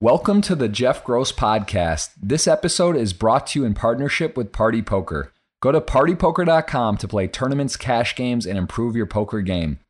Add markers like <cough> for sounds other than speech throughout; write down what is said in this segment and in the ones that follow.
Welcome to the Jeff Gross Podcast. This episode is brought to you in partnership with Party Poker. Go to partypoker.com to play tournaments, cash games, and improve your poker game.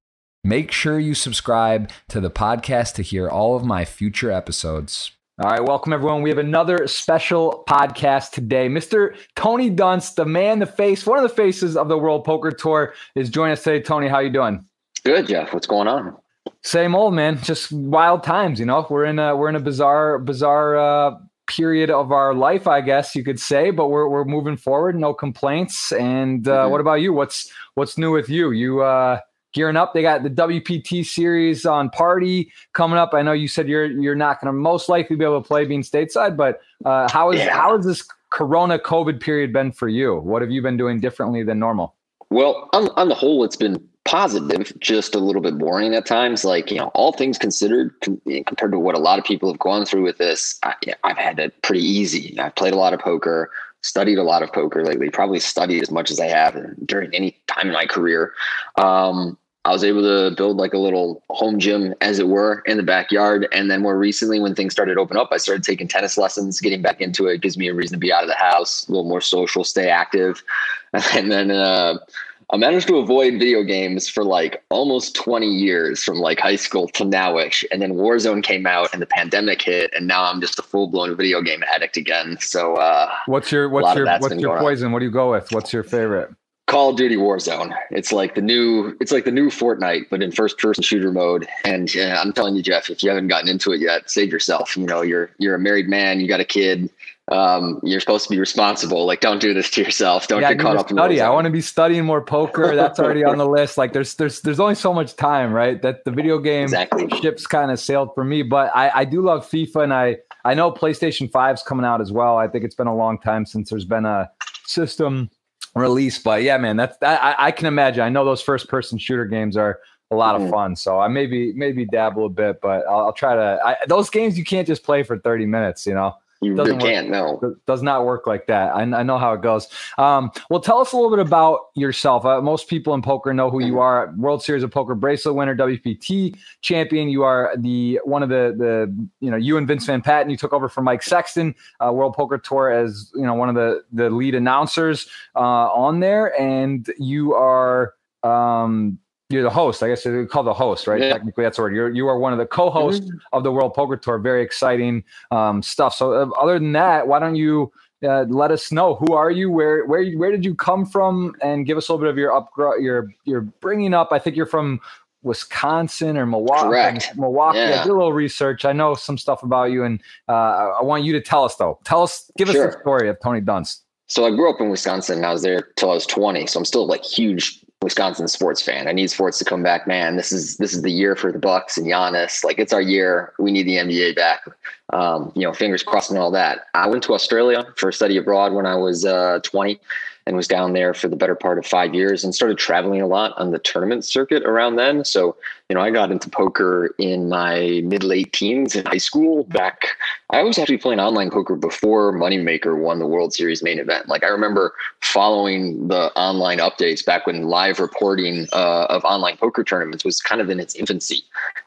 Make sure you subscribe to the podcast to hear all of my future episodes. All right, welcome everyone. We have another special podcast today. Mr. Tony Dunst, the man, the face, one of the faces of the World Poker Tour, is joining us today. Tony, how you doing? Good, Jeff. What's going on? Same old man, just wild times. You know, we're in a we're in a bizarre bizarre uh, period of our life, I guess you could say. But we're we're moving forward, no complaints. And uh, mm-hmm. what about you? What's what's new with you? You uh, gearing up? They got the WPT series on Party coming up. I know you said you're you're not going to most likely be able to play being stateside, but uh, how is yeah. how has this Corona COVID period been for you? What have you been doing differently than normal? Well, on, on the whole, it's been positive, just a little bit boring at times. Like, you know, all things considered, com- compared to what a lot of people have gone through with this, I, have had it pretty easy. I've played a lot of poker, studied a lot of poker lately, probably studied as much as I have during any time in my career. Um, I was able to build like a little home gym, as it were, in the backyard. And then more recently, when things started to open up, I started taking tennis lessons, getting back into it. it gives me a reason to be out of the house, a little more social, stay active. <laughs> And then, uh, I managed to avoid video games for like almost 20 years from like high school to nowish. And then Warzone came out and the pandemic hit. And now I'm just a full blown video game addict again. So, uh, what's your, what's your, what's your poison? On. What do you go with? What's your favorite? Call of Duty Warzone. It's like the new, it's like the new Fortnite, but in first person shooter mode. And uh, I'm telling you, Jeff, if you haven't gotten into it yet, save yourself. You know, you're, you're a married man, you got a kid um, you're supposed to be responsible. Like, don't do this to yourself. Don't yeah, get caught up in study. I want to be studying more poker. That's already on the <laughs> list. Like, there's there's there's only so much time, right? That the video game exactly. ships kind of sailed for me. But I, I do love FIFA, and I I know PlayStation 5's coming out as well. I think it's been a long time since there's been a system release. But yeah, man, that's that. I, I can imagine. I know those first person shooter games are a lot mm-hmm. of fun. So I maybe maybe dabble a bit, but I'll, I'll try to. I, those games you can't just play for 30 minutes, you know. You really can't. No, does not work like that. I, I know how it goes. Um, well, tell us a little bit about yourself. Uh, most people in poker know who you mm-hmm. are. World Series of Poker bracelet winner, WPT champion. You are the one of the the you know you and Vince Van Patten. You took over from Mike Sexton, uh, World Poker Tour as you know one of the the lead announcers uh, on there, and you are. Um, you're the host. I guess you call the host, right? Yeah. Technically, that's the word. You're you are one of the co-hosts mm-hmm. of the World Poker Tour. Very exciting um, stuff. So, uh, other than that, why don't you uh, let us know who are you? Where where where did you come from? And give us a little bit of your up your your bringing up. I think you're from Wisconsin or Milwaukee. Correct. Milwaukee. Yeah. I did a little research. I know some stuff about you, and uh, I want you to tell us though. Tell us, give sure. us the story of Tony Dunst. So I grew up in Wisconsin. I was there till I was 20. So I'm still like huge Wisconsin sports fan. I need sports to come back, man. This is this is the year for the Bucks and Giannis. Like it's our year. We need the NBA back. Um, you know, fingers crossed and all that. I went to Australia for a study abroad when I was uh, 20 and was down there for the better part of five years and started traveling a lot on the tournament circuit around then. So, you know, I got into poker in my mid late teens in high school back. I was actually playing online poker before Moneymaker won the World Series main event. Like I remember following the online updates back when live reporting uh, of online poker tournaments was kind of in its infancy.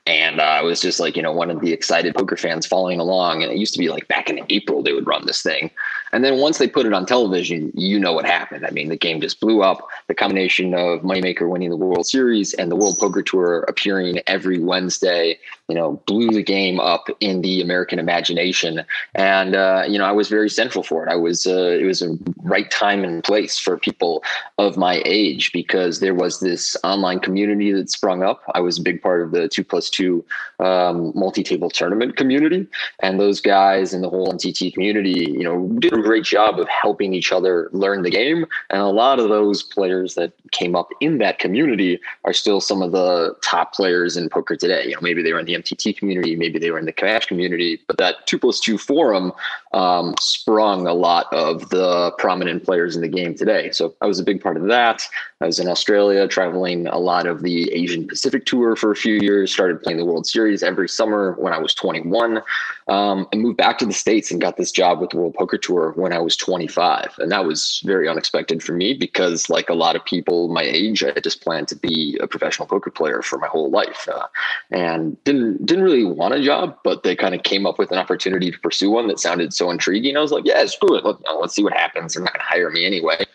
And uh, I was just like, you know, one of the excited poker fans following along. And it used to be like back in April, they would run this thing. And then once they put it on television, you know what happened. I mean, the game just blew up. The combination of Moneymaker winning the World Series and the World Poker Tour appearing every Wednesday, you know, blew the game up in the American imagination. And uh, you know, I was very central for it. I was uh, it was a right time and place for people of my age because there was this online community that sprung up. I was a big part of the two plus two um, multi-table tournament community, and those guys and the whole MTT community, you know, did a great job of helping each other learn the game. And a lot of those players that came up in that community are still some of the top players in poker today. You know, maybe they were in the MTT community, maybe they were in the cash community, but that two plus two forum um, sprung a lot of the prominent players in the game today. So I was a big part of that. I was in Australia, traveling a lot of the Asian Pacific tour for a few years. Started playing the World Series every summer when I was 21, um, and moved back to the states and got this job with the World Poker Tour when I was 25. And that was very unexpected for me because, like a lot of people my age, I just planned to be a professional poker player for my whole life uh, and didn't, didn't really want a job, but they kind of came up with an opportunity to pursue one that sounded so intriguing. I was like, yeah, screw it. Let, let's see what happens. They're not going to hire me anyway.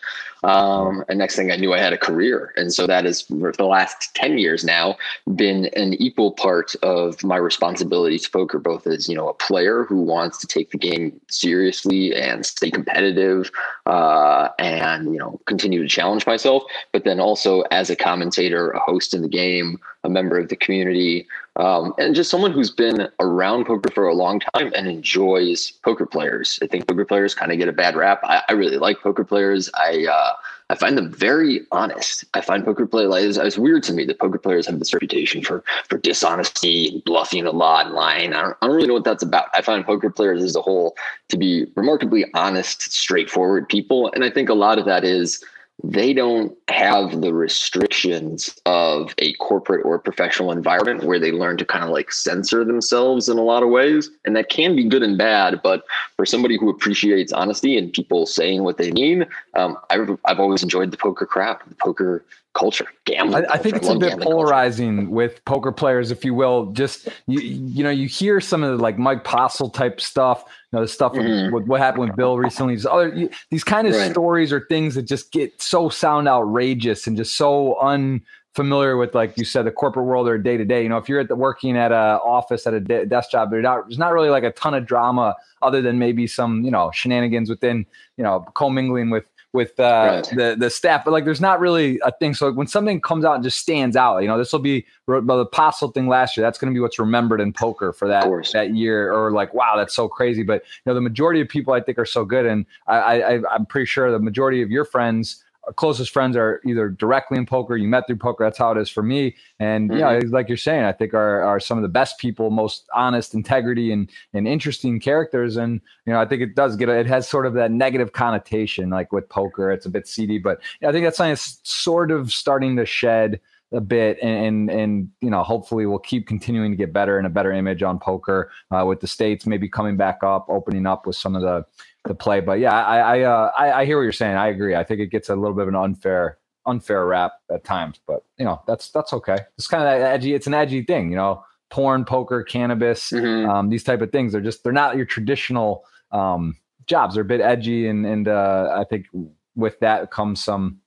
Um, and next thing I knew, I had a career. And so that has, for the last 10 years now, been an equal part of my responsibility to poker, both as, you know, a player who wants to take the game seriously and stay competitive uh, and, you know, continue to challenge myself, but then also as a commentator, a host in the game, a member of the community, um, and just someone who's been around poker for a long time and enjoys poker players. I think poker players kind of get a bad rap. I, I really like poker players. I uh, I find them very honest. I find poker players. It's, weird to me that poker players have this reputation for for dishonesty and bluffing a lot and lying. I don't, I don't really know what that's about. I find poker players as a whole to be remarkably honest, straightforward people, and I think a lot of that is they don't have the restrictions of a corporate or professional environment where they learn to kind of like censor themselves in a lot of ways. And that can be good and bad. But for somebody who appreciates honesty and people saying what they mean, um, I've, I've always enjoyed the poker crowd, the poker culture, gambling. I, I think it's a bit polarizing culture. with poker players, if you will. Just you, you know, you hear some of the like Mike Postle type stuff. Know, the stuff mm-hmm. with, with, what happened with Bill recently. These other these kind of right. stories or things that just get so sound outrageous and just so unfamiliar with, like you said, the corporate world or day to day. You know, if you're at the working at a office at a de- desk job, there's not, there's not really like a ton of drama other than maybe some you know shenanigans within you know commingling with with uh, right. the the staff, but like there's not really a thing. So like, when something comes out and just stands out, you know, this will be by the Postle thing last year. That's going to be what's remembered in poker for that that year, or like wow, that's so crazy. But you know, the majority of people I think are so good, and I, I I'm pretty sure the majority of your friends closest friends are either directly in poker, you met through poker. That's how it is for me. And mm-hmm. yeah, like you're saying, I think are are some of the best people, most honest, integrity, and and interesting characters. And you know, I think it does get it has sort of that negative connotation, like with poker, it's a bit seedy. But I think that's something that's sort of starting to shed a bit and, and, and you know hopefully we'll keep continuing to get better and a better image on poker uh, with the states maybe coming back up opening up with some of the the play. But yeah, I I, uh, I, I hear what you're saying. I agree. I think it gets a little bit of an unfair unfair rap at times, but you know that's that's okay. It's kind of edgy. It's an edgy thing, you know. Porn, poker, cannabis, mm-hmm. um, these type of things. They're just they're not your traditional um, jobs. They're a bit edgy, and and uh, I think with that comes some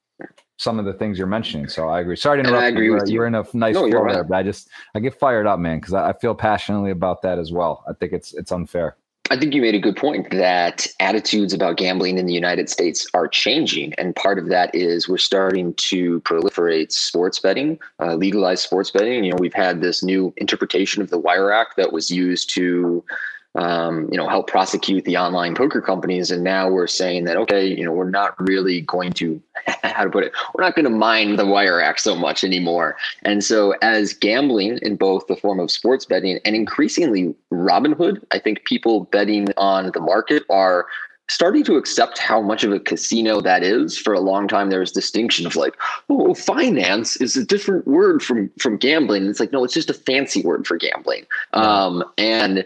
some of the things you're mentioning. So I agree. Sorry to interrupt. I agree you. With you. You're in a nice no, flow there, but I just I get fired up, man, because I, I feel passionately about that as well. I think it's it's unfair. I think you made a good point that attitudes about gambling in the United States are changing. And part of that is we're starting to proliferate sports betting, uh, sports betting. You know, we've had this new interpretation of the Wire Act that was used to um, you know, help prosecute the online poker companies. And now we're saying that, okay, you know, we're not really going to, <laughs> how to put it, we're not going to mind the Wire Act so much anymore. And so, as gambling in both the form of sports betting and increasingly Robinhood, I think people betting on the market are starting to accept how much of a casino that is. For a long time, there was distinction of like, oh, finance is a different word from from gambling. And it's like, no, it's just a fancy word for gambling. Um, and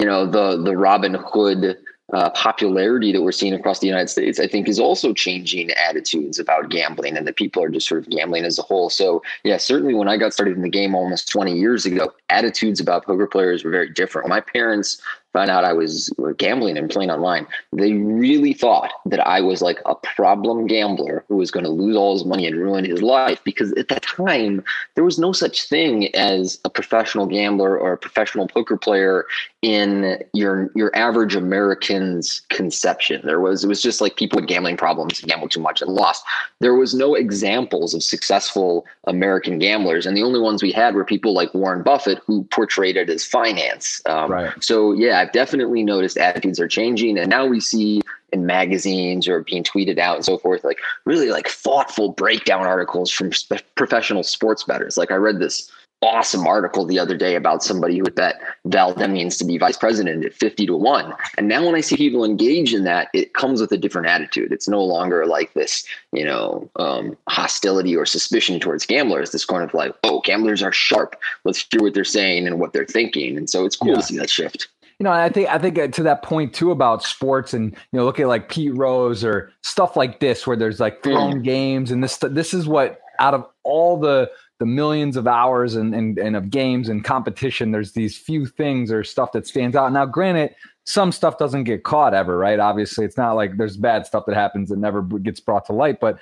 you know the the Robinhood uh, popularity that we're seeing across the United States, I think, is also changing attitudes about gambling, and that people are just sort of gambling as a whole. So, yeah, certainly when I got started in the game almost 20 years ago, attitudes about poker players were very different. My parents found out I was gambling and playing online, they really thought that I was like a problem gambler who was going to lose all his money and ruin his life. Because at that time, there was no such thing as a professional gambler or a professional poker player in your your average American's conception. There was it was just like people with gambling problems, gambled too much and lost. There was no examples of successful American gamblers, and the only ones we had were people like Warren Buffett who portrayed it as finance. Um, right. So yeah, I've definitely noticed attitudes are changing, and now we see in magazines or being tweeted out and so forth, like really like thoughtful breakdown articles from sp- professional sports bettors. Like I read this awesome article the other day about somebody who bet Val Demings to be vice president at 50 to 1. And now when I see people engage in that, it comes with a different attitude. It's no longer like this, you know, um, hostility or suspicion towards gamblers. This kind of like, oh, gamblers are sharp. Let's hear what they're saying and what they're thinking. And so it's cool yeah. to see that shift. You know, I think I think uh, to that point too about sports and you know, look at like Pete Rose or stuff like this where there's like thrown mm. games and this this is what out of all the the millions of hours and, and and of games and competition, there's these few things or stuff that stands out. Now, granted, some stuff doesn't get caught ever, right? Obviously, it's not like there's bad stuff that happens that never gets brought to light, but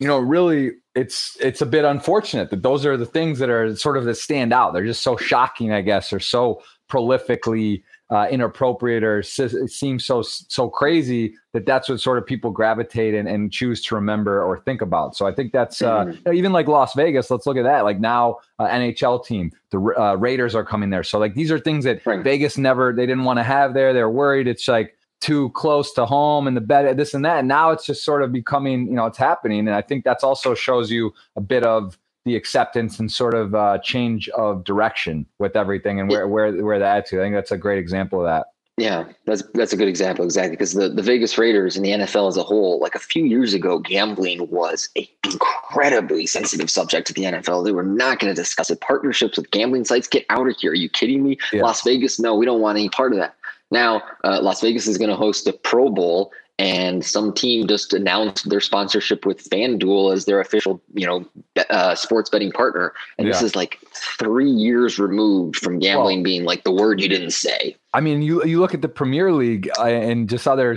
you know, really, it's it's a bit unfortunate that those are the things that are sort of that stand out. They're just so shocking, I guess, or so prolifically uh, inappropriate or it seems so so crazy that that's what sort of people gravitate and, and choose to remember or think about. So I think that's uh, mm-hmm. even like Las Vegas. Let's look at that. Like now, uh, NHL team, the uh, Raiders are coming there. So like these are things that right. Vegas never they didn't want to have there. They're worried it's like too close to home and the bed this and that. And now it's just sort of becoming you know it's happening. And I think that's also shows you a bit of the acceptance and sort of uh, change of direction with everything and where where where the attitude. I think that's a great example of that. Yeah, that's that's a good example exactly because the, the Vegas Raiders and the NFL as a whole, like a few years ago, gambling was a incredibly sensitive subject to the NFL. They were not going to discuss it. Partnerships with gambling sites, get out of here. Are you kidding me? Yeah. Las Vegas, no, we don't want any part of that. Now, uh, Las Vegas is going to host the Pro Bowl, and some team just announced their sponsorship with FanDuel as their official, you know, uh, sports betting partner. And yeah. this is like three years removed from gambling well, being like the word you didn't say. I mean, you you look at the Premier League uh, and just other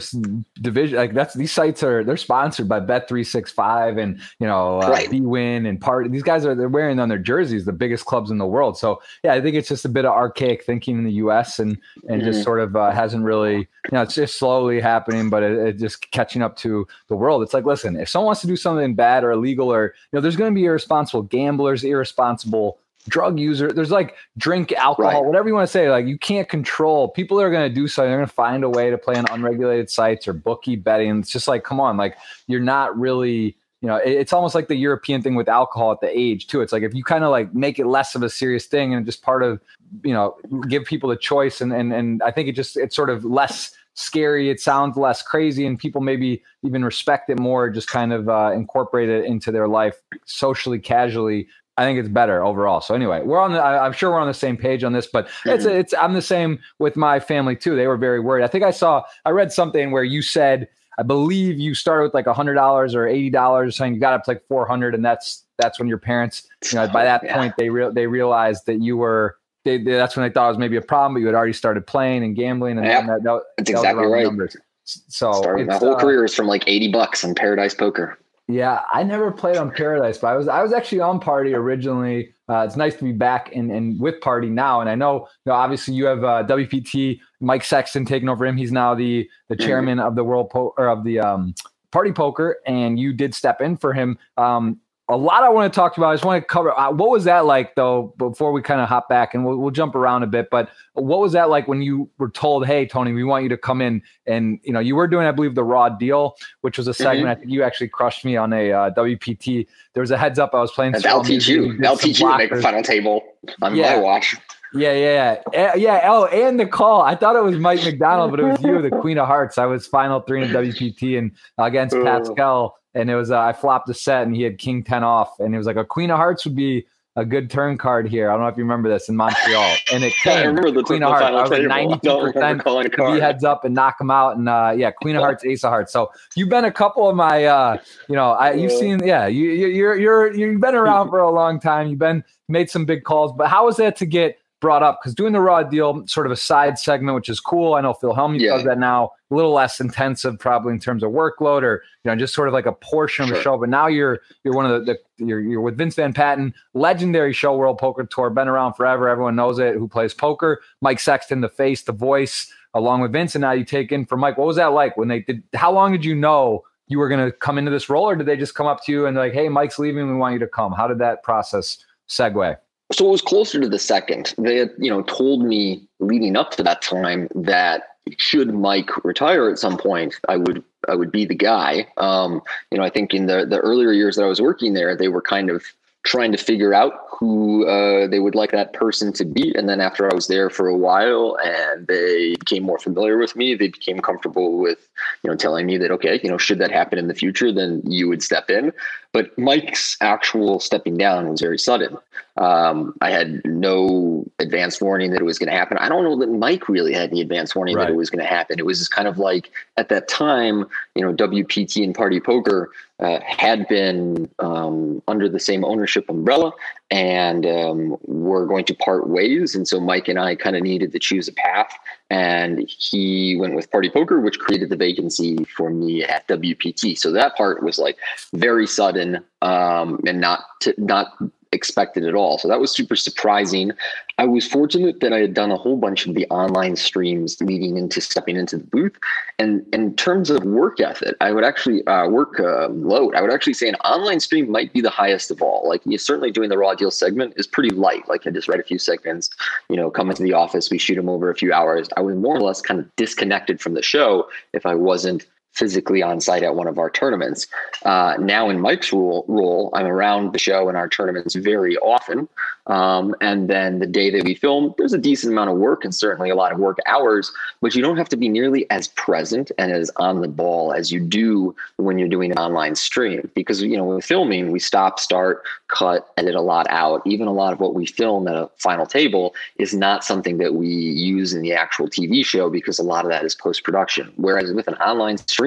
division like that's these sites are they're sponsored by Bet three six five and you know uh, right. Win and part. These guys are they're wearing on their jerseys the biggest clubs in the world. So yeah, I think it's just a bit of archaic thinking in the U.S. and and mm-hmm. just sort of uh, hasn't really you know it's just slowly happening, but it, it, just catching up to the world. It's like listen, if someone wants to do something bad or illegal or you know, there's going to be irresponsible gamblers, irresponsible drug user. There's like drink alcohol, right. whatever you want to say. Like you can't control people are going to do something. They're going to find a way to play on unregulated sites or bookie betting. It's just like, come on, like you're not really, you know, it's almost like the European thing with alcohol at the age too. It's like if you kind of like make it less of a serious thing and just part of, you know, give people a choice and and and I think it just it's sort of less scary. It sounds less crazy, and people maybe even respect it more. Just kind of uh, incorporate it into their life socially, casually, I think it's better overall. So anyway, we're on the. I, am sure we're on the same page on this, but mm-hmm. it's it's. I'm the same with my family too. They were very worried. I think I saw. I read something where you said, I believe you started with like a hundred dollars or eighty dollars, saying you got up to like four hundred, and that's that's when your parents, you know, by that <laughs> yeah. point they real they realized that you were. They, they, that's when they thought it was maybe a problem, but you had already started playing and gambling, and, yeah, that, that, that's that exactly right. Numbers. So my whole uh, career is from like eighty bucks on Paradise Poker. Yeah, I never played on Paradise, but I was I was actually on Party originally. Uh, it's nice to be back and and with Party now. And I know, you know obviously you have uh, WPT Mike Sexton taking over him. He's now the the mm-hmm. chairman of the World po- or of the um, Party Poker, and you did step in for him. Um, a lot I want to talk about. I just want to cover uh, what was that like though before we kind of hop back and we'll, we'll jump around a bit. But what was that like when you were told, "Hey, Tony, we want you to come in," and you know you were doing, I believe, the Raw Deal, which was a segment. Mm-hmm. I think you actually crushed me on a uh, WPT. There was a heads up I was playing. I'll teach you. I'll teach you to make a final table on yeah. my watch. Yeah, yeah, yeah, yeah. Oh, and the call. I thought it was Mike McDonald, but it was you, the <laughs> Queen of Hearts. I was final three in WPT and against Pascal and it was uh, I flopped a set and he had king ten off, and it was like a queen of hearts would be a good turn card here. I don't know if you remember this in Montreal, <laughs> and it came. I remember the Queen of Hearts. I was like ninety percent be heads up and knock him out, and uh, yeah, Queen of Hearts, Ace of Hearts. So you've been a couple of my, uh, you know, I, you've seen, yeah, you, you're you're you've been around <laughs> for a long time. You've been made some big calls, but how was that to get brought up because doing the raw deal sort of a side segment which is cool. I know phil Hellmuth yeah. does that now. A little less intensive probably in terms of workload or you know just sort of like a portion of sure. the show. But now you're you're one of the, the, you're, you're with vince van patten legendary show world poker tour been around forever. Everyone knows it who plays poker. Mike sexton the face the voice along with vince. And now you take in for mike. What was that like when they did how long did you know you were going to come into this role or did they just come up to you and like hey mike's leaving. We want you to come. How did that process segue so it was closer to the second. They had, you know, told me leading up to that time that should Mike retire at some point, I would I would be the guy. Um, you know, I think in the the earlier years that I was working there, they were kind of trying to figure out who uh, they would like that person to be. And then after I was there for a while and they became more familiar with me, they became comfortable with, you know, telling me that, okay, you know, should that happen in the future, then you would step in. But Mike's actual stepping down was very sudden. Um, I had no advance warning that it was going to happen. I don't know that Mike really had any advance warning right. that it was going to happen. It was just kind of like at that time, you know, WPT and Party Poker uh, had been um, under the same ownership umbrella and um, were going to part ways. And so Mike and I kind of needed to choose a path. And he went with Party Poker, which created the vacancy for me at WPT. So that part was like very sudden um, and not to, not expected at all. So that was super surprising. I was fortunate that I had done a whole bunch of the online streams leading into stepping into the booth. And in terms of work ethic, I would actually uh, work uh, load. I would actually say an online stream might be the highest of all. Like you're certainly doing the raw deal segment is pretty light. Like I just read a few segments, you know, come into the office, we shoot them over a few hours. I was more or less kind of disconnected from the show if I wasn't physically on site at one of our tournaments. Uh, now in Mike's role, role, I'm around the show and our tournaments very often. Um, and then the day that we film, there's a decent amount of work and certainly a lot of work hours, but you don't have to be nearly as present and as on the ball as you do when you're doing an online stream. Because, you know, with filming, we stop, start, cut, edit a lot out. Even a lot of what we film at a final table is not something that we use in the actual TV show because a lot of that is post production. Whereas with an online stream,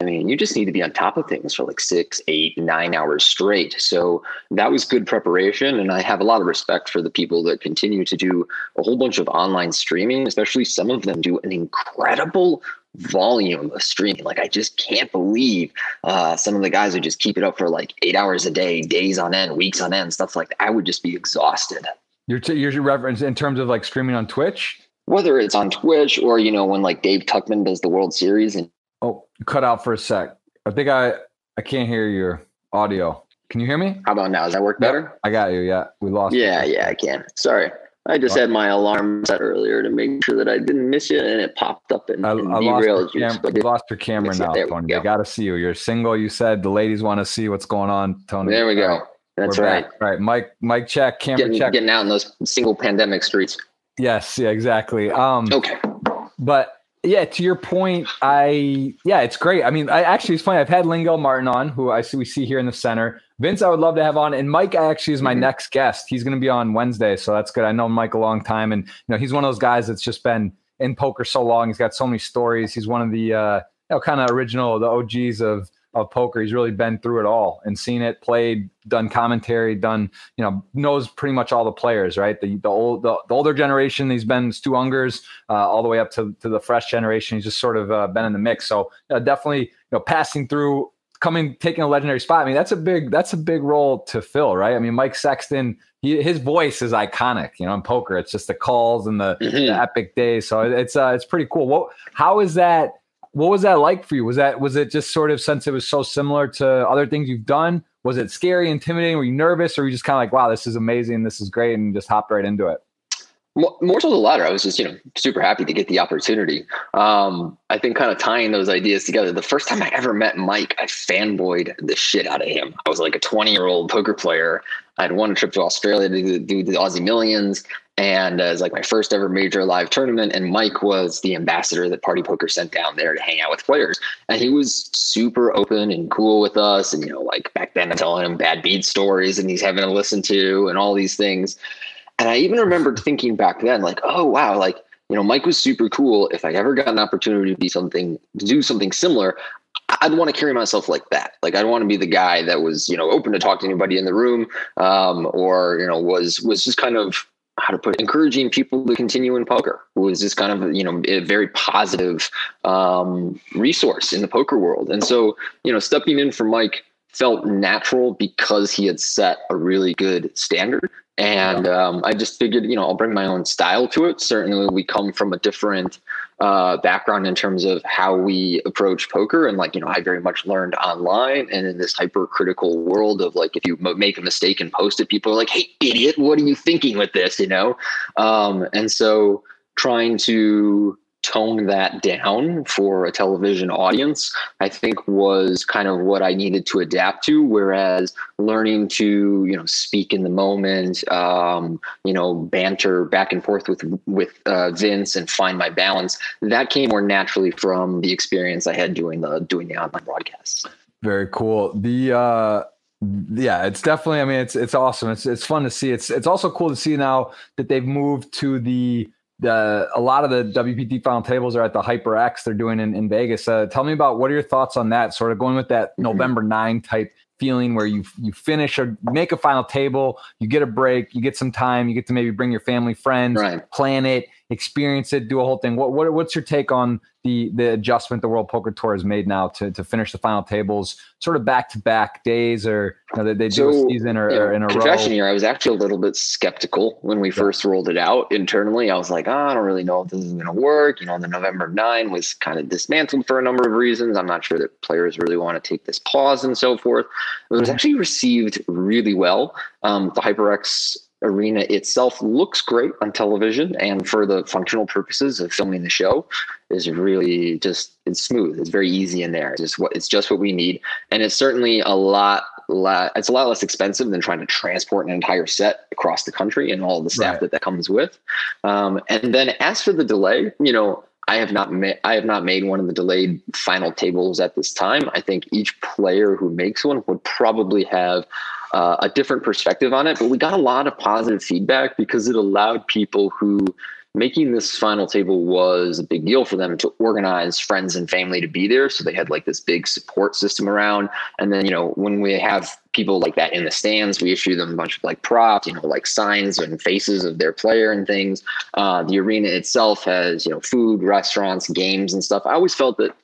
I mean, you just need to be on top of things for like six, eight, nine hours straight. So that was good preparation. And I have a lot of respect for the people that continue to do a whole bunch of online streaming, especially some of them do an incredible volume of streaming. Like I just can't believe uh, some of the guys who just keep it up for like eight hours a day, days on end, weeks on end, stuff like that. I would just be exhausted. Your t- your reference in terms of like streaming on Twitch, whether it's on Twitch or you know when like Dave Tuchman does the World Series and cut out for a sec. I think I I can't hear your audio. Can you hear me? How about now? Does that work better? I got you. Yeah, we lost. Yeah, you. yeah, I can. Sorry. I just had my alarm set earlier to make sure that I didn't miss you, and it popped up and, I, and I derailed you. Cam- you lost your camera now, Tony. They got to see you. You're single. You said the ladies want to see what's going on, Tony. There we go. That's We're right. Back. All right, Mike. Mike, check camera getting, check. Getting out in those single pandemic streets. Yes. Yeah. Exactly. Um, okay. But yeah, to your point, I yeah, it's great. I mean, I actually it's funny. I've had Lynn Gilmartin on, who I see we see here in the center. Vince, I would love to have on, and Mike actually is my mm-hmm. next guest. He's going to be on Wednesday, so that's good. I know Mike a long time, and you know he's one of those guys that's just been in poker so long. He's got so many stories. He's one of the uh, you know kind of original, the OGs of of poker. He's really been through it all and seen it, played, done commentary, done, you know, knows pretty much all the players, right? The the old the, the older generation, he's been Stu Ungers, uh, all the way up to, to the fresh generation. He's just sort of uh, been in the mix. So uh, definitely, you know, passing through coming taking a legendary spot. I mean, that's a big that's a big role to fill, right? I mean, Mike Sexton, he, his voice is iconic. You know, in poker, it's just the calls and the, mm-hmm. the epic days. So it's uh, it's pretty cool. What how is that? What was that like for you? Was that was it just sort of since it was so similar to other things you've done? Was it scary, intimidating? Were you nervous, or were you just kind of like, wow, this is amazing, this is great, and just hopped right into it? more so the latter. I was just, you know, super happy to get the opportunity. Um, I think kind of tying those ideas together. The first time I ever met Mike, I fanboyed the shit out of him. I was like a 20 year old poker player. I had won a trip to Australia to do the Aussie Millions, and uh, it was like my first ever major live tournament. And Mike was the ambassador that Party Poker sent down there to hang out with players, and he was super open and cool with us. And you know, like back then, I'm telling him bad beat stories, and he's having to listen to, and all these things. And I even remembered thinking back then, like, oh wow, like you know, Mike was super cool. If I ever got an opportunity to be something, to do something similar, I'd want to carry myself like that. Like I'd want to be the guy that was, you know, open to talk to anybody in the room, um, or you know, was was just kind of how to put it, encouraging people to continue in poker. Was just kind of you know a very positive um, resource in the poker world. And so you know, stepping in for Mike felt natural because he had set a really good standard and um, I just figured, you know, I'll bring my own style to it. Certainly, we come from a different uh, background in terms of how we approach poker, and like, you know, I very much learned online and in this hypercritical world of like, if you make a mistake and post it, people are like, "Hey, idiot, what are you thinking with this?" You know, um, and so trying to tone that down for a television audience, I think was kind of what I needed to adapt to. Whereas learning to, you know, speak in the moment, um, you know, banter back and forth with with uh, Vince and find my balance, that came more naturally from the experience I had doing the doing the online broadcasts. Very cool. The uh Yeah, it's definitely. I mean, it's it's awesome. It's it's fun to see. It's it's also cool to see now that they've moved to the the a lot of the WPT final tables are at the HyperX they're doing in, in Vegas. Uh, tell me about what are your thoughts on that? Sort of going with that mm-hmm. November 9 type feeling where you you finish or make a final table, you get a break, you get some time, you get to maybe bring your family, friends, right. plan it, experience it, do a whole thing. What, what what's your take on the the adjustment the World Poker Tour has made now to to finish the final tables, sort of back to back days, or you know, they, they so, do a season or, or in a confession row? Here, I was actually a little bit skeptical when we yeah. first rolled it out internally. I was like, oh, I don't really know if this is going to work. You know, the November nine was kind of dismantled for a number of reasons. I'm not sure that players really want to take this pause and so forth. It was mm-hmm. actually received really well. Um, the HyperX arena itself looks great on television and for the functional purposes of filming the show is really just it's smooth it's very easy in there it's just what it's just what we need and it's certainly a lot lot it's a lot less expensive than trying to transport an entire set across the country and all the staff right. that that comes with um, and then as for the delay you know I have not made I have not made one of the delayed final tables at this time. I think each player who makes one would probably have uh, a different perspective on it, but we got a lot of positive feedback because it allowed people who making this final table was a big deal for them to organize friends and family to be there. So they had like this big support system around. And then, you know, when we have people like that in the stands, we issue them a bunch of like props, you know, like signs and faces of their player and things. Uh, the arena itself has, you know, food, restaurants, games and stuff. I always felt that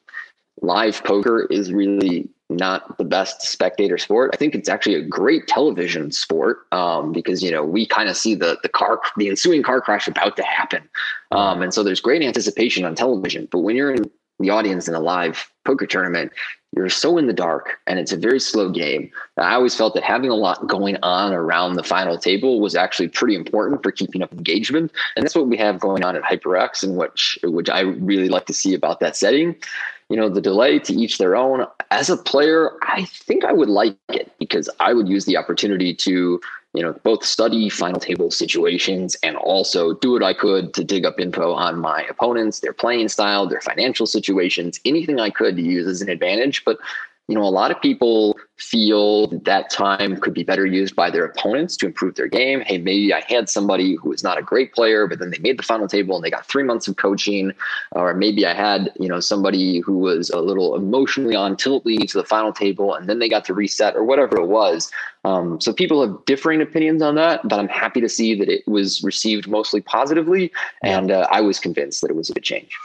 live poker is really not the best spectator sport. I think it's actually a great television sport um, because you know we kind of see the the car the ensuing car crash about to happen, um, and so there's great anticipation on television. But when you're in the audience in a live poker tournament, you're so in the dark and it's a very slow game. I always felt that having a lot going on around the final table was actually pretty important for keeping up engagement, and that's what we have going on at HyperX, and which which I really like to see about that setting you know, the delay to each their own. As a player, I think I would like it because I would use the opportunity to, you know, both study final table situations and also do what I could to dig up info on my opponents, their playing style, their financial situations, anything I could to use as an advantage. But you know, a lot of people feel that, time could be better used by their opponents to improve their game. Hey, maybe I had somebody who was not a great player, but then they made the final table and they got three months of coaching. Or maybe I had, you know, somebody who was a little emotionally on tilt leading to the final table and then they got to reset or whatever it was. Um, so people have differing opinions on that, but I'm happy to see that it was received mostly positively. And uh, I was convinced that it was a good change.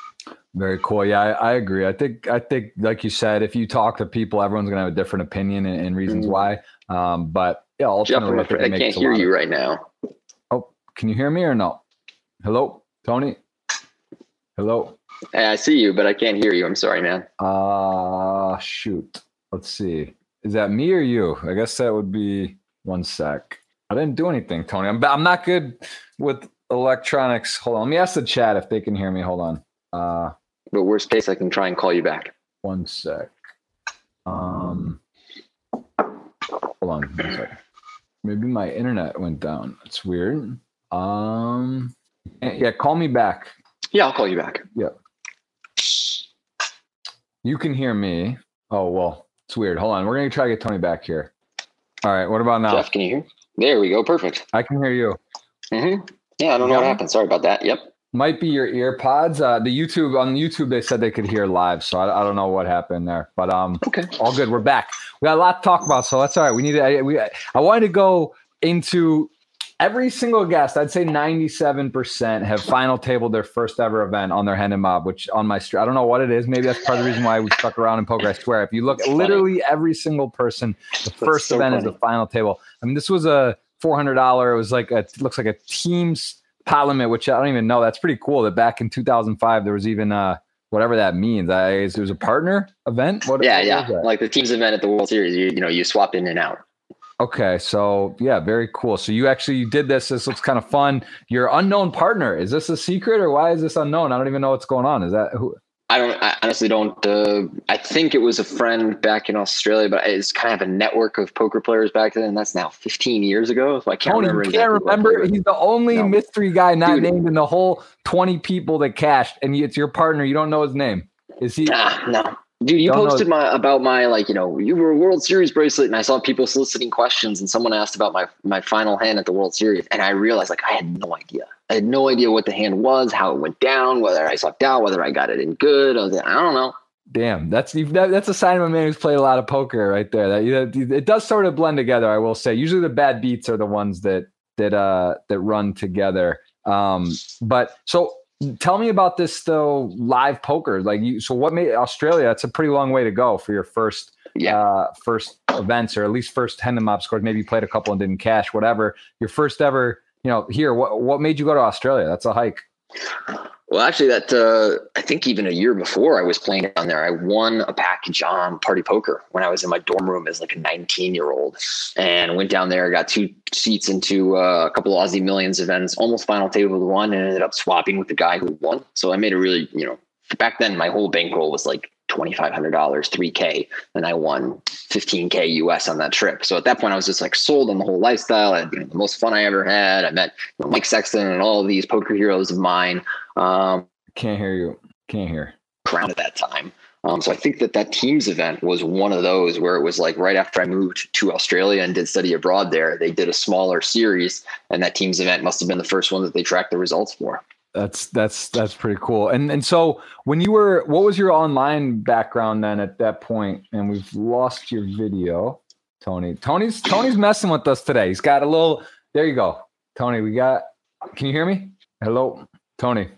Very cool. Yeah, I, I, agree. I think I think like you said, if you talk to people, everyone's gonna have a different opinion and, and reasons mm-hmm. why. Um, but yeah, ultimately, Jeff, I, I can't hear you of, right now. Oh, can you hear me or no? Hello, Tony. Hello. Hey, I see you, but I can't hear you. I'm sorry, man. Uh shoot. Let's see. Is that me or you? I guess that would be one sec. I didn't do anything, Tony. I'm I'm not good with electronics. Hold on. Let me ask the chat if they can hear me. Hold on. Uh but worst case, I can try and call you back. One sec. Um, hold on one sec. Maybe my internet went down. It's weird. Um, yeah, call me back. Yeah, I'll call you back. Yeah. You can hear me. Oh well, it's weird. Hold on, we're gonna try to get Tony back here. All right, what about now? Jeff, can you hear? There we go. Perfect. I can hear you. Mm-hmm. Yeah, I don't know what happened. Sorry about that. Yep might be your ear pods. Uh, the YouTube on YouTube they said they could hear live, so I, I, don't know what happened there. But um, okay, all good. We're back. We got a lot to talk about, so that's all right. We need to. I, we I wanted to go into every single guest. I'd say ninety seven percent have final tabled their first ever event on their Hendon Mob, which on my street. I don't know what it is. Maybe that's part of the reason why we stuck around in poker. I swear, if you look, that's literally funny. every single person, the that's first so event funny. is the final table. I mean, this was a four hundred dollar. It was like a, it looks like a team's Parliament, which I don't even know. That's pretty cool. That back in 2005 there was even uh whatever that means. I it was a partner event. What, yeah, what yeah, like the teams event at the World Series. You you know you swap in and out. Okay, so yeah, very cool. So you actually you did this. This looks kind of fun. Your unknown partner is this a secret or why is this unknown? I don't even know what's going on. Is that who? I don't. I honestly don't. Uh, I think it was a friend back in Australia, but it's kind of a network of poker players back then. And that's now 15 years ago, so I can't Tony, remember. You can't remember. He's the only no. mystery guy not Dude. named in the whole 20 people that cashed, and it's your partner. You don't know his name. Is he? Nah, no. Dude, you Don't posted know. my about my like, you know, you were a World Series bracelet, and I saw people soliciting questions, and someone asked about my my final hand at the World Series, and I realized like I had no idea. I had no idea what the hand was, how it went down, whether I sucked out, whether I got it in good. I, was like, I don't know. Damn, that's that, that's a sign of a man who's played a lot of poker right there. That, that it does sort of blend together. I will say. Usually the bad beats are the ones that that uh that run together. Um, but so tell me about this though live poker. Like you, so what made Australia? That's a pretty long way to go for your first yeah. uh, first events or at least first Hendon mob scores. Maybe you played a couple and didn't cash, whatever. Your first ever, you know, here. What what made you go to Australia? That's a hike. Well, actually, that uh, I think even a year before I was playing down there, I won a package on Party Poker when I was in my dorm room as like a 19 year old, and went down there, got two seats into uh, a couple Aussie Millions events, almost final table with one, and ended up swapping with the guy who won. So I made a really, you know, back then my whole bankroll was like $2,500, 3K, and I won 15K US on that trip. So at that point, I was just like sold on the whole lifestyle. I had you know, the most fun I ever had. I met you know, Mike Sexton and all of these poker heroes of mine. Um, Can't hear you. Can't hear. Crown at that time. Um, so I think that that teams event was one of those where it was like right after I moved to Australia and did study abroad there, they did a smaller series, and that teams event must have been the first one that they tracked the results for. That's that's that's pretty cool. And and so when you were, what was your online background then at that point? And we've lost your video, Tony. Tony's Tony's messing with us today. He's got a little. There you go, Tony. We got. Can you hear me? Hello. Tony.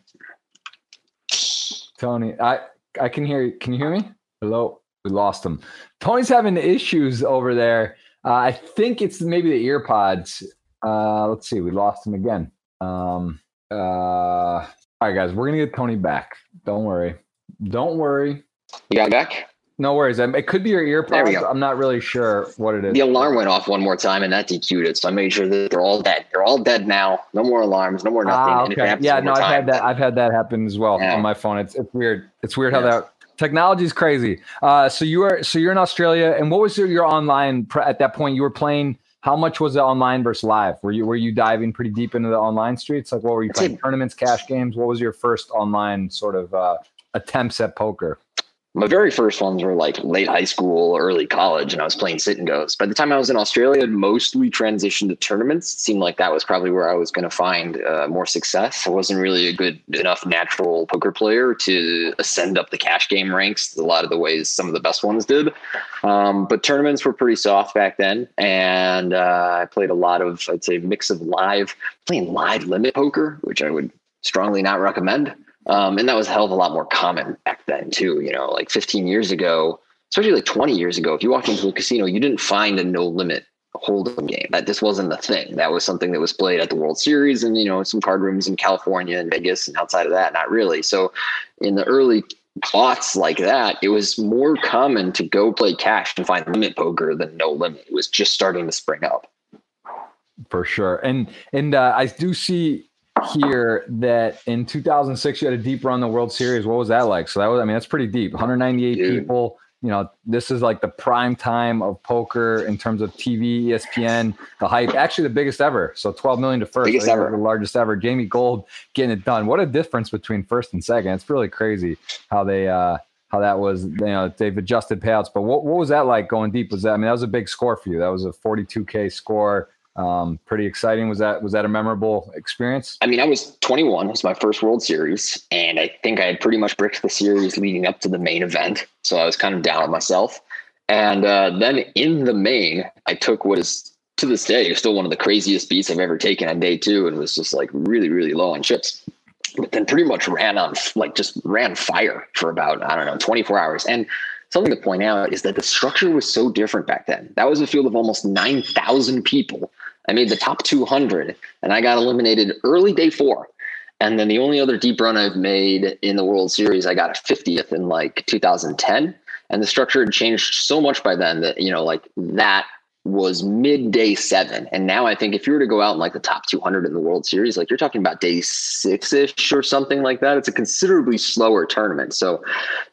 Tony, I I can hear you. Can you hear me? Hello. We lost him. Tony's having issues over there. Uh, I think it's maybe the ear pods. Uh, let's see. We lost him again. Um, uh, all right, guys. We're gonna get Tony back. Don't worry. Don't worry. You got back? No worries. It could be your ear pods. I'm not really sure what it is. The alarm went off one more time and that DQ'd it. So I made sure that they're all dead. They're all dead now. No more alarms. No more nothing. Ah, okay. Yeah, no, I've time, had that. I've had that happen as well yeah. on my phone. It's it's weird. It's weird yes. how that technology is crazy. Uh, so you are so you're in Australia, and what was your, your online at that point? You were playing. How much was it online versus live? Were you were you diving pretty deep into the online streets? Like, what were you playing? Tournaments, cash games. What was your first online sort of uh, attempts at poker? My very first ones were like late high school, early college, and I was playing sit and goes. By the time I was in Australia, I'd mostly transitioned to tournaments. It seemed like that was probably where I was going to find uh, more success. I wasn't really a good enough natural poker player to ascend up the cash game ranks a lot of the ways some of the best ones did. Um, but tournaments were pretty soft back then, and uh, I played a lot of, I'd say, mix of live, playing live limit poker, which I would strongly not recommend. Um, and that was a hell of a lot more common back then too. You know, like 15 years ago, especially like 20 years ago, if you walked into a casino, you didn't find a no limit hold'em game. That this wasn't the thing. That was something that was played at the World Series and you know some card rooms in California and Vegas, and outside of that, not really. So in the early plots like that, it was more common to go play cash and find limit poker than no limit. It was just starting to spring up. For sure, and and uh, I do see here that in 2006 you had a deep run the World Series. What was that like? So that was, I mean, that's pretty deep. 198 Dude. people. You know, this is like the prime time of poker in terms of TV, ESPN, the hype. Actually, the biggest ever. So 12 million to first, biggest ever. the largest ever. Jamie Gold getting it done. What a difference between first and second. It's really crazy how they. uh how that was, you know, they've adjusted payouts. But what, what was that like going deep? Was that, I mean, that was a big score for you. That was a 42K score um, pretty exciting. Was that was that a memorable experience? I mean, I was 21. It was my first World Series, and I think I had pretty much bricked the series leading up to the main event. So I was kind of down on myself. And uh, then in the main, I took what is to this day still one of the craziest beats I've ever taken on day two, and was just like really, really low on chips. But then pretty much ran on like just ran fire for about I don't know 24 hours. And something to point out is that the structure was so different back then. That was a field of almost 9,000 people I made the top 200 and I got eliminated early day four. And then the only other deep run I've made in the World Series, I got a 50th in like 2010. And the structure had changed so much by then that, you know, like that was midday seven. And now I think if you were to go out in like the top 200 in the World Series, like you're talking about day six ish or something like that, it's a considerably slower tournament. So,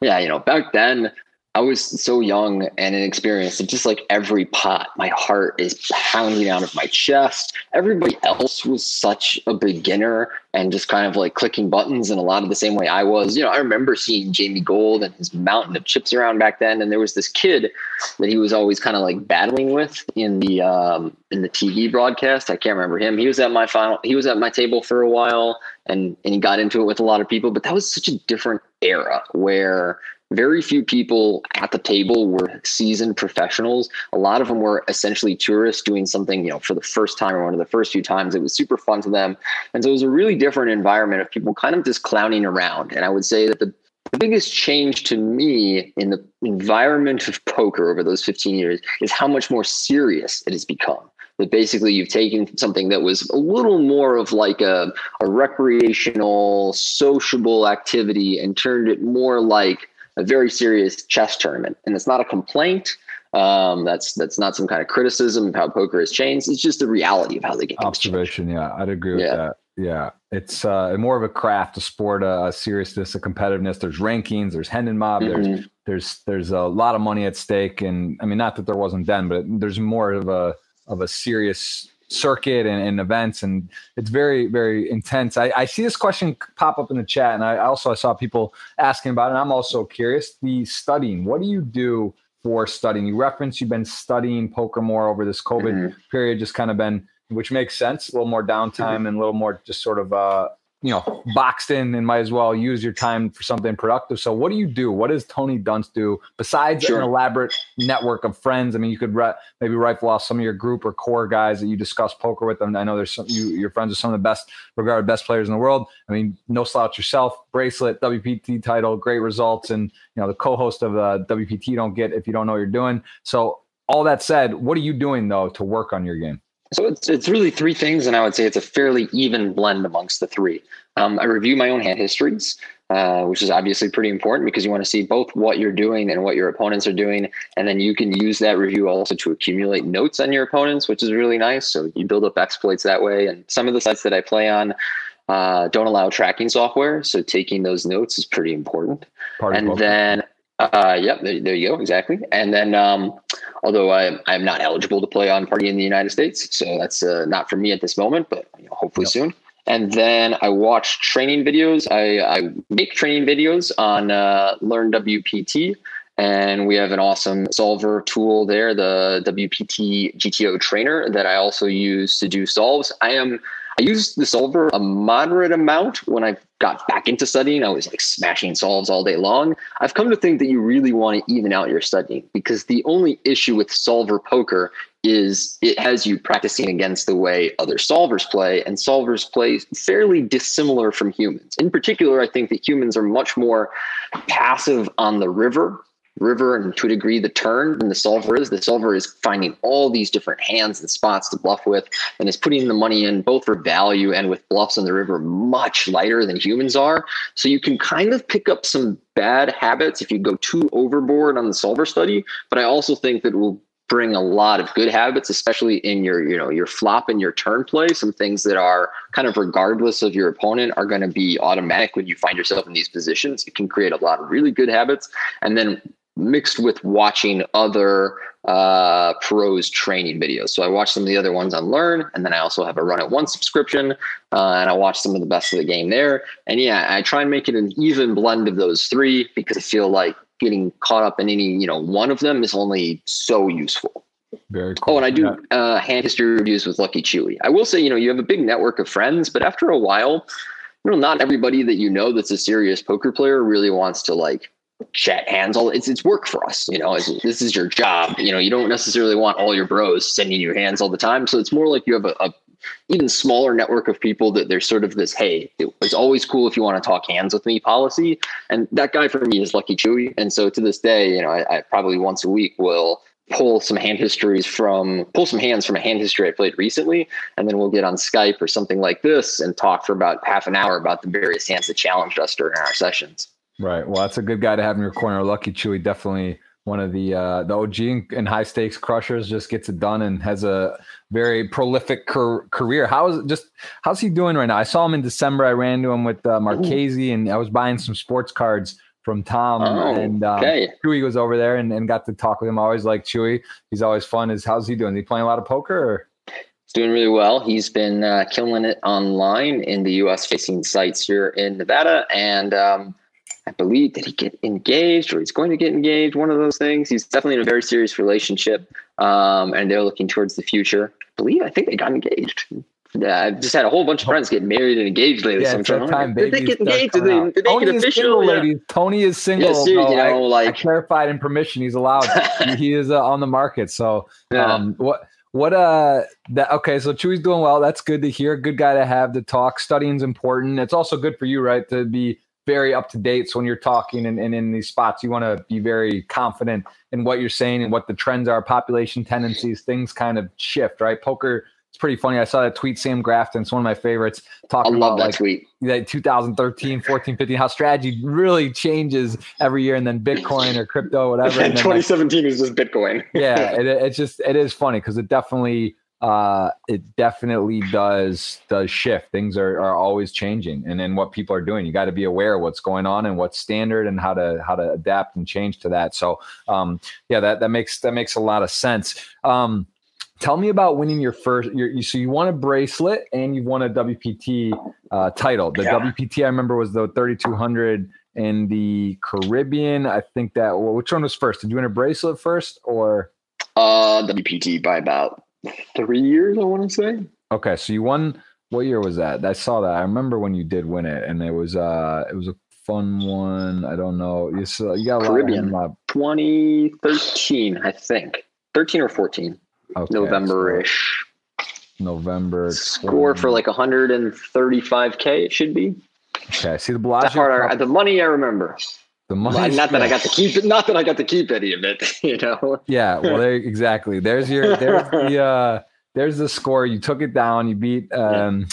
yeah, you know, back then I was so young and inexperienced. And just like every pot, my heart is pounding out of my chest. Everybody else was such a beginner and just kind of like clicking buttons in a lot of the same way I was. You know, I remember seeing Jamie Gold and his mountain of chips around back then. And there was this kid that he was always kind of like battling with in the um, in the TV broadcast. I can't remember him. He was at my final. He was at my table for a while, and and he got into it with a lot of people. But that was such a different era where very few people at the table were seasoned professionals. A lot of them were essentially tourists doing something, you know, for the first time or one of the first few times. It was super fun to them. And so it was a really different environment of people kind of just clowning around. And I would say that the, the biggest change to me in the environment of poker over those 15 years is how much more serious it has become that basically you've taken something that was a little more of like a, a recreational, sociable activity and turned it more like a very serious chess tournament. And it's not a complaint. Um, that's that's not some kind of criticism of how poker has changed. It's just the reality of how the game. Observation, yeah, I'd agree with yeah. that. Yeah, it's uh, more of a craft, a sport, a, a seriousness, a competitiveness. There's rankings, there's Hendon Mob, mm-hmm. there's there's there's a lot of money at stake, and I mean, not that there wasn't then, but there's more of a of a serious circuit and, and, events and it's very very intense I, I, see this question pop up in the chat and i also I saw people asking about it and i'm also curious the studying what do you do for studying you reference you've been studying poker more over this covid mm-hmm. period just kind of been which makes sense a little more downtime mm-hmm. and a little more just sort of uh you know boxed in and might as well use your time for something productive. So what do you do? What does tony dunst do besides sure. an elaborate network of friends? I mean you could re- maybe rifle off some of your group or core guys that you discuss poker with them i know there's some you your friends are some of the best regarded best players in the world. I mean no slouch yourself bracelet wpt title great results and you know the co-host of uh, wpt don't get if you don't know what you're doing. So all that said what are you doing though to work on your game so it's it's really three things, and I would say it's a fairly even blend amongst the three. Um, I review my own hand histories, uh, which is obviously pretty important because you want to see both what you're doing and what your opponents are doing, and then you can use that review also to accumulate notes on your opponents, which is really nice. So you build up exploits that way. And some of the sites that I play on uh, don't allow tracking software, so taking those notes is pretty important. And then uh, yep, there, there, you go, exactly. And then, um, although I, I'm not eligible to play on Party in the United States, so that's uh, not for me at this moment, but you know, hopefully yep. soon. And then I watch training videos. I, I make training videos on uh, Learn WPT, and we have an awesome solver tool there, the WPT GTO trainer that I also use to do solves. I am I used the solver a moderate amount when I got back into studying. I was like smashing solves all day long. I've come to think that you really want to even out your studying because the only issue with solver poker is it has you practicing against the way other solvers play, and solvers play fairly dissimilar from humans. In particular, I think that humans are much more passive on the river river and to a degree the turn than the solver is. The solver is finding all these different hands and spots to bluff with and is putting the money in both for value and with bluffs on the river much lighter than humans are. So you can kind of pick up some bad habits if you go too overboard on the solver study. But I also think that will bring a lot of good habits especially in your you know your flop and your turn play some things that are kind of regardless of your opponent are going to be automatic when you find yourself in these positions it can create a lot of really good habits and then mixed with watching other uh, pros training videos. So I watch some of the other ones on Learn, and then I also have a Run It Once subscription, uh, and I watch some of the best of the game there. And yeah, I try and make it an even blend of those three because I feel like getting caught up in any you know one of them is only so useful. Very cool. Oh, and I do uh, hand history reviews with Lucky Chewy. I will say, you know, you have a big network of friends, but after a while, you know, not everybody that you know that's a serious poker player really wants to like chat hands all it's it's work for us you know this is your job. You know you don't necessarily want all your bros sending you hands all the time. So it's more like you have a, a even smaller network of people that there's sort of this hey it's always cool if you want to talk hands with me policy. And that guy for me is lucky chewy. And so to this day you know I, I probably once a week will pull some hand histories from pull some hands from a hand history I played recently, and then we'll get on Skype or something like this and talk for about half an hour about the various hands that challenged us during our sessions. Right. Well, that's a good guy to have in your corner. Lucky Chewy, definitely one of the uh, the OG and high stakes crushers. Just gets it done and has a very prolific car- career. How is just how's he doing right now? I saw him in December. I ran to him with uh, Marchese, and I was buying some sports cards from Tom Oh, and um, okay. Chewy was over there and, and got to talk with him. I always like Chewy. He's always fun. Is how's he doing? Is he playing a lot of poker? Or? He's doing really well. He's been uh, killing it online in the U.S. facing sites here in Nevada, and um, I believe did he get engaged or he's going to get engaged? One of those things. He's definitely in a very serious relationship, um, and they're looking towards the future. I believe I think they got engaged. Yeah, I've just had a whole bunch of friends get married and engaged lately. Yeah, so I'm trying to time did they get engaged? Did they, did they Tony get is official? single, Yeah. Tony is single. Yeah, seriously, you know, like- I clarified in permission. He's allowed. <laughs> he, he is uh, on the market. So Yeah. um, what what uh that okay? So Chewy's doing well. That's good to hear. Good guy to have to talk. Studying's important. It's also good for you, right, to be very up to date. So when you're talking and, and in these spots, you want to be very confident in what you're saying and what the trends are, population tendencies, things kind of shift, right? Poker. It's pretty funny. I saw that tweet, Sam Grafton. It's one of my favorites. Talking about that like tweet. that 2013 14 15 how strategy really changes every year and then bitcoin or crypto whatever <laughs> and like, 2017 is just Bitcoin. yeah <laughs> it, it's just it is funny because it definitely uh it definitely does does shift. Things are, are always changing and then what people are doing you got to be aware of what's going on and what's standard and how to how to adapt and change to that. So um yeah that that makes that makes a lot of sense. Um tell me about winning your first your, you so you won a bracelet and you've won a wpt uh title. The Yeah. wpt i remember was the 3200 in the caribbean. I think that well, which one was first? Did you win a bracelet first or? Uh, WPT by about three years, I want to say. Okay, so you won. What year was that? I saw that. I remember when you did win it, and it was uh, it was a fun one. I don't know. You saw, you got a lot Caribbean. of 2013, I think. 13 or 14, Okay, November ish. so November. Score 20. for like 135K, it should be. Okay, see the Bellagio. I, Cup, the money I remember. The Well, money. not that I got to <laughs> keep it. Not that I got to keep any of it. <laughs> You know. Yeah, well, there exactly. There's your there's <laughs> the uh, there's the score. You took it down. You beat um,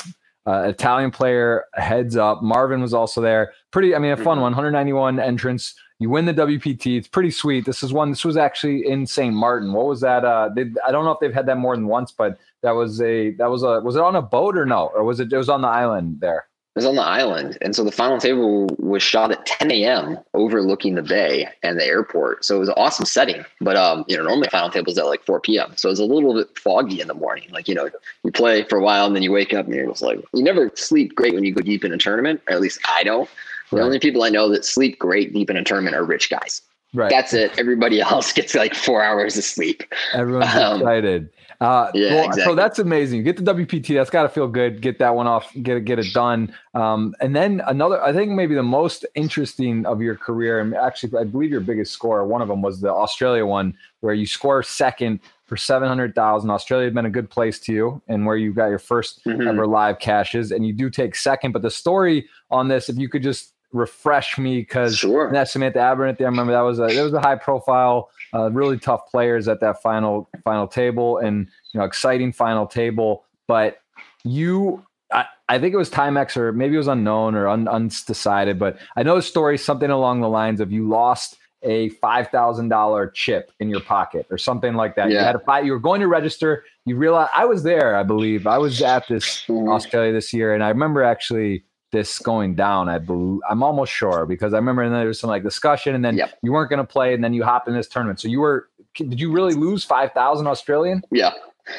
uh, Italian player heads up. Marvin was also there. Pretty, I mean, a fun Mhm. one. 191 entrance. You win the WPT. It's pretty sweet. This is one. This was actually in St. Martin. What was that? Uh, they, I don't know if they've had that more than once, but that was a that was a was it on a boat or no? Or was it? It was on the island there. It was on the island, and so the final table was shot at 10 a.m. overlooking the bay and the airport. So it was an awesome setting. But um, you know, normally final tables at like 4 p.m. So it was a little bit foggy in the morning. Like you know, you play for a while and then you wake up and you're just like, you never sleep great when you go deep in a tournament. Or at least I don't. The Right. only people I know that sleep great deep in a tournament are rich guys. Right. That's it. Everybody <laughs> else gets like four hours of sleep. Everyone's Um, excited. Uh, yeah, well, So that's amazing. You get the WPT. That's got to feel good. Get that one off. Get it. Get it done. Um, and then another. I think maybe the most interesting of your career, and actually, I believe your biggest score. One of them was the Australia one, where you score second for seven hundred thousand. Australia had been a good place to you, and where you got your 1st Mhm. ever live caches, and you do take second. But the story on this, if you could just refresh me, because Sure. that Samantha Abernathy, I remember that was a that was a high profile, uh, really tough players at that final final table, and you know exciting final table. But you, I, I think it was Timex or maybe it was unknown or un, undecided. But I know the story something along the lines of you lost a five thousand dollar chip in your pocket or something like that. You had to buy. You were going to register. You realized I was there. I believe I was at this Mhm. Australia this year, and I remember actually this going down. I believe I'm almost sure because I remember there was some like discussion, and then Yep. you weren't going to play, and then you hop in this tournament. So you were. Did you really lose five thousand Australian? Yeah.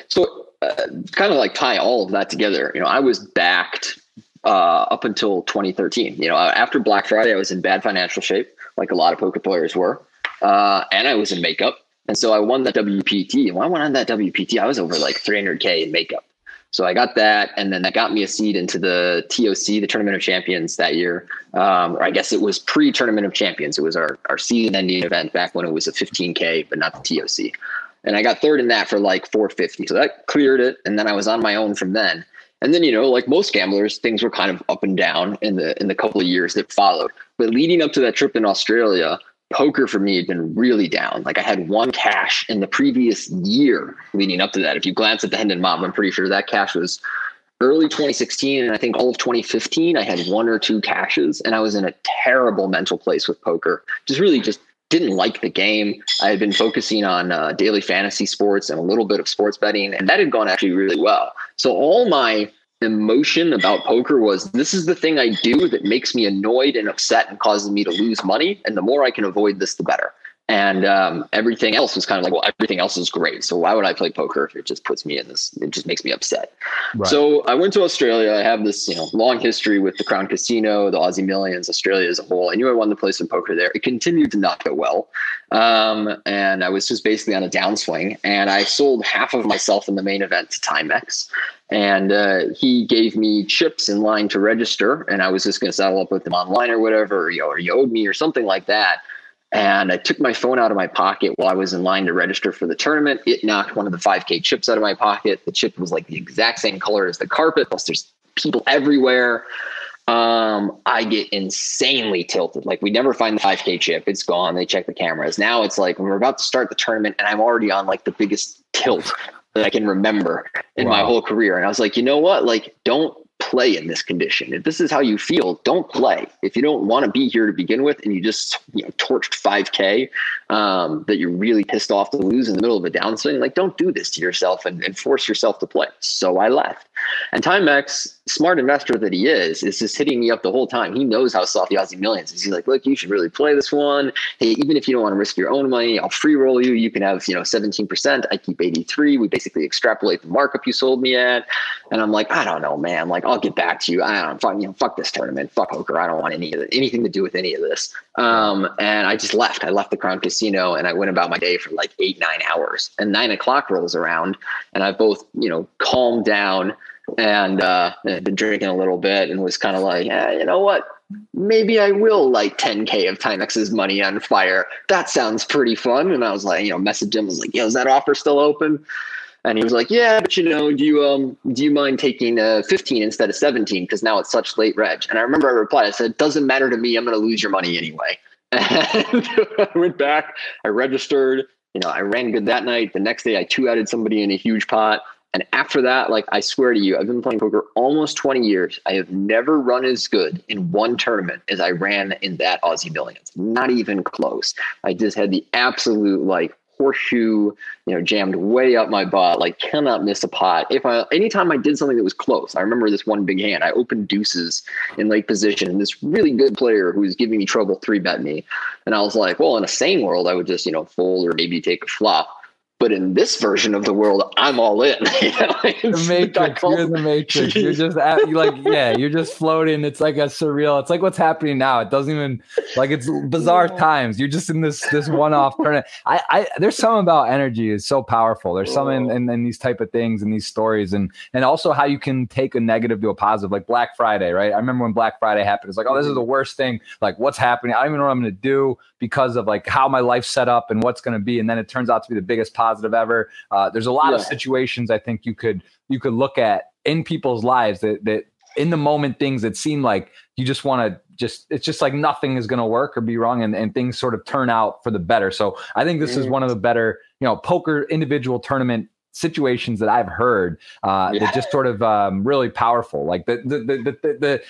So uh, kind of like tie all of that together. You know, I was backed uh, up until 2013. You know, uh, after Black Friday, I was in bad financial shape, like a lot of poker players were, uh, and I was in makeup. And so I won that WPT. And when I went on that WPT, I was over like 300k in makeup. So I got that, and then that got me a seed into the TOC, the Tournament of Champions that year. Um, or I guess it was pre-Tournament of Champions. It was our our season-ending event back when it was a 15k, but not the TOC and I got third in that for like 450. So that cleared it, and then I was on my own from then. And then you know, like most gamblers, things were kind of up and down in the in the couple of years that followed. But leading up to that trip in Australia, poker for me had been really down. Like I had one cash in the previous year leading up to that. If you glance at the Hendon Mob, I'm pretty sure that cash was early 2016 and I think all of 2015 I had one or two caches and I was in a terrible mental place with poker. Just really just didn't like the game. I had been focusing on uh, daily fantasy sports and a little bit of sports betting, and that had gone actually really well. So all my emotion about poker was this is the thing I do that makes me annoyed and upset and causes me to lose money. And the more I can avoid this, the better. And um, everything else was kind of like, well, everything else is great. So why would I play poker if it just puts me in this? It just makes me upset. Right. So I went to Australia. I have this, you know, long history with the Crown Casino, the Aussie Millions, Australia as a whole. I knew I wanted to play some poker there. It continued to not go well, um, and I was just basically on a downswing. And I sold half of myself in the main event to Timex, and uh, he gave me chips in line to register, and I was just going to settle up with him online or whatever, or, you know, or he owed me or something like that. And I took my phone out of my pocket while I was in line to register for the tournament. It knocked one of the 5K chips out of my pocket. The chip was like the exact same color as the carpet, plus there's people everywhere. Um, I get insanely tilted. Like we never find the 5K chip. It's gone. They check the cameras. Now it's like we're about to start the tournament and I'm already on like the biggest tilt that I can remember in wow. my whole career. And I was like, you know what? Like, don't play in this condition. If this is how you feel, don't play. If you don't want to be here to begin with, and you just you know torched 5K um, that you're really pissed off to lose in the middle of a downswing, like don't do this to yourself and, and force yourself to play. So I left. And Timex, smart investor that he is, is just hitting me up the whole time. He knows how soft the Aussie Millions is. He's like, look, you should really play this one. Hey, even if you don't want to risk your own money, I'll free roll you. You can have, you know, 17%. I keep 83. We basically extrapolate the markup you sold me at. And I'm like, I don't know, man. Like, I'll get back to you. I don't fuck, you know, fuck this tournament. Fuck poker. I don't want any of anything to do with any of this. Um, and I just left. I left the Crown Casino and I went about my day for like eight, nine hours. And nine o'clock rolls around and I've both, you know, calmed down and uh, been drinking a little bit and was kind of like, yeah, you know what? Maybe I will light 10K of Timex's money on fire. That sounds pretty fun. And I was like, you know, message him, was like, yo, is that offer still open? And he was like, yeah, but you know, do you, um, do you mind taking uh, 15 instead of 17? Cause now it's such late reg. And I remember I replied, I said, doesn't matter to me. I'm going to lose your money anyway. And <laughs> I went back, I registered, you know, I ran good that night. The next day I two added somebody in a huge pot. And after that, like I swear to you, I've been playing poker almost 20 years. I have never run as good in one tournament as I ran in that Aussie Millions. Not even close. I just had the absolute like horseshoe, you know, jammed way up my butt, like cannot miss a pot. If I anytime I did something that was close, I remember this one big hand. I opened deuces in late position, and this really good player who was giving me trouble three bet me. And I was like, well, in a sane world, I would just, you know, fold or maybe take a flop. But in this version of the world, I'm all in. <laughs> the Matrix, you're the Matrix. You're just at, you like, yeah, you're just floating. It's like a surreal. It's like what's happening now. It doesn't even like it's bizarre times. You're just in this this one off tournament. I, I there's something about energy is so powerful. There's something in, in, in these type of things and these stories, and and also how you can take a negative to a positive, like Black Friday, right? I remember when Black Friday happened. It's like, oh, this is the mm-hmm. worst thing. Like, what's happening? I don't even know what I'm going to do because of like how my life's set up and what's going to be, and then it turns out to be the biggest positive positive ever. Uh, there's a lot yeah. of situations I think you could you could look at in people's lives that that in the moment things that seem like you just want to just it's just like nothing is going to work or be wrong and, and things sort of turn out for the better so i think this is mm. one of the better you know poker individual tournament situations that I've heard uh, yeah. that just sort of um, really powerful. Like the the, the the the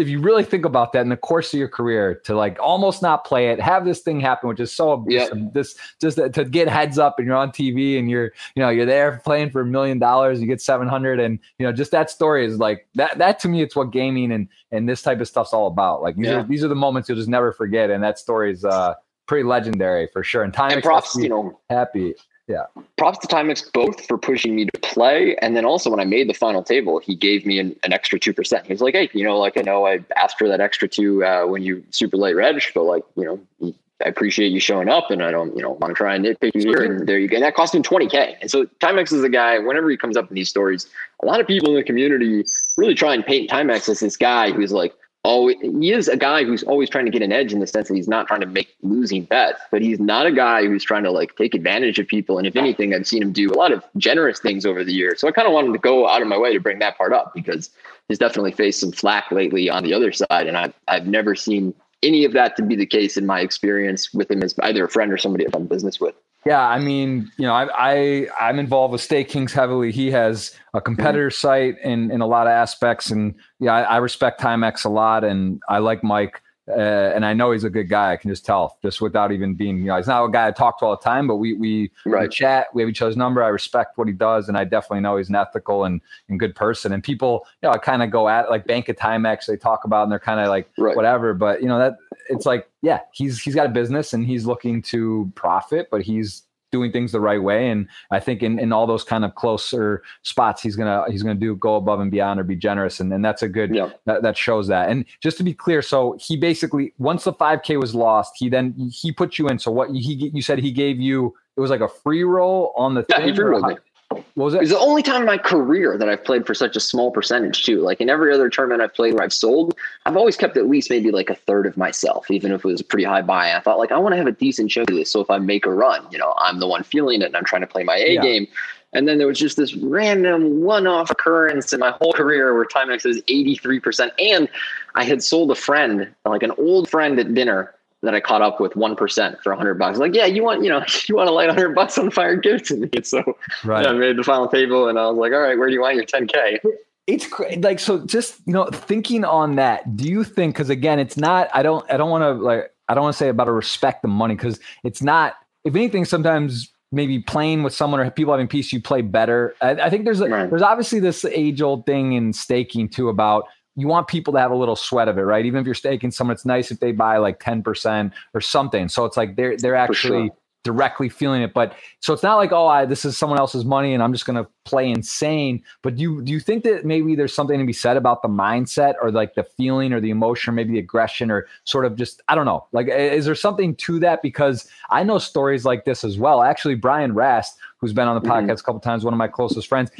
if you really think about that in the course of your career to like almost not play it, have this thing happen, which is so yep. this just to get heads up and you're on TV and you're you know you're there playing for a million dollars, you get seven hundred, and you know just that story is like that. That to me, it's what gaming and and this type of stuff's all about. Like these yeah. are these are the moments you'll just never forget, and that story is uh pretty legendary for sure. And time and props, you know, happy yeah. Props to Timex both for pushing me to play. And then also when I made the final table, he gave me an, an extra 2%. He was like, Hey, you know, like I know I asked for that extra two uh, when you super late reg, but like, you know, I appreciate you showing up and I don't, you know, want to try and nitpick you here. And there you go. And that cost him 20K. And so Timex is a guy, whenever he comes up in these stories, a lot of people in the community really try and paint Timex as this guy who's like, always he is a guy who's always trying to get an edge in the sense that he's not trying to make losing bets, but he's not a guy who's trying to like take advantage of people. And if anything, I've seen him do a lot of generous things over the years. So I kind of wanted to go out of my way to bring that part up because he's definitely faced some flack lately on the other side. And I've I've never seen any of that to be the case in my experience with him as either a friend or somebody I've done business with. Yeah, I mean, you know, I, I I'm involved with State Kings heavily. He has a competitor site in in a lot of aspects, and yeah, I, I, respect Timex a lot, and I like Mike uh, and I know he's a good guy. I can just tell just without even being, you know, he's not a guy I talk to all the time, but we we, right. we chat. We have each other's number. I respect what he does, and I definitely know he's an ethical and, and good person. And people, you know, I kind of go at like Bank of Timex. They talk about, and they're kind of like right. whatever. But you know that it's like, yeah, he's he's got a business and he's looking to profit, but he's doing things the right way. And I think in, in all those kind of closer spots, he's gonna he's gonna do go above and beyond or be generous, and, and that's a good yeah. that, that shows that. And just to be clear, so he basically once the 5K was lost, he then he put you in. So what he you said he gave you it was like a free roll on the yeah, thing. He free rolled. What was it? It's the only time in my career that I've played for such a small percentage too. Like in every other tournament I've played where I've sold, I've always kept at least maybe like a third of myself, even if it was a pretty high buy. I thought like I want to have a decent show this. So if I make a run, you know, I'm the one feeling it and I'm trying to play my A yeah. game. And then there was just this random one-off occurrence in my whole career where Timex is 83%. And I had sold a friend, like an old friend at dinner, that I caught up with 1% for 100 bucks. Like, yeah, you want, you know, <laughs> you want to light 100 bucks on fire, give it to me. So right. yeah, I made the final table and I was like, all right, where do you want your 10K? It's like, so just, you know, thinking on that, do you think, cause again, it's not, I don't, I don't want to like, I don't want to say about to respect the money. Cause it's not, if anything, sometimes maybe playing with someone or people having peace, you play better. I, I think there's, a, right. there's obviously this age old thing in staking too about, you want people to have a little sweat of it, right? Even if you're staking someone, it's nice if they buy like 10% or something. So it's like they're they're actually sure. directly feeling it. But so it's not like, oh, I, this is someone else's money and I'm just gonna play insane. But do you do you think that maybe there's something to be said about the mindset or like the feeling or the emotion, or maybe the aggression or sort of just I don't know. Like is there something to that? Because I know stories like this as well. Actually, Brian Rast, who's been on the mm-hmm. podcast mm-hmm. a couple times, one of my closest friends,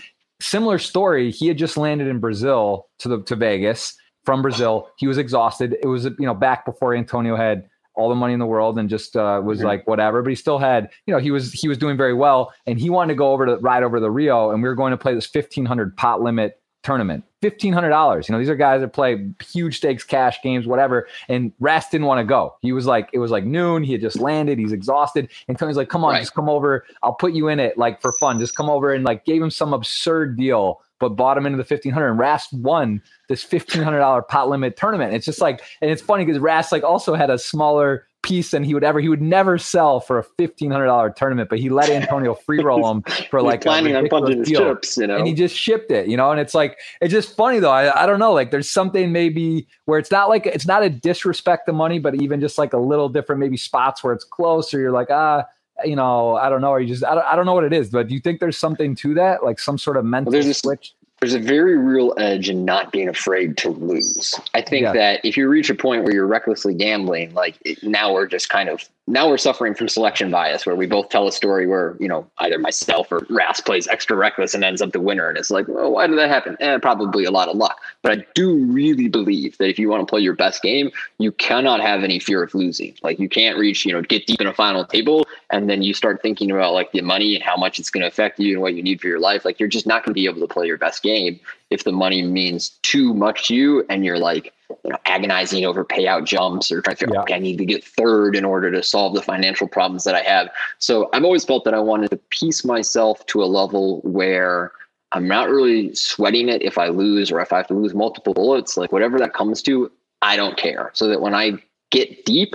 similar story. He had just landed in Brazil to the to Vegas from Brazil. He was exhausted. It was you know back before Antonio had all the money in the world and just uh, was mm-hmm. like whatever. But he still had you know he was he was doing very well, and he wanted to go over to ride over the Rio, and we were going to play this fifteen hundred pot limit tournament. Fifteen hundred dollars. You know, these are guys that play huge stakes, cash games, whatever. And Rast didn't want to go. He was like, it was like noon. He had just landed. He's exhausted. And Tony's like, come on, right. just come over. I'll put you in it, like for fun. Just come over and like gave him some absurd deal, but bought him into the fifteen hundred. And Rast won this fifteen hundred dollar pot limit tournament. It's just like, and it's funny because Rast like also had a smaller piece than he would ever. He would never sell for a fifteen hundred dollar tournament, but he let Antonio free roll him for like planning on punching chips, you know, and he just shipped it, you know. And it's like it's just funny though. I, I don't know, like there's something maybe where it's not like it's not a disrespect to money, but even just like a little different maybe spots where it's close, or you're like ah. You know, I don't know. Or you just, I don't, I don't know what it is, but do you think there's something to that? Like some sort of mental well, switch? There's a very real edge in not being afraid to lose. I think yeah. that if you reach a point where you're recklessly gambling, like now we're just kind of now we're suffering from selection bias where we both tell a story where, you know, either myself or Rast plays extra reckless and ends up the winner. And it's like, well, why did that happen? And eh, probably a lot of luck. But I do really believe that if you want to play your best game, you cannot have any fear of losing. Like you can't reach, you know, get deep in a final table and then you start thinking about like the money and how much it's going to affect you and what you need for your life. Like you're just not going to be able to play your best game if the money means too much to you and you're like, you know, agonizing over payout jumps or trying to figure yeah. okay, I need to get third in order to solve the financial problems that I have. So I've always felt that I wanted to piece myself to a level where I'm not really sweating it if I lose or if I have to lose multiple bullets, like whatever that comes to, I don't care. So that when I get deep,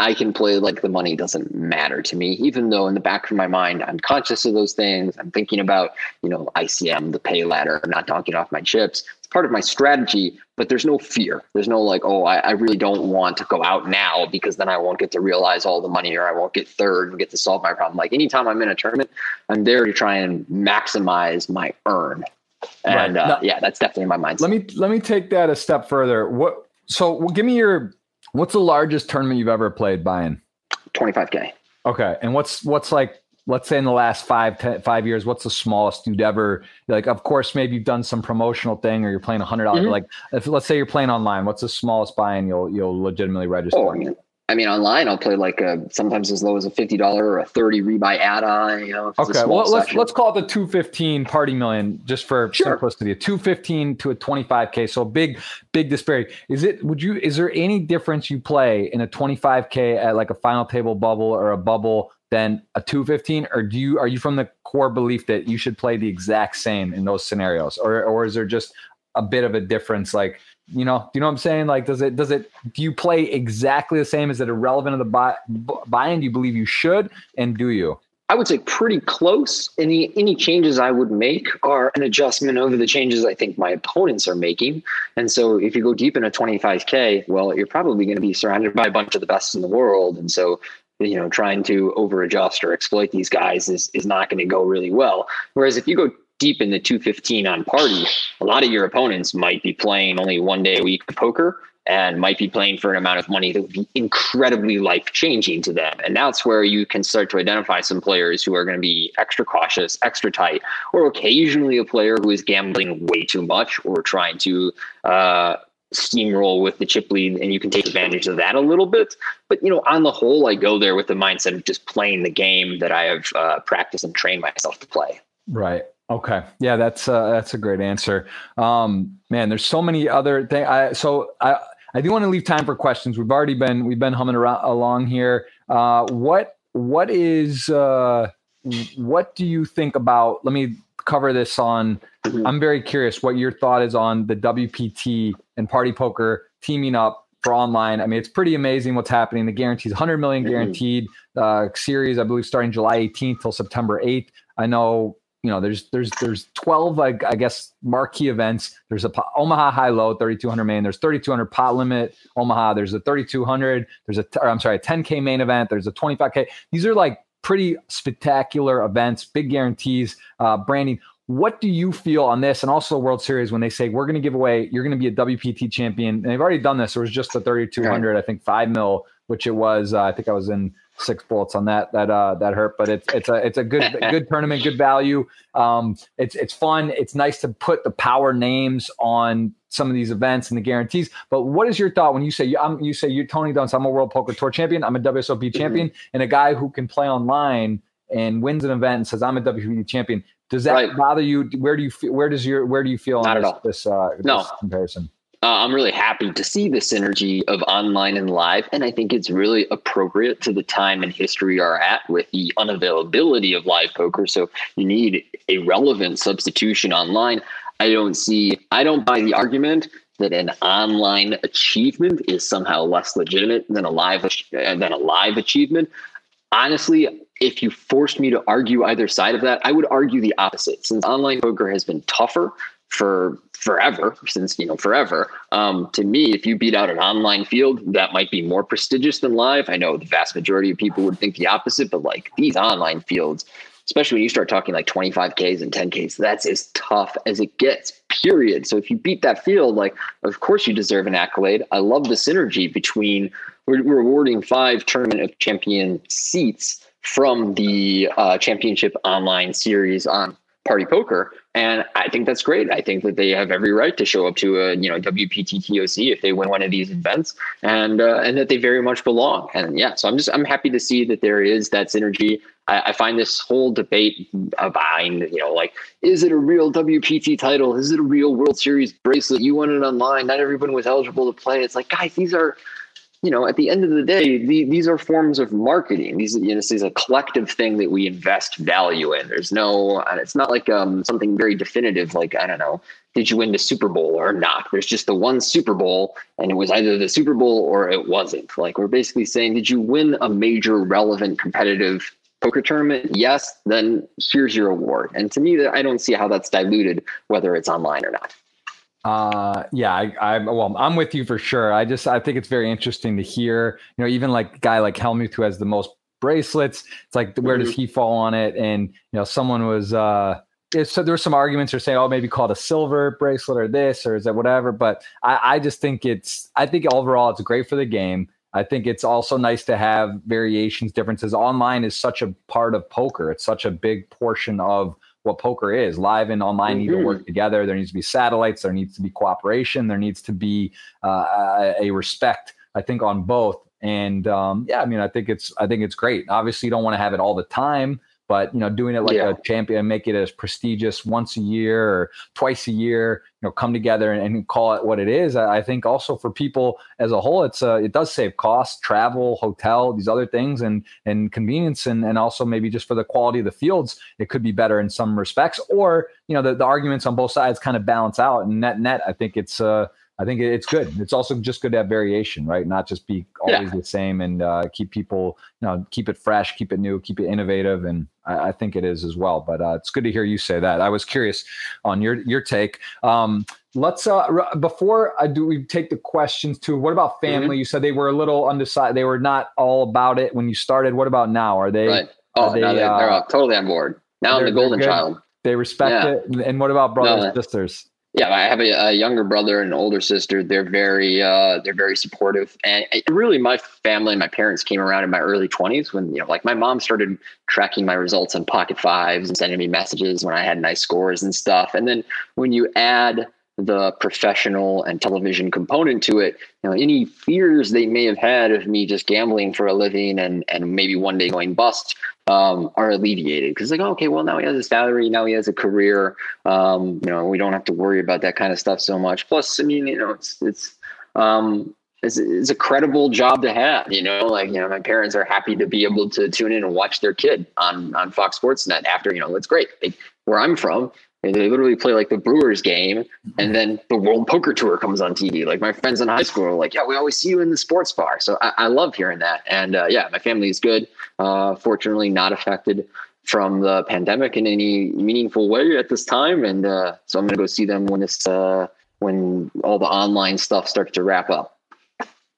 I can play like the money doesn't matter to me, even though in the back of my mind, I'm conscious of those things. I'm thinking about, you know, ICM, the pay ladder, I'm not donking off my chips. It's part of my strategy, but there's no fear. There's no like, oh, I, I, really don't want to go out now because then I won't get to realize all the money or I won't get third and get to solve my problem. Like anytime I'm in a tournament, I'm there to try and maximize my earn. And right. uh, yeah, that's definitely my mindset. Let me let me take that a step further. What so well, give me your What's the largest tournament you've ever played buying? 25K. Okay. And what's, what's like, let's say in the last five, ten, five years, what's the smallest you'd ever like, of course, maybe you've done some promotional thing or you're playing a hundred dollars, mm-hmm. like if let's say you're playing online, what's the smallest buy-in you'll, you'll legitimately register? Oh, I mean, I mean, online I'll play like a, sometimes as low as a fifty dollar or a thirty rebuy add-on. You know, okay, well let's let's call it the two fifteen party million just for sure. simplicity. Two fifteen to a twenty five k. So big big disparity. Is it? Would you? Is there any difference you play in a twenty five k at like a final table bubble or a bubble than a two fifteen? Or do you are you from the core belief that you should play the exact same in those scenarios, or or is there just a bit of a difference? Like You know, do you know what I'm saying? Like, does it does it do you play exactly the same? Is it irrelevant of the buy buy-in? Do you believe you should, and do you? I would say pretty close. Any any changes I would make are an adjustment over the changes I think my opponents are making. And so if you go deep in a 25k, well, you're probably going to be surrounded by a bunch of the best in the world. And so you know trying to over adjust or exploit these guys is is not going to go really well. Whereas if you go deep in the 215 on party, a lot of your opponents might be playing only one day a week of poker and might be playing for an amount of money that would be incredibly life changing to them. And that's where you can start to identify some players who are going to be extra cautious, extra tight, or occasionally a player who is gambling way too much or trying to uh, steamroll with the chip lead and you can take advantage of that a little bit. But, you know, on the whole, I go there with the mindset of just playing the game that I have uh, practiced and trained myself to play. Right. Okay. Yeah, that's uh, that's a great answer. Um, man, there's so many other things. I so I I do want to leave time for questions. We've already been we've been humming around along here. Uh, what what is uh, what do you think about? Let me cover this on. I'm very curious what your thought is on the WPT and Party Poker teaming up for online. I mean, it's pretty amazing what's happening. The guarantees 100 million mm-hmm. guaranteed uh, series, I believe, starting July 18th till September 8th. I know you know, there's there's there's 12, I, I guess, marquee events. There's a Omaha High Low 3200 main. There's 3200 pot limit Omaha. There's a 3200. There's a I'm sorry, a 10k main event. There's a 25k. These are like pretty spectacular events, big guarantees, uh, branding. What do you feel on this, and also World Series when they say we're going to give away, you're going to be a WPT champion, and they've already done this. It was just the 3200, I think five mil, which it was. Uh, I think I was in six bullets on that that uh that hurt but it's it's a it's a good <laughs> good tournament good value. Um it's it's fun. It's nice to put the power names on some of these events and the guarantees. But what is your thought when you say I'm you say you're Tony Dunst I'm a world poker tour champion I'm a WSOP mm-hmm. champion and a guy who can play online and wins an event and says I'm a WPT champion. Does that right. bother you? Where do you feel where does your where do you feel Not on this, this, uh, no. this comparison uh, I'm really happy to see the synergy of online and live. And I think it's really appropriate to the time and history we are at with the unavailability of live poker. So you need a relevant substitution online. I don't see, I don't buy the argument that an online achievement is somehow less legitimate than a live than a live achievement. Honestly, if you forced me to argue either side of that, I would argue the opposite. Since online poker has been tougher for forever since you know forever. Um, to me if you beat out an online field that might be more prestigious than live. I know the vast majority of people would think the opposite but like these online fields especially when you start talking like 25ks and 10ks that's as tough as it gets period. So if you beat that field like of course you deserve an accolade. I love the synergy between we're rewarding five tournament of champion seats from the uh, championship online series on party poker and I think that's great. I think that they have every right to show up to a you know WPT TOC if they win one of these events, and uh, and that they very much belong. And yeah, so I'm just I'm happy to see that there is that synergy. I, I find this whole debate about you know like is it a real WPT title? Is it a real World Series bracelet? You won it online. Not everyone was eligible to play. It's like guys, these are you know, at the end of the day, the, these are forms of marketing. These, you know, this is a collective thing that we invest value in. There's no, it's not like um, something very definitive. Like I don't know, did you win the Super Bowl or not? There's just the one Super Bowl, and it was either the Super Bowl or it wasn't. Like we're basically saying, did you win a major, relevant, competitive poker tournament? Yes, then here's your award. And to me, I don't see how that's diluted, whether it's online or not. Uh, yeah, I, I, well, I'm with you for sure. I just, I think it's very interesting to hear, you know, even like a guy like Hellmuth who has the most bracelets. It's like, where mm-hmm. does he fall on it? And, you know, someone was, uh, so there were some arguments or saying, oh, maybe called a silver bracelet or this, or is that whatever. But I, I just think it's, I think overall it's great for the game. I think it's also nice to have variations, differences. Online is such a part of poker. It's such a big portion of what poker is. Live and online mm-hmm. need to mm-hmm. work together. There needs to be satellites. There needs to be cooperation. There needs to be uh, a respect. I think on both. And um, yeah, I mean, I think it's I think it's great. Obviously, you don't want to have it all the time, but you know doing it like yeah. a champion make it as prestigious once a year or twice a year you know come together and, and call it what it is I, I, think also for people as a whole it's uh, it does save costs travel hotel these other things and and convenience and and also maybe just for the quality of the fields it could be better in some respects or you know the, the arguments on both sides kind of balance out and net net i think it's uh I think it's good. It's also just good to have variation, right? Not just be always yeah. the same and uh, keep people, you know, keep it fresh, keep it new, keep it innovative, and I, I think it is as well. But uh, it's good to hear you say that. I was curious on your your take. Um, let's uh, before I do, we take the questions to What about family? Mm-hmm. You said they were a little undecided. They were not all about it when you started. What about now? Are they? Right. Oh, they, they're, they're uh, totally on board. Now I'm the golden child. They respect yeah. it. And what about brothers no, and sisters? Yeah, I have a, a, younger brother and an older sister. They're very uh, they're very supportive, and really, my family and my parents came around in my early twenties when you know, like my mom started tracking my results on PocketFives and sending me messages when I had nice scores and stuff. And then when you add the professional and television component to it, you know, any fears they may have had of me just gambling for a living and and maybe one day going bust um, are alleviated because like, oh, okay, well now he has a salary, now he has a career. Um, you know, we don't have to worry about that kind of stuff so much. Plus, I mean, you know, it's it's um, it's, it's a credible job to have. You know, like you know, my parents are happy to be able to tune in and watch their kid on on Fox Sports Net after you know, it's great. Like, where I'm from, and they literally play like the Brewers game, and then the World Poker Tour comes on TV. Like my friends in high school are like, "Yeah, we always see you in the sports bar." So I, I love hearing that. And uh, yeah, my family is good. Uh, fortunately, not affected from the pandemic in any meaningful way at this time. And uh, so I'm going to go see them when this uh, when all the online stuff starts to wrap up.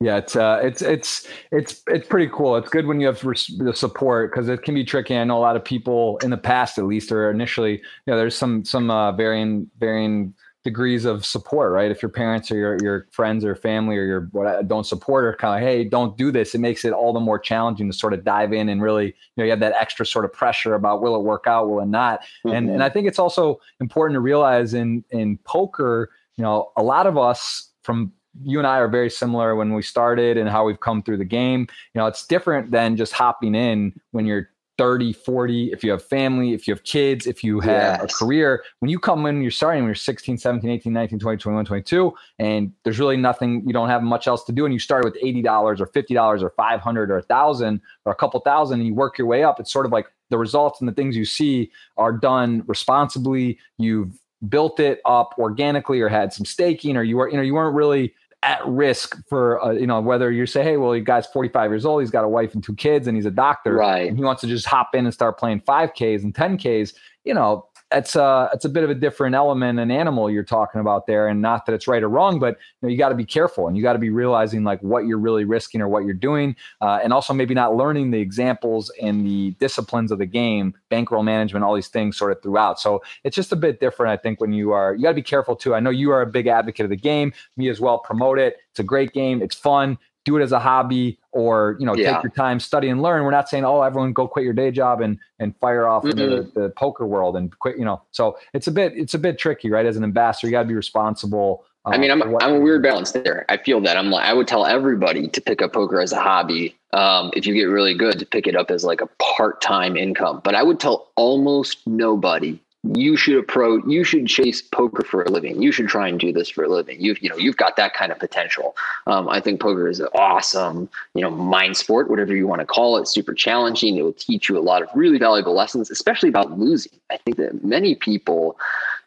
Yeah, it's uh, it's it's it's it's pretty cool. It's good when you have the support because it can be tricky. I know a lot of people in the past, at least, or initially, you know, there's some some uh, varying varying degrees of support, right? If your parents or your your friends or family or your what don't support or kind of hey, don't do this, it makes it all the more challenging to sort of dive in and really, you know, you have that extra sort of pressure about will it work out, will it not? Mm-hmm. And and I think it's also important to realize in in poker, you know, a lot of us from you and I are very similar when we started and how we've come through the game. You know, it's different than just hopping in when you're 30, 40, if you have family, if you have kids, if you have yes. a career. When you come in, you're starting when you're 16, 17, 18, 19, 20, 21, 22, and there's really nothing, you don't have much else to do. And you start with $80 or $50 or 500 or a thousand or a couple thousand and you work your way up. It's sort of like the results and the things you see are done responsibly. You've built it up organically or had some staking or you were, you know, you weren't really at risk for uh, you know whether you say hey well you guy's 45 years old he's got a wife and two kids and he's a doctor right. and he wants to just hop in and start playing 5ks and 10ks you know it's a it's a bit of a different element and animal you're talking about there and not that it's right or wrong but you, know, you got to be careful and you got to be realizing like what you're really risking or what you're doing uh, and also maybe not learning the examples and the disciplines of the game bankroll management all these things sort of throughout. So it's just a bit different i think when you are you got to be careful too. I know you are a big advocate of the game. Me as well promote it. It's a great game. It's fun. Do it as a hobby or you know yeah. take your time study and learn we're not saying oh everyone go quit your day job and and fire off mm-hmm. into the, the, poker world and quit you know so it's a bit it's a bit tricky right as an ambassador you got to be responsible uh, I mean, I'm I'm a weird balance there. I feel that I'm like I would tell everybody to pick up poker as a hobby. Um, if you get really good, to pick it up as like a part time income. But I would tell almost nobody you should approach you should chase poker for a living. You should try and do this for a living. You've you know you've got that kind of potential. Um, i think poker is an awesome you know mind sport whatever you want to call it super challenging. It will teach you a lot of really valuable lessons especially about losing. I think that many people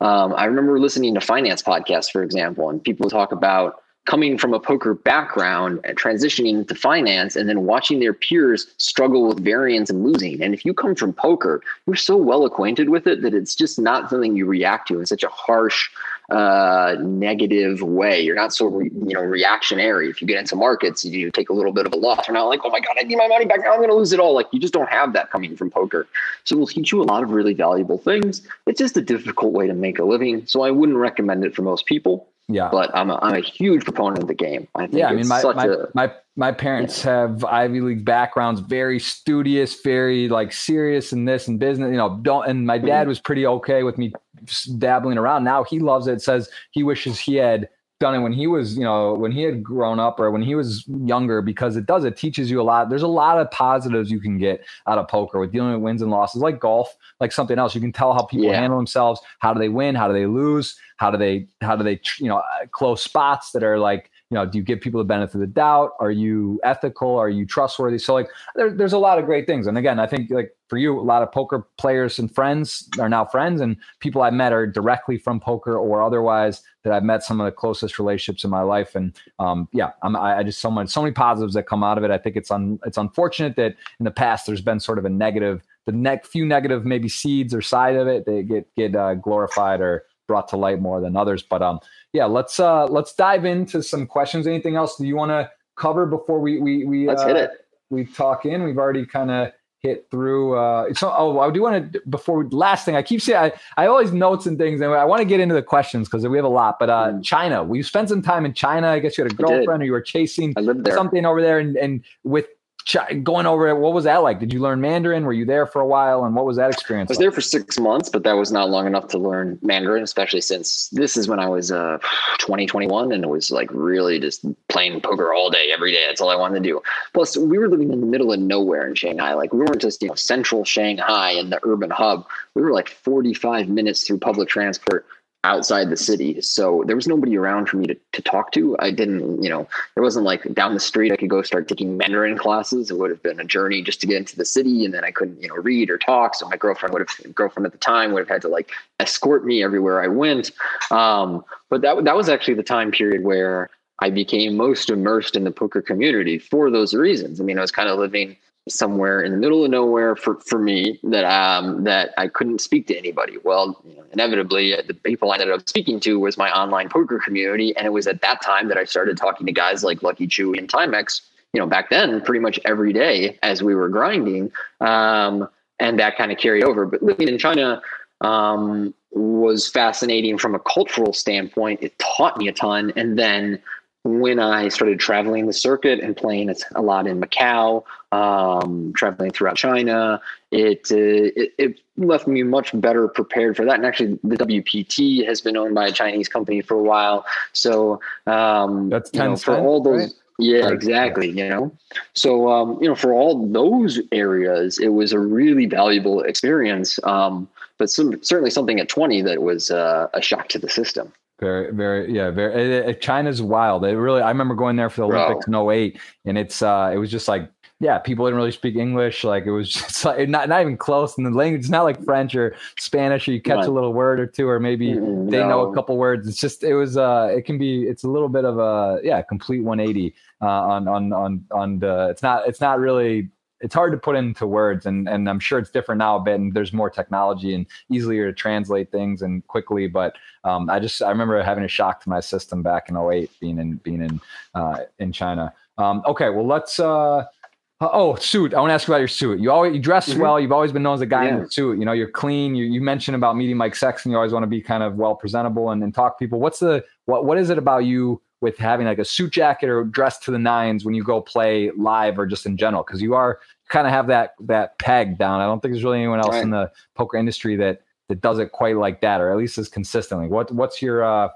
um, i remember listening to finance podcasts for example and people talk about coming from a poker background and transitioning into finance and then watching their peers struggle with variance and losing. And if you come from poker, you're so well acquainted with it that it's just not something you react to in such a harsh, uh, negative way. You're not so re- you know reactionary. If you get into markets, you take a little bit of a loss. You're not like, oh my god, I need my money back now. I'm going to lose it all. Like you just don't have that coming from poker. So it will teach you a lot of really valuable things. It's just a difficult way to make a living. So I wouldn't recommend it for most people. Yeah. But I'm a, I'm a huge proponent of the game. I think yeah, I mean, my, my, a, my, my parents yeah. have Ivy League backgrounds, very studious, very like serious in this and business, you know, don't, and my dad mm-hmm. was pretty okay with me dabbling around. Now he loves it, says he wishes he had done it when he was, you know, when he had grown up or when he was younger because it does, it teaches you a lot. There's a lot of positives you can get out of poker with dealing with wins and losses, like golf, like something else. You can tell how people yeah. handle themselves. How do they win? How do they lose? How do they, how do they, you know, close spots that are like you know, do you give people the benefit of the doubt? Are you ethical? Are you trustworthy? So like, there, there's a lot of great things. And again, I think like for you, a lot of poker players and friends are now friends, and people I've met are directly from poker or otherwise that I've met some of the closest relationships in my life. And um, yeah, I'm, I, I just so much, so many positives that come out of it. I think it's un, it's unfortunate that in the past there's been sort of a negative, the next few negative maybe seeds or side of it they get get uh, glorified or brought to light more than others. But um, yeah, let's uh, let's dive into some questions. Anything else do you want to cover before we we we let's uh, hit it? We talk in. We've already kind of hit through. Uh, so, oh, I do want to before last thing. I keep saying I, I always notes and things, and I want to get into the questions because we have a lot. But uh, mm. China, we spent some time in China. I guess you had a girlfriend, or you were chasing something over there, and and with going over it, what was that like? Did you learn Mandarin? Were you there for a while? And what was that experience? I was like? there for six months, but that was not long enough to learn Mandarin, especially since this is when I was uh, 20, 21, and it was like really just playing poker all day, every day. That's all I wanted to do. Plus, we were living in the middle of nowhere in Shanghai. Like we weren't just, you know, central Shanghai in the urban hub. We were like 45 minutes through public transport outside the city. So there was nobody around for me to, to talk to. I didn't, you know, there wasn't like down the street I could go start taking Mandarin classes. It would have been a journey just to get into the city and then I couldn't, you know, read or talk. So my girlfriend would have girlfriend at the time would have had to like escort me everywhere I went. Um, but that that was actually the time period where I became most immersed in the poker community for those reasons. I mean, I was kind of living somewhere in the middle of nowhere for, for me that um that I couldn't speak to anybody. Well, you know, inevitably, uh, the people I ended up speaking to was my online poker community, and it was at that time that I started talking to guys like Lucky Chewy and Timex. You know, back then, pretty much every day as we were grinding, um, and that kind of carried over. But living in China um, was fascinating from a cultural standpoint. It taught me a ton, and then when I started traveling the circuit and playing a lot in Macau, um, traveling throughout China, it, uh, it, it left me much better prepared for that. And actually, the WPT has been owned by a Chinese company for a while, so um, that's you know, for all those. Right? Yeah, exactly. You know, so um, you know, for all those areas, it was a really valuable experience. Um, but some, certainly something at twenty that was uh, a shock to the system. Very, very, yeah, very. It, it, China's wild. It really. I remember going there for the Olympics in 08, and it's uh, it was just like, yeah, people didn't really speak English. Like it was <laughs> just like not not even close. And the language, it's not like French or Spanish, or you catch right. a little word or two, or maybe they no. know a couple words. It's just it was uh, it can be. It's a little bit of a yeah, complete 180 uh, on on on on the. It's not it's not really it's hard to put into words and and I'm sure it's different now a bit and there's more technology and easier to translate things and quickly but um, I just I remember having a shock to my system back in 08 being in being in uh, in China. Um, okay well let's uh, uh oh suit. I want to ask you about your suit. You always you dress mm-hmm. well. You've always been known as a guy yeah. in the suit. You know you're clean. You, you mentioned about meeting Mike Sexton. You always want to be kind of well presentable and, and talk to people. What's the what what is it about you with having like a suit jacket or dressed to the nines when you go play live or just in general? Because you are kind of have that that peg down. I don't think there's really anyone else right. in the poker industry that that does it quite like that, or at least as consistently. What what's your uh,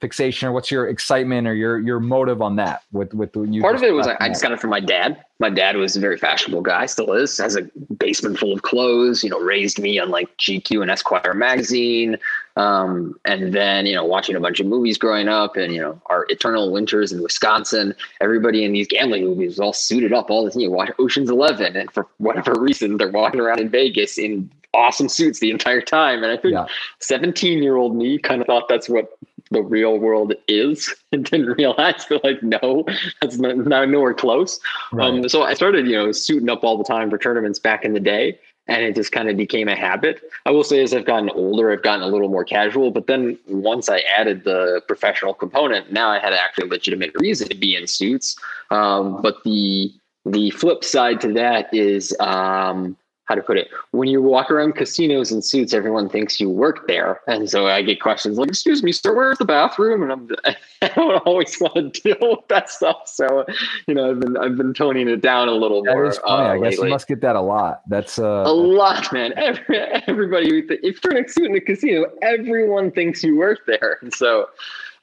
fixation, or what's your excitement, or your your motive on that? With with you. Part of it was I, I just got it from my dad. My dad was a very fashionable guy, still is. Has a basement full of clothes. You know, raised me on like GQ and Esquire magazine. Um, and then, you know, watching a bunch of movies growing up and, you know, our eternal winters in Wisconsin, everybody in these gambling movies was all suited up all the, time you watch Ocean's 11. And for whatever <laughs> reason, they're walking around in Vegas in awesome suits the entire time. And I think 17 yeah. year old me kind of thought that's what the real world is <laughs> and didn't realize that like no that's not, not nowhere close right. um, so i started you know suiting up all the time for tournaments back in the day and it just kind of became a habit. I will say as I've gotten older, I've gotten a little more casual. But then once I added the professional component, now I had actually a legitimate reason to be in suits. Um, but the the flip side to that is um, how to put it. When you walk around casinos in suits everyone thinks you work there. And so i get questions like excuse me sir where's the bathroom? And i'm <laughs> i don't always want to deal with that stuff. So you know i've been i've been toning it down a little that more. Uh, i guess lately. you must get that a lot. That's uh a lot man. Every, everybody if you're in a suit in a casino everyone thinks you work there. And so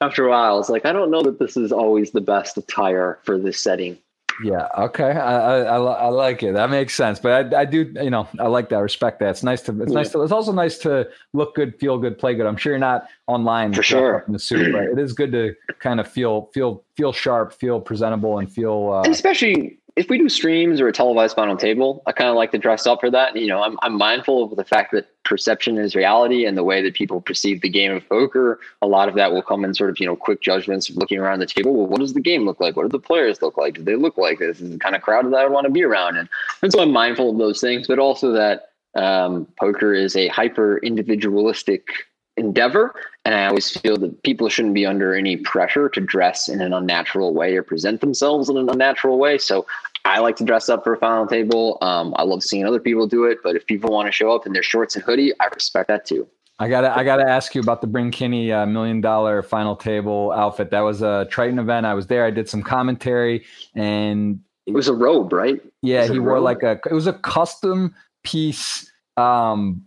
after a while it's like i don't know that this is always the best attire for this setting Yeah. Okay. I, I, I like it. That makes sense. But I, I do, you know, I like that. I respect that. It's nice to, it's yeah. nice to, it's also nice to look good, feel good, play good. I'm sure you're not online for sure in the suit, but it is good to kind of feel, feel, feel sharp, feel presentable and feel, uh, and especially if we do streams or a televised final table, I kind of like to dress up for that. You know, I'm, I'm mindful of the fact that perception is reality and the way that people perceive the game of poker. A lot of that will come in sort of, you know, quick judgments of looking around the table. Well, what does the game look like? What do the players look like? Do they look like this? is the kind of crowd that I want to be around. And, and so I'm mindful of those things, but also that um, poker is a hyper individualistic endeavor. And I always feel that people shouldn't be under any pressure to dress in an unnatural way or present themselves in an unnatural way. So I like to dress up for a final table. Um, I love seeing other people do it. But if people want to show up in their shorts and hoodie, I respect that too. I gotta, I gotta ask you about the Bryn Kenney uh, million dollar final table outfit. That was a Triton event. I was there. I did some commentary, and it was a robe, right? Yeah, he wore robe? like a. It was a custom piece um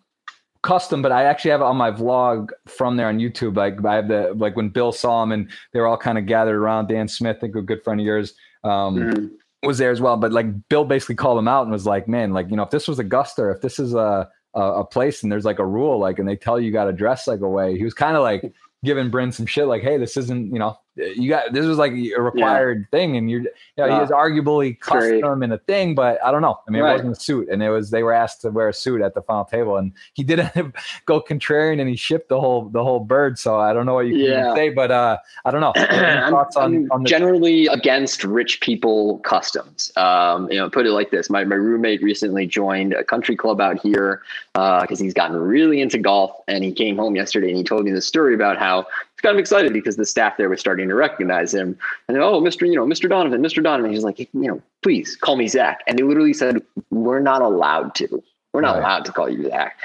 custom, but I actually have it on my vlog from there on YouTube. Like I have the like when Bill saw him and they were all kind of gathered around. Dan Smith, I think a good friend of yours, um, mm-hmm. was there as well. But like Bill basically called him out and was like, "Man, like you know, if this was Augusta, if this is a a, a place and there's like a rule, like, and they tell you, you got to dress like a way," he was kind of like giving Bryn some shit, like, "Hey, this isn't you know." You got this was like a required yeah. thing, and you're, you know, uh, he was arguably custom great. in a thing, but I don't know. I mean, right. it wasn't a suit, and it was they were asked to wear a suit at the final table, and he didn't <laughs> go contrarian, and he shipped the whole the whole bird. So I don't know what you yeah. can say, but uh, I don't know. <clears throat> thoughts on, on generally against rich people customs. Um, you know, put it like this: my my roommate recently joined a country club out here because uh, he's gotten really into golf, and he came home yesterday and he told me the story about how he's kind of excited because the staff there was starting to recognize him. And oh, Mr. You know, Mr. Donovan, Mr. Donovan. He's like, you know, please call me Zach. And they literally said, we're not allowed to. We're not right. allowed to call you Zach.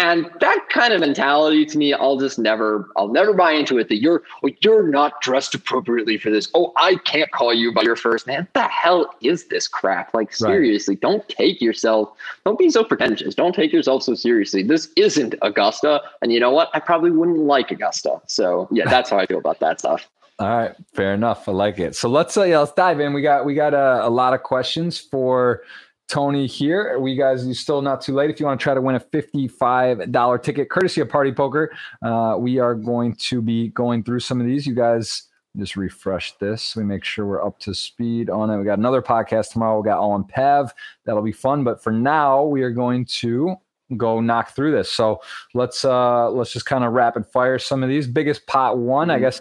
And that kind of mentality to me, I'll just never, I'll never buy into it that you're, oh, you're not dressed appropriately for this. Oh, I can't call you by your first name. What the hell is this crap? Like, seriously, right. don't take yourself, don't be so pretentious. Don't take yourself so seriously. This isn't Augusta. And you know what? I probably wouldn't like Augusta. So yeah, that's how I feel about that stuff. <laughs> All right, fair enough. I like it. So let's uh, yeah, let's dive in. We got we got a, a lot of questions for Tony here. We guys, you still not too late. If you want to try to win a $55 ticket, courtesy of Party Poker, uh, we are going to be going through some of these. You guys just refresh this. We make sure we're up to speed on it. We got another podcast tomorrow. We got all on Pav. That'll be fun. But for now, we are going to go knock through this. So let's uh let's just kind of rapid fire some of these. Biggest pot one, mm-hmm. I guess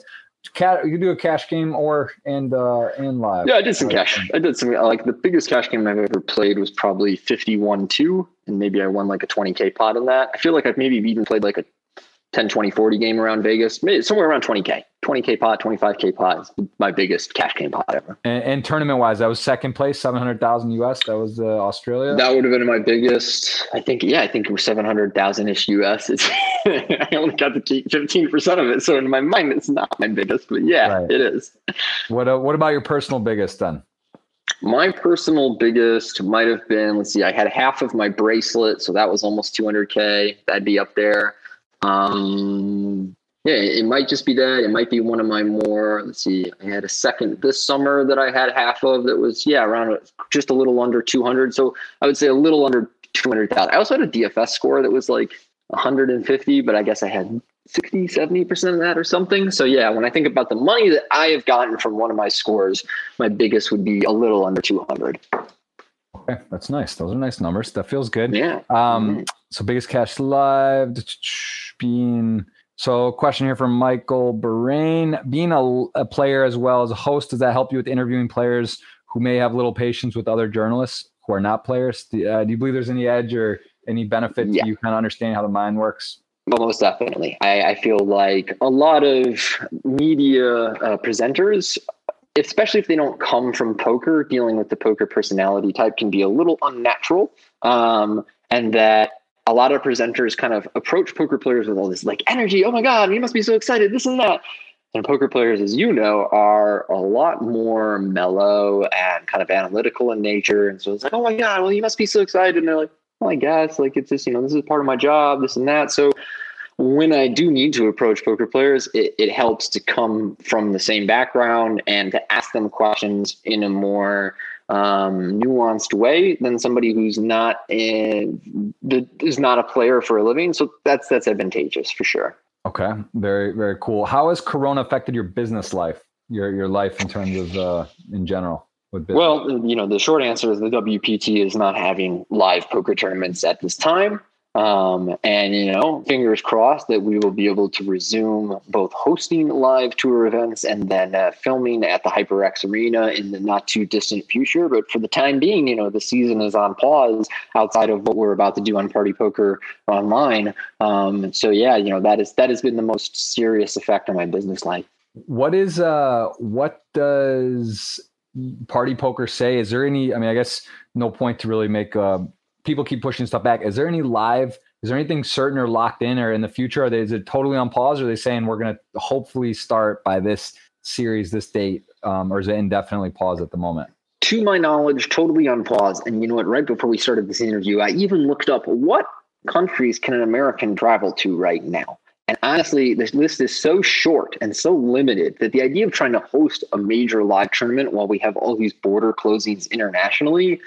Cat, you do a cash game or and uh and live. Yeah, I did some cash. I did some like the biggest cash game I've ever played was probably fifty one two, and maybe I won like a twenty k pot on that. I feel like I've maybe even played like a 10, 20, 40 game around Vegas, somewhere around 20K, 20K pot, 25K pot is my biggest cash game pot ever. And, and tournament wise, that was second place, 700,000 US. That was uh, Australia. That would have been my biggest. I think, yeah, I think it was 700,000 ish US. It's, <laughs> I only got to keep 15% of it. So in my mind, it's not my biggest, but yeah, right. it is. What, uh, what about your personal biggest then? My personal biggest might have been, let's see, I had half of my bracelet. So that was almost 200K. That'd be up there. Um, yeah, it might just be that. It might be one of my more. Let's see. I had a second this summer that I had half of that was yeah around just a little under 200. So I would say a little under 200,000. I also had a DFS score that was like 150, but I guess I had 60, 70% of that or something. So yeah, when I think about the money that I have gotten from one of my scores, my biggest would be a little under 200. Okay, that's nice. Those are nice numbers. That feels good. Yeah. Um, mm-hmm. so biggest cash live being so question here from Michael Bahrain. Being a, a, player as well as a host, does that help you with interviewing players who may have little patience with other journalists who are not players? Do, uh, do you believe there's any edge or any benefit yeah. to you kind of understanding how the mind works? Well, most definitely. I, I, feel like a lot of media uh, presenters especially if they don't come from poker, dealing with the poker personality type can be a little unnatural. Um, and that a lot of presenters kind of approach poker players with all this like energy. Oh my God, you must be so excited, this and that. And poker players, as you know, are a lot more mellow and kind of analytical in nature. And so it's like, oh my God, well, you must be so excited. And they're like, well, I guess like it's just, you know, this is part of my job, this and that. So when I do need to approach poker players, it, it, helps to come from the same background and to ask them questions in a more um, nuanced way than somebody who's not in, is not a player for a living. So that's that's advantageous for sure. Okay, very very cool. How has Corona affected your business life, your your life in terms of uh, in general? Well, you know, the short answer is the WPT is not having live poker tournaments at this time. Um, and, you know, fingers crossed that we will be able to resume both hosting live tour events and then uh, filming at the HyperX Arena in the not too distant future. But for the time being, you know, the season is on pause outside of what we're about to do on Party Poker Online. Um, so, yeah, you know, that is that has been the most serious effect on my business life. What is uh what does party poker say? Is there any? I mean, I guess no point to really make. Uh, people keep pushing stuff back. Is there any live? Is there anything certain or locked in, or in the future? Are they? Is it totally on pause? Or are they saying we're going to hopefully start by this series, this date, um, or is it indefinitely paused at the moment? To my knowledge, totally on pause. And you know what? Right before we started this interview, I even looked up what countries can an American travel to right now. And honestly, this list is so short and so limited that the idea of trying to host a major live tournament while we have all these border closings internationally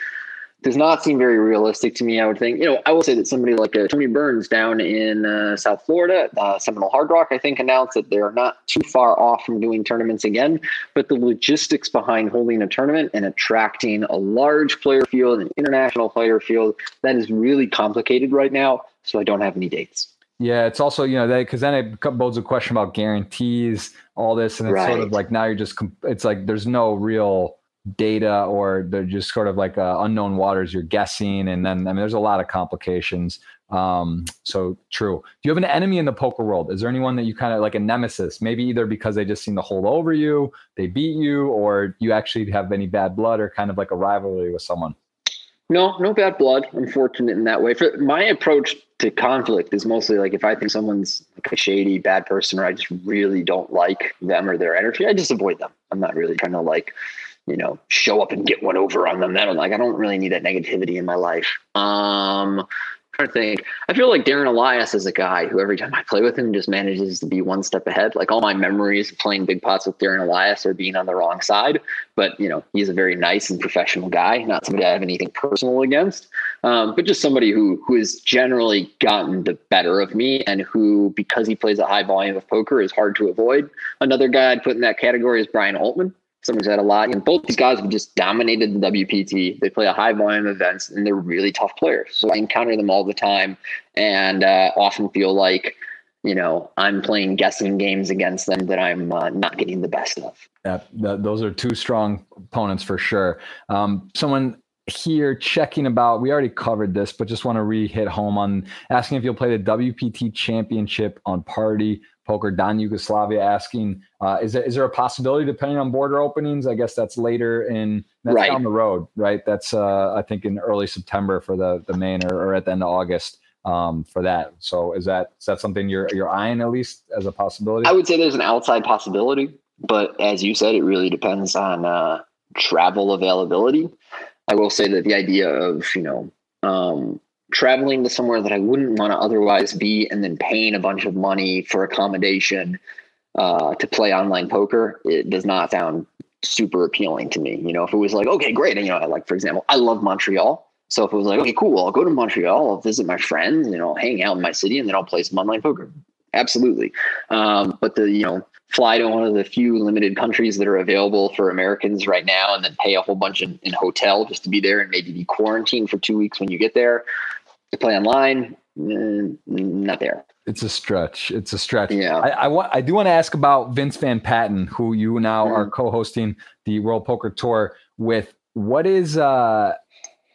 does not seem very realistic to me. I would think, you know, I will say that somebody like uh, Tony Burns down in uh, South Florida, uh, Seminole Hard Rock, I think, announced that they're not too far off from doing tournaments again. But the logistics behind holding a tournament and attracting a large player field, an international player field, that is really complicated right now. So I don't have any dates. Yeah, it's also you know that because then it bodes a question about guarantees, all this, and it's right. sort of like now you're just it's like there's no real data or they're just sort of like uh, unknown waters. You're guessing, and then I mean there's a lot of complications. Um, so true. Do you have an enemy in the poker world? Is there anyone that you kind of like a nemesis? Maybe either because they just seem to hold over you, they beat you, or you actually have any bad blood or kind of like a rivalry with someone. No, no bad blood. I'm fortunate in that way. For my approach to conflict is mostly like if I think someone's like a shady, bad person, or I just really don't like them or their energy, I just avoid them. I'm not really trying to like, you know, show up and get one over on them. That I'm like, I don't really need that negativity in my life. Um, trying to think. I feel like Darren Elias is a guy who every time I play with him just manages to be one step ahead. Like all my memories of playing big pots with Darren Elias are being on the wrong side. But you know, he's a very nice and professional guy, not somebody I have anything personal against. Um, but just somebody who who has generally gotten the better of me and who, because he plays a high volume of poker, is hard to avoid. Another guy I'd put in that category is Brian Altman someone's had a lot. And both these guys have just dominated the WPT. They play a high volume events and they're really tough players. So I encounter them all the time and uh, often feel like, you know, I'm playing guessing games against them that I'm uh, not getting the best of. Yeah, those are two strong opponents for sure. Um, someone here checking about, we already covered this, but just want to re hit home on asking if you'll play the WPT championship on party Poker Don Yugoslavia asking, uh, is there is there a possibility depending on border openings? I guess that's later in that's right. down the road, right? That's uh, I think in early September for the the main or, or at the end of August um, for that. So is that is that something you're you're eyeing at least as a possibility? I would say there's an outside possibility, but as you said, it really depends on uh, travel availability. I will say that the idea of you know um, traveling to somewhere that I wouldn't want to otherwise be and then paying a bunch of money for accommodation uh, to play online poker, it does not sound super appealing to me. You know, if it was like, okay, great. And, you know, I like, for example, I love Montreal. So if it was like, okay, cool, I'll go to Montreal, I'll visit my friends, you know, hang out in my city, and then I'll play some online poker. Absolutely. Um, but the, you know, fly to one of the few limited countries that are available for Americans right now and then pay a whole bunch in, in hotel just to be there and maybe be quarantined for two weeks when you get there to play online, mm, not there. It's a stretch. It's a stretch. Yeah. I, I, want. I do want to ask about Vince Van Patten, who you now mm-hmm. are co-hosting the World Poker Tour with. What is uh,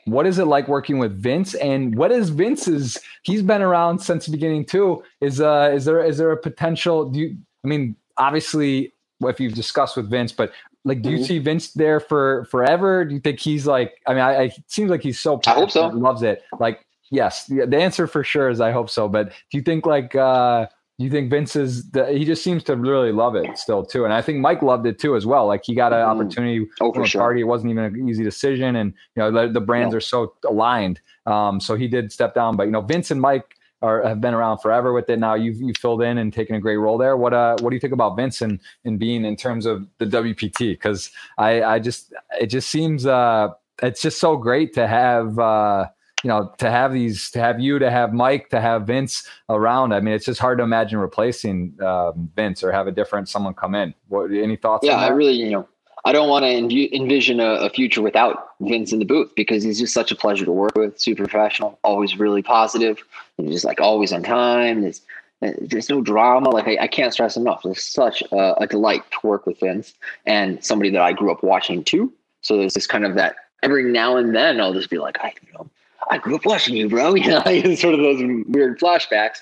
what is it like working with Vince? And what is Vince's? He's been around since the beginning too. Is uh, is there is there a potential? Do you? I mean, obviously, if you've discussed with Vince, but like, do you mm-hmm. see Vince there for forever? Do you think he's like? I mean, I, I it seems like he's so. I hope so. Loves it. Like, Yes, the answer for sure is I hope so. But do you think like uh do you think Vince is the, he just seems to really love it still too, and I think Mike loved it too as well. Like he got an mm-hmm. opportunity oh, for sure. party; it wasn't even an easy decision, and you know the, the brands no. are so aligned. Um, so he did step down, but you know Vince and Mike are have been around forever with it. Now you've you filled in and taken a great role there. What uh what do you think about Vince and, and being in terms of the WPT? Because I I just it just seems uh it's just so great to have uh you know to have these to have you to have Mike to have Vince around. I mean it's just hard to imagine replacing um, Vince or have a different someone come in. What any thoughts? Yeah, I really you know I don't want to envision a, a, future without Vince in the booth because he's just such a pleasure to work with. Super professional, always really positive, and just like always on time. There's, there's no drama. Like I, I can't stress enough. It's such a, a, delight to work with Vince and somebody that I grew up watching too. So there's this kind of that every now and then I'll just be like, I you know, I grew up watching you, bro. <laughs> You know, sort of those weird flashbacks.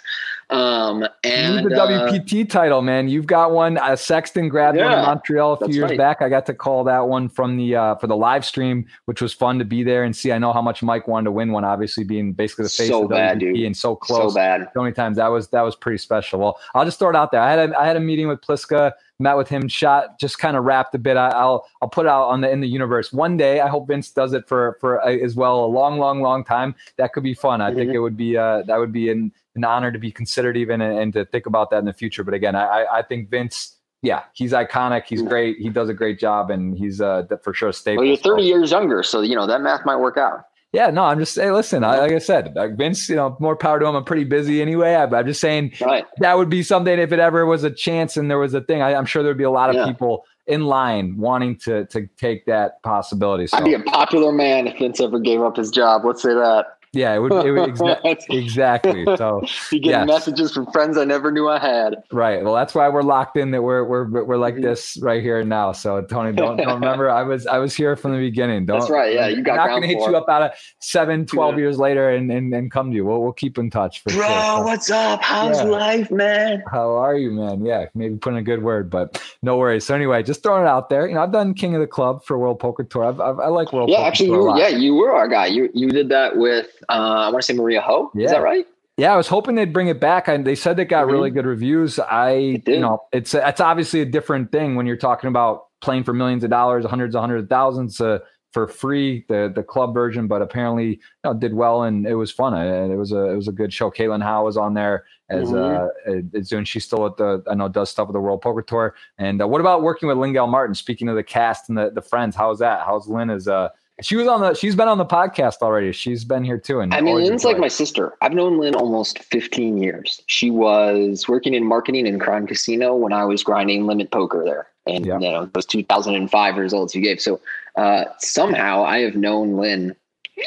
Um, and you the uh, WPT title, man. You've got one. Uh, Sexton grabbed yeah, one in Montreal a few years right. back. I got to call that one from the uh, for the live stream, which was fun to be there and see. I know how much Mike wanted to win one, obviously being basically the face so of bad, WPT dude. and so close. So bad. So many times that was that was pretty special. Well, I'll just throw it out there. I had a, I had a meeting with Pliska met with him, shot, just kind of wrapped a bit. I, will I'll put it out on the in the universe one day. I hope Vince does it for for uh, as well a long, long, long time. That could be fun. I mm-hmm. think it would be uh, that would be an, an honor to be considered even and, and, to think about that in the future. But again, I I think Vince. Yeah, he's iconic. He's great. He does a great job, and he's uh, for sure a staple. Well, you're 30 years younger, so you know that math might work out. Yeah, no, I'm just hey, listen. I, like I said, uh, Vince, you know, more power to him. I'm pretty busy anyway. I, am just saying right. that would be something if it ever was a chance and there was a thing. I, am sure there'd be a lot of yeah. people in line wanting to to take that possibility. So. I'd be a popular man if Vince ever gave up his job. Let's say that. Yeah, it would, it would exa- <laughs> exactly. <laughs> So you get yes. messages from friends I never knew I had. Right. Well, that's why we're locked in. That we're we're we're like mm-hmm. this right here now. So Tony, <laughs> don't don't remember. I was I was here from the beginning. Don't, that's right. Yeah, you got. I'm not going to hit you up out of seven, 12 yeah. years later and, and and come to you. We'll we'll keep in touch for Bro, sure. So, what's up? How's yeah. life, man? How are you, man? Yeah, maybe put in a good word, but no worries. So anyway, just throwing it out there. You know, I've done King of the Club for World Poker Tour. I've, I've i like World. Yeah, Poker actually, you, yeah, you were our guy. You you did that with I want to say Maria Ho. Yeah. Is that right? Yeah, I was hoping they'd bring it back. I, they said they got mm-hmm. really good reviews. I, you know, it's it's obviously a different thing when you're talking about playing for millions of dollars, hundreds of hundreds of thousands uh, for free, the the club version. But apparently, you know, did well and it was fun. And it was a it was a good show. Caitlin Howe was on there as mm-hmm. uh, doing. She's still at the I know does stuff with the World Poker Tour. And uh, what about working with Lynn Gilmartin? Speaking of the cast and the the friends, how's that? How's Lynn as uh she was on the. She's been on the podcast already. She's been here too. And I mean, Lynn's like my sister. I've known Lynn almost 15 years. She was working in marketing in Crown Casino when I was grinding limit poker there, and yeah. you know those 2005 results you gave. So uh, somehow I have known Lynn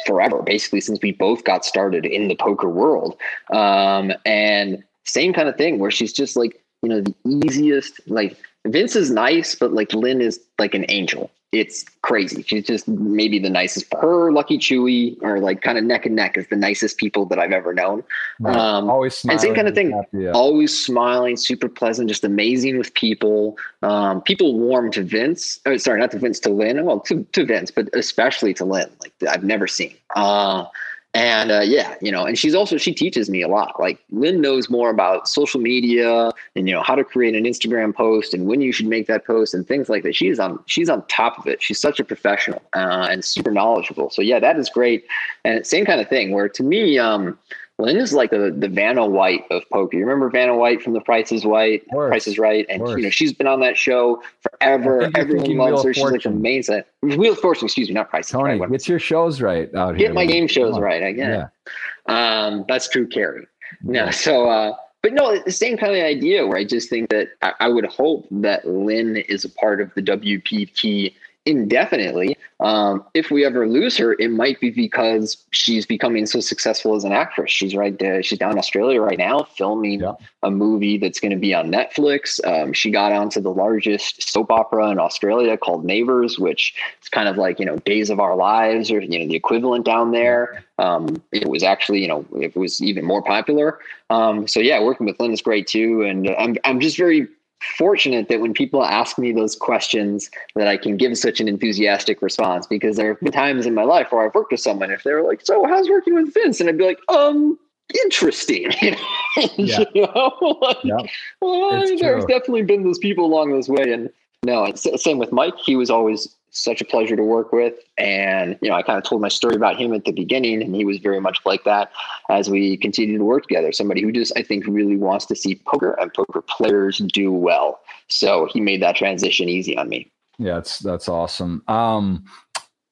forever, basically since we both got started in the poker world. Um, and same kind of thing where she's just like you know the easiest. Like Vince is nice, but like Lynn is like an angel it's crazy. She's just maybe the nicest. Her, Lucky Chewy are like kind of neck and neck as the nicest people that I've ever known. Right. Um, always smiling. And same kind of thing. Happy, yeah. Always smiling, super pleasant, just amazing with people. Um, people warm to Vince. Oh, sorry, not to Vince, to Lynn. Well, to, to Vince, but especially to Lynn. Like I've never seen. Uh, and uh, yeah, you know, and she's also she teaches me a lot. Like Lynn knows more about social media and you know how to create an Instagram post and when you should make that post and things like that. She's on she's on top of it. She's such a professional uh, and super knowledgeable. So yeah, that is great. And same kind of thing where to me, um, Lynn is like the the Vanna White of poker. You remember Vanna White from The Price is White, Price is Right, and you know she's been on that show forever. Everyone loves her. She's like a main set. Wheel of Fortune, excuse me, not Price. Tony, right. get your shows right out here. Get my game shows right. I get yeah. Um, that's true, Carrie. No, so uh, but no, the same kind of idea where I just think that I, I would hope that Lynn is a part of the WPT indefinitely. Um, if we ever lose her, it might be because she's becoming so successful as an actress. She's right. Uh, she's down in Australia right now, filming yeah. a movie that's going to be on Netflix. Um, she got onto the largest soap opera in Australia called Neighbours, which is kind of like you know Days of Our Lives or you know the equivalent down there. Um, it was actually you know it was even more popular. Um, so yeah, working with Lynn is great too, and I'm I'm just very fortunate that when people ask me those questions that I can give such an enthusiastic response because there have been times in my life where I've worked with someone if they were like, so how's working with Vince? And I'd be like, um, interesting. <laughs> yeah. <laughs> you know? like, yeah. well, there's true. definitely been those people along this way. And no, it's same with Mike. He was always such a pleasure to work with. And, you know, I kind of told my story about him at the beginning, and he was very much like that as we continue to work together. Somebody who just, I think, really wants to see poker and poker players do well. So he made that transition easy on me. Yeah, that's that's awesome. Um,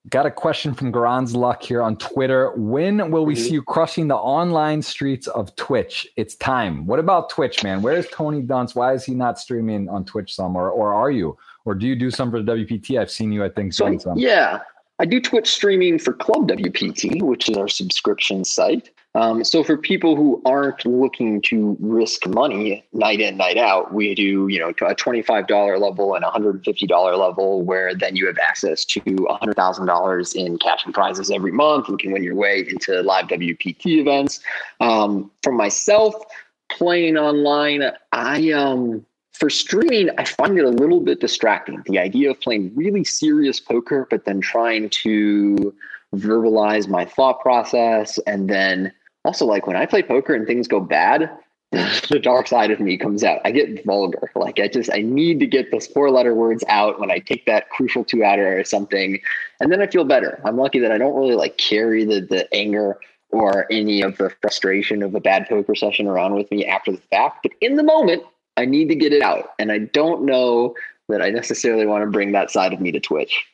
got a question from Garan's Luck here on Twitter. When will we mm-hmm. see you crushing the online streets of Twitch? It's time. What about Twitch, man? Where is Tony Dunst? Why is he not streaming on Twitch somewhere? Or are you? Or do you do some for the WPT? I've seen you, I think, so, some. Yeah, I do Twitch streaming for Club WPT, which is our subscription site. Um, so for people who aren't looking to risk money night in, night out, we do, you know, a $25 level and a $150 level where then you have access to $100,000 in cash and prizes every month and can win your way into live WPT events. Um, for myself, playing online, I um for streaming, I find it a little bit distracting. The idea of playing really serious poker, but then trying to verbalize my thought process. And then also, like when I play poker and things go bad, <laughs> the dark side of me comes out. I get vulgar. Like I just, I need to get those four letter words out when I take that crucial two outer or something. And then I feel better. I'm lucky that I don't really like carry the, the anger or any of the frustration of a bad poker session around with me after the fact. But in the moment, I need to get it out. And I don't know that I necessarily want to bring that side of me to Twitch.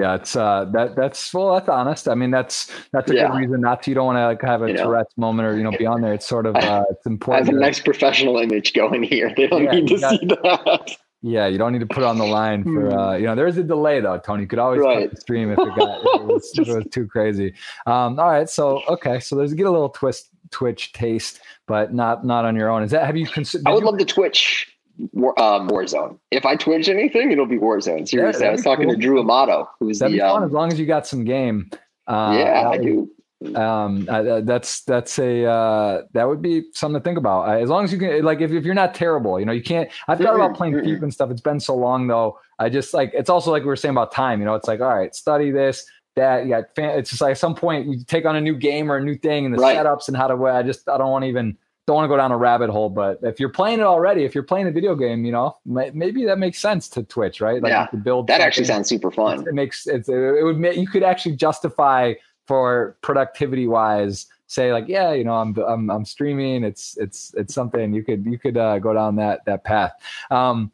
Yeah, it's uh that that's well that's honest. I mean that's that's a yeah. good reason not to you don't want to like have a you Tourette's moment or you know be on there. It's sort of <laughs> uh it's important. I have a nice professional image going here. They don't yeah, need to got, see that. Yeah, you don't need to put on the line for uh hmm. you know there's a delay though, Tony. You could always right. cut the stream if it got if it, was, <laughs> if it was too crazy. Um all right, so okay, so there's get a little twist Twitch taste, but not not on your own. Is that have you considered? I would you, love to Twitch War, um, Warzone. If I Twitch anything, it'll be Warzone. Seriously, yeah, I was talking cool. to Drew Amato, who's that'd the be fun um, as long as you got some game. Uh, yeah, I do. Um, uh, that's that's a uh, that would be something to think about. As long as you can, like, if, if you're not terrible, you know, you can't. I've thought about playing FIFA and stuff. It's been so long though. I just like it's also like we were saying about time. You know, it's like all right, study this, that you got fan, it's just like at some point you take on a new game or a new thing and the right. setups and how to I just I don't want to even don't want to go down a rabbit hole but if you're playing it already if you're playing a video game you know maybe that makes sense to twitch right? Like yeah, build that actually sounds super fun. it makes it's, it would make you could actually justify for productivity wise say like yeah you know i'm i'm, I'm streaming it's it's it's something you could you could uh, go down that that path. Um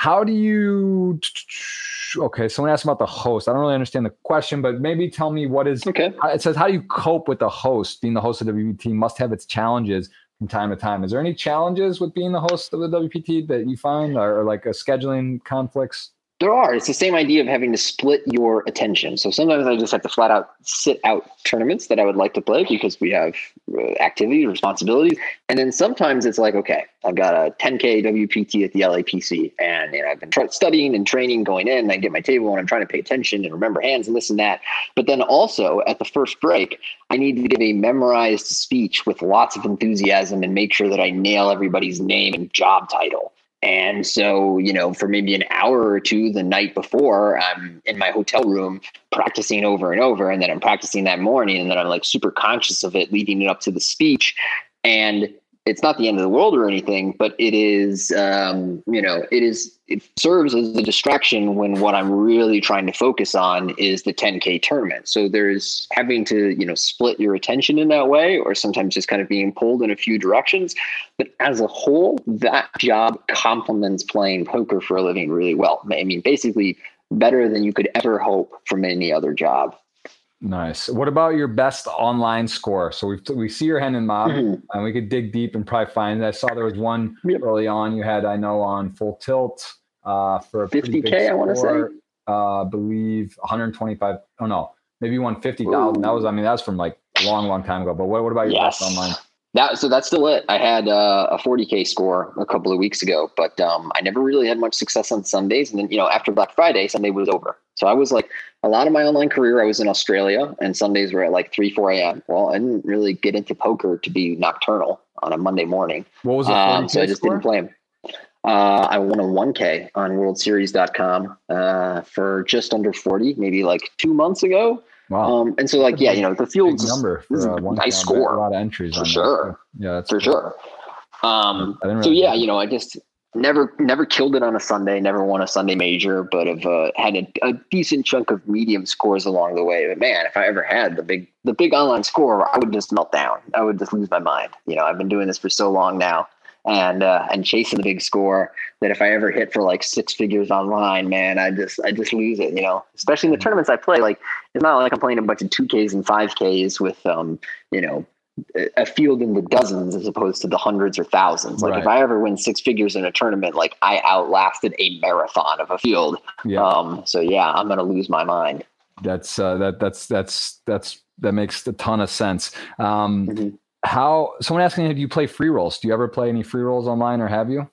how do you okay someone asked about the host. I don't really understand the question but maybe tell me what is okay. It says how do you cope with the host being the host of the wpt must have its challenges from time to time. Is there any challenges with being the host of the wpt that you find or, or like a scheduling conflicts there are. It's the same idea of having to split your attention. So sometimes I just have to flat out sit out tournaments that I would like to play because we have uh, activities, responsibilities. And then sometimes it's like, okay, I've got a 10K WPT at the LAPC and you know, I've been studying and training going in. And I get my table and I'm trying to pay attention and remember hands and this and that. But then also at the first break, I need to give a memorized speech with lots of enthusiasm and make sure that I nail everybody's name and job title. And so, you know, for maybe an hour or two the night before, I'm in my hotel room practicing over and over. And then I'm practicing that morning. And then I'm like super conscious of it leading it up to the speech. And it's not the end of the world or anything, but it is, um, you know, it is, it serves as a distraction when what I'm really trying to focus on is the 10K tournament. So there's having to, you know, split your attention in that way, or sometimes just kind of being pulled in a few directions. But as a whole, that job complements playing poker for a living really well. I mean, basically better than you could ever hope from any other job. Nice. What about your best online score? So we we see your Hendon Mob, mm-hmm. and we could dig deep and probably find. I saw there was one yep. early on. You had I know on full tilt uh, for fifty k. I want to say. Uh, believe 125. Oh no, maybe 150,000. That was I mean that was from like a long long time ago. But what what about your yes. best online? That so that's still it. I had uh, a 40k score a couple of weeks ago, but um, I never really had much success on Sundays. And then you know after Black Friday, Sunday was over. So I was like a lot of my online career. I was in Australia, and Sundays were at like three, four a.m. Well, I didn't really get into poker to be nocturnal on a Monday morning. What was it? Um, so I just score? didn't play them. Uh, I won a 1K on WorldSeries.com uh, for just under 40, maybe like two months ago. Wow. Um, and so, like, yeah, you know, the field's number for, uh, nice score. A lot of entries for sure. That. Yeah, for cool. sure. Um, really so yeah, you know, I just never never killed it on a Sunday, never won a Sunday major, but have uh, had a, a, decent chunk of medium scores along the way. But man, if I ever had the big the big online score, I would just melt down. I would just lose my mind. You know, I've been doing this for so long now, and uh, and chasing the big score that if I ever hit for like six figures online, man, I just I just lose it. You know, especially in the tournaments I play. Like it's not like I'm playing a bunch of two Ks and five Ks with um you know a field in the dozens as opposed to the hundreds or thousands. Like right. if I ever win six figures in a tournament, like I outlasted a marathon of a field. Yeah. Um, so yeah, I'm gonna lose my mind. That's uh, that that's that's that's that makes a ton of sense. Um, mm-hmm. How someone asking, do you play free rolls? Do you ever play any free rolls online, or have you?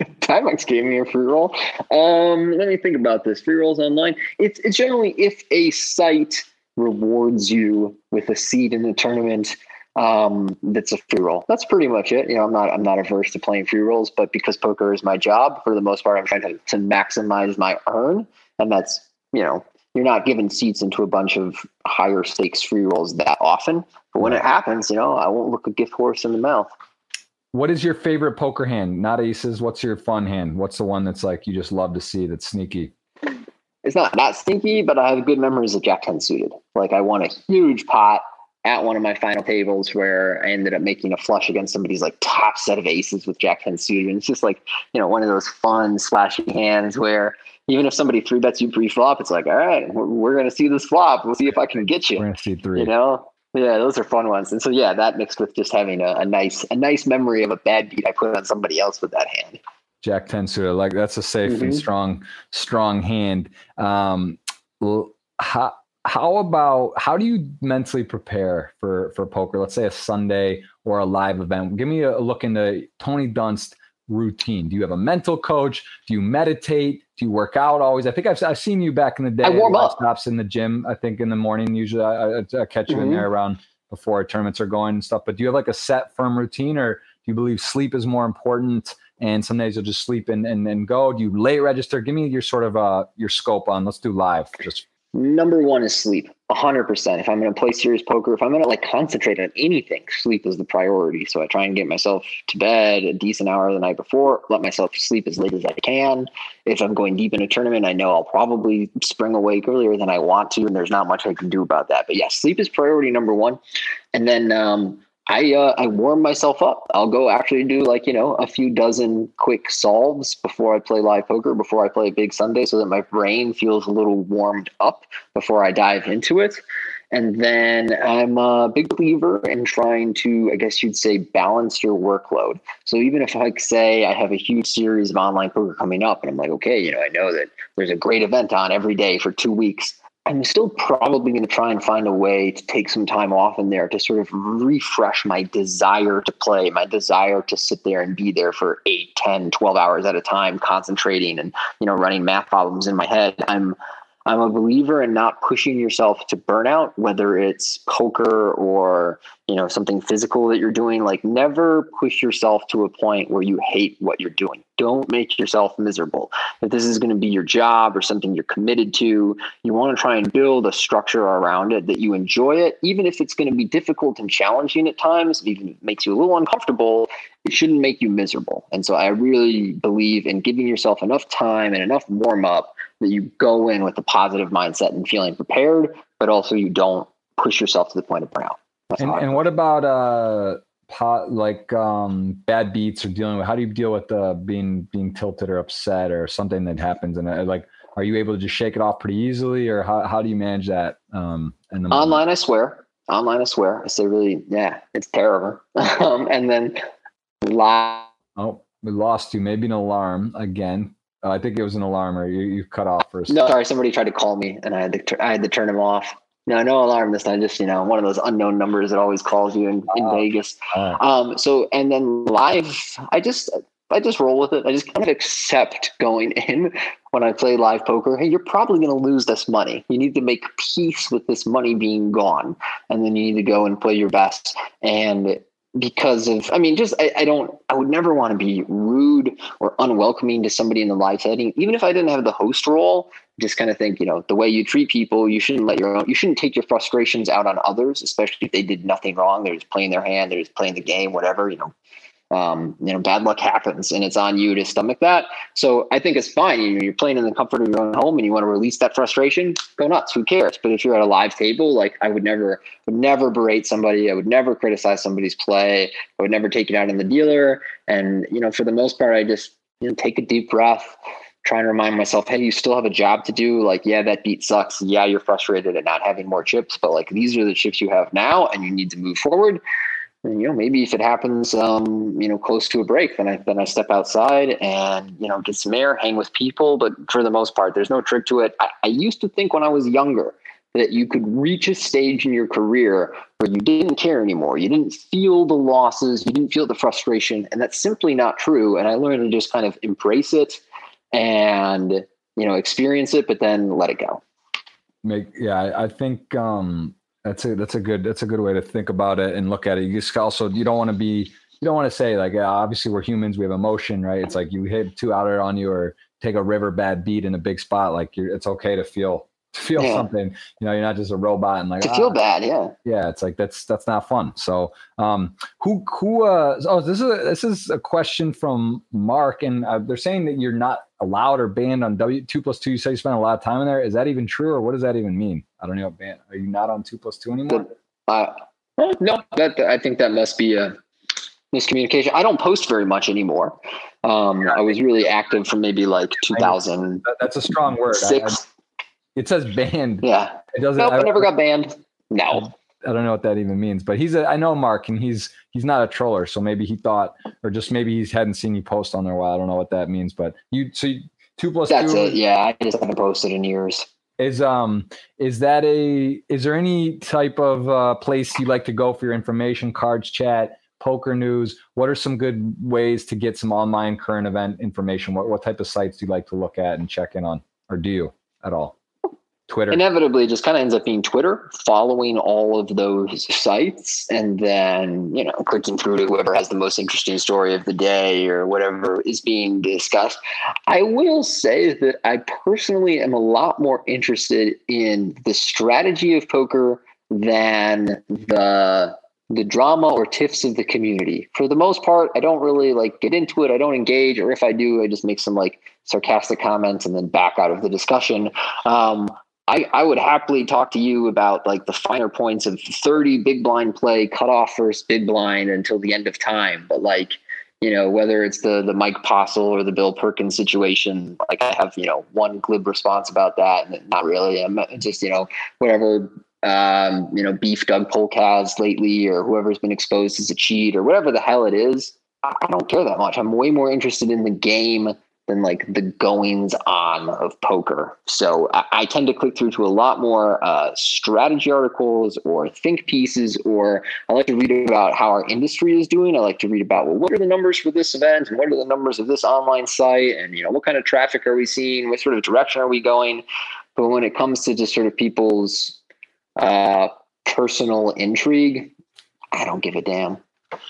<laughs> Timex gave me a free roll. Um, let me think about this. Free rolls online. It's it's generally if a site rewards you with a seat in the tournament um, that's a free roll. That's pretty much it. You know, I'm not I'm not averse to playing free rolls, but because poker is my job, for the most part, I'm trying to, to maximize my earn, and that's you know, you're not given seats into a bunch of higher stakes free rolls that often. But when it happens, you know, I won't look a gift horse in the mouth. What is your favorite poker hand? Not aces. What's your fun hand? What's the one that's like you just love to see that's sneaky? It's not that sneaky, but I have good memories of Jack 10 suited. Like I won a huge pot at one of my final tables where I ended up making a flush against somebody's like top set of aces with Jack 10 suited. And it's just like, you know, one of those fun slashy hands where even if somebody three bets you pre flop, it's like, all right, we're, we're going to see this flop. We'll see if I can get you. We're going to see three. You know? Yeah, those are fun ones. And so, yeah, that mixed with just having a, a nice, a nice memory of a bad beat I put on somebody else with that hand. Jack 10 suited. Like that's a safe mm-hmm. and strong, strong hand. Um, how, how about how do you mentally prepare for for poker let's say a sunday or a live event give me a look into tony dunst routine? Do you have a mental coach? Do you meditate? Do you work out always? I think i've, I've seen you back in the day i warm up. stops in the gym i think in the morning usually. I, I, I catch you mm-hmm. in there around before tournaments are going and stuff but do you have like a set firm routine or do you believe sleep is more important and some days you'll just sleep and, and, and go? Do you late register? Give me your sort of uh your scope on let's do live just Number one is sleep, 100%. If I'm going to play serious poker, if I'm going to like concentrate on anything, sleep is the priority. So I try and get myself to bed a decent hour the night before, let myself sleep as late as I can. If I'm going deep in a tournament, I know I'll probably spring awake earlier than I want to, and there's not much I can do about that. But yeah, sleep is priority number one. And then um, I uh, I warm myself up. I'll go actually do like you know a few dozen quick solves before I play live poker, before I play Big Sunday, so that my brain feels a little warmed up before I dive into it. And then I'm a big believer in trying to, I guess you'd say, balance your workload. So even if I say I have a huge series of online poker coming up, and I'm like, okay, you know, I know that there's a great event on every day for two weeks. I'm still probably going to try and find a way to take some time off in there to sort of refresh my desire to play, my desire to sit there and be there for 8, 10, 12 hours at a time, concentrating and, you know, running math problems in my head. I'm I'm a believer in not pushing yourself to burnout, whether it's poker or you know something physical that you're doing. Like never push yourself to a point where you hate what you're doing. Don't make yourself miserable. If this is going to be your job or something you're committed to, you want to try and build a structure around it that you enjoy it, even if it's going to be difficult and challenging at times, it even makes you a little uncomfortable. It shouldn't make you miserable. And so I really believe in giving yourself enough time and enough warm up that you go in with a positive mindset and feeling prepared, but also you don't push yourself to the point of burnout. and, and what about uh pot like um bad beats or dealing with how do you deal with uh being being tilted or upset or something that happens and uh, like are you able to just shake it off pretty easily or how, how do you manage that um in the online moment? i swear. Online i swear. I say really yeah it's terrible. <laughs> Um and then live oh we lost you. Maybe an alarm again Oh, I think it was an alarm, or you, you cut off first. No, sorry, somebody tried to call me, and I had to I had to turn him off. No, no alarm this time. Just you know, one of those unknown numbers that always calls you in, in oh. Vegas. Oh. Um, so and then live, I just I just roll with it. I just kind of accept going <laughs> in when I play live poker. Hey, you're probably going to lose this money. You need to make peace with this money being gone, and then you need to go and play your best. And because of i mean just I, I, don't i would never want to be rude or unwelcoming to somebody in the live setting even if i didn't have the host role. Just kind of think you know the way you treat people you shouldn't let your own you shouldn't take your frustrations out on others especially if they did nothing wrong. They're just playing their hand they're just playing the game whatever you know um, you know, bad luck happens and it's on you to stomach that. So I think it's fine. You're playing in the comfort of your own home and you want to release that frustration, go nuts. Who cares? But if you're at a live table, like I would never, would never berate somebody. I would never criticize somebody's play. I would never take it out on the dealer. And, you know, for the most part, I just, you know, take a deep breath, try and remind myself, hey, you still have a job to do. Like, yeah, that beat sucks. Yeah, you're frustrated at not having more chips, but like these are the chips you have now and you need to move forward you know, maybe if it happens, um, you know, close to a break, then I then I step outside and you know get some air, hang with people. But for the most part, there's no trick to it. I, I used to think when I was younger that you could reach a stage in your career where you didn't care anymore. You didn't feel the losses, you didn't feel the frustration, and that's simply not true. And I learned to just kind of embrace it and you know experience it, but then let it go. Make yeah, I think um that's a that's a good that's a good way to think about it and look at it. You just also you don't want to be you don't want to say like yeah, obviously we're humans we have emotion right. It's like you hit two outer on you or take a river bad beat in a big spot like it's okay to feel to feel yeah. something. You know, you're not just a robot and like to ah. feel bad. Yeah, yeah. It's like that's that's not fun. So, um, who who? Uh, oh, this is a, this is a question from Mark, and uh, they're saying that you're not allowed or banned on W two plus two. You say you spend a lot of time in there. Is that even true, or what does that even mean? I don't know. Ban? Are you not on two plus two anymore? Uh, no, that I think that must be a miscommunication. I don't post very much anymore. Um, I was really active from maybe like 2000. That's a strong word. Six. It says banned. Yeah. It doesn't. Nope, I, I never got banned. No. I don't know what that even means, but he's a, I know Mark and he's he's not a troller, so maybe he thought, or just maybe he hadn't seen you post on there a while. I don't know what that means, but you so you, two plus That's two. it. Yeah, I just haven't posted in years. Is um is that a is there any type of uh, place you like to go for your information, cards, chat, poker news? What are some good ways to get some online current event information? What what type of sites do you like to look at and check in on, or do you at all? Twitter. Inevitably, just kind of ends up being Twitter, following all of those sites, and then you know clicking through to whoever has the most interesting story of the day or whatever is being discussed. I will say that I personally am a lot more interested in the strategy of poker than the the drama or tiffs of the community. For the most part, I don't really like get into it. I don't engage, or if I do, I just make some like sarcastic comments and then back out of the discussion. Um, I, I would happily talk to you about like the finer points of 30 big blind play, cut off first big blind until the end of time. But like, you know, whether it's the the Mike Postle or the Bill Perkins situation, like I have, you know, one glib response about that. And not really. I'm just, you know, whatever um, you know, beef Doug Polk has lately or whoever's been exposed as a cheat or whatever the hell it is. I don't care that much. I'm way more interested in the game than like the goings on of poker. So I, I, tend to click through to a lot more uh, strategy articles or think pieces, or I like to read about how our industry is doing. I like to read about well, what are the numbers for this event, and what are the numbers of this online site, and you know what kind of traffic are we seeing, what sort of direction are we going. But when it comes to just sort of people's uh, personal intrigue, I don't give a damn.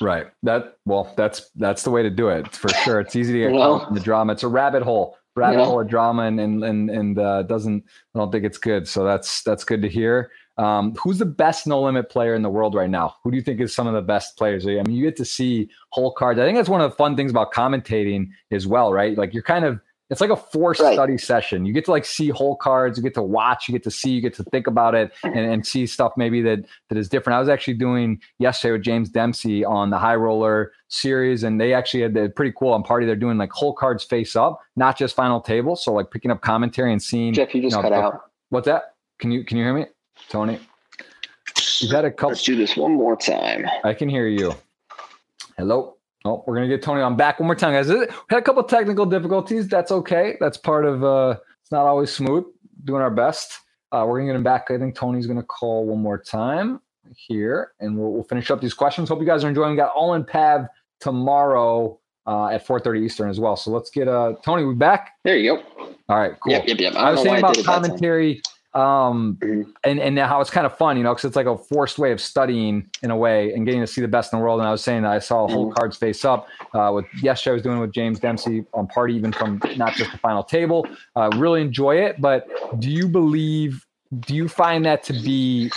Right. That well, that's that's the way to do it for sure. It's easy to get <laughs> caught in the drama. It's a rabbit hole, rabbit yeah. hole of drama, and and and and uh, doesn't. I don't think it's good. So that's that's good to hear. Um, who's the best no limit player in the world right now? Who do you think is some of the best players? I mean, you get to see whole cards. I think that's one of the fun things about commentating as well, right? Like you're kind of it's like a forced right. study session. You get to like see whole cards, you get to watch, you get to see, you get to think about it and, and see stuff maybe that that is different. I was actually doing yesterday with James Dempsey on the high roller series, and they actually had the pretty cool on party. They're doing like whole cards face up, not just final table. So like picking up commentary and seeing Jeff, you just you know, cut out. What's that? Can you can you hear me? Tony? You had a couple Let's do this one more time. I can hear you. Hello. Oh, we're gonna get Tony on back one more time, guys. We had a couple technical difficulties. That's okay. That's part of. uh It's not always smooth. Doing our best. Uh, we're gonna get him back. I think Tony's gonna call one more time here, and we'll, we'll finish up these questions. Hope you guys are enjoying. We got all in Pav tomorrow uh, at 4:30 Eastern as well. So let's get uh Tony. We back. There you go. All right, cool. Yep, yep, yep. I, I was saying about commentary um, mm-hmm. and and how it's kind of fun, you know, because it's like a forced way of studying in a way and getting to see the best in the world. And I was saying that I saw a whole mm-hmm. cards face up uh, with yesterday. I was doing with James Dempsey on party, even from not just the final table. Uh, really enjoy it. But do you believe? Do you find that to be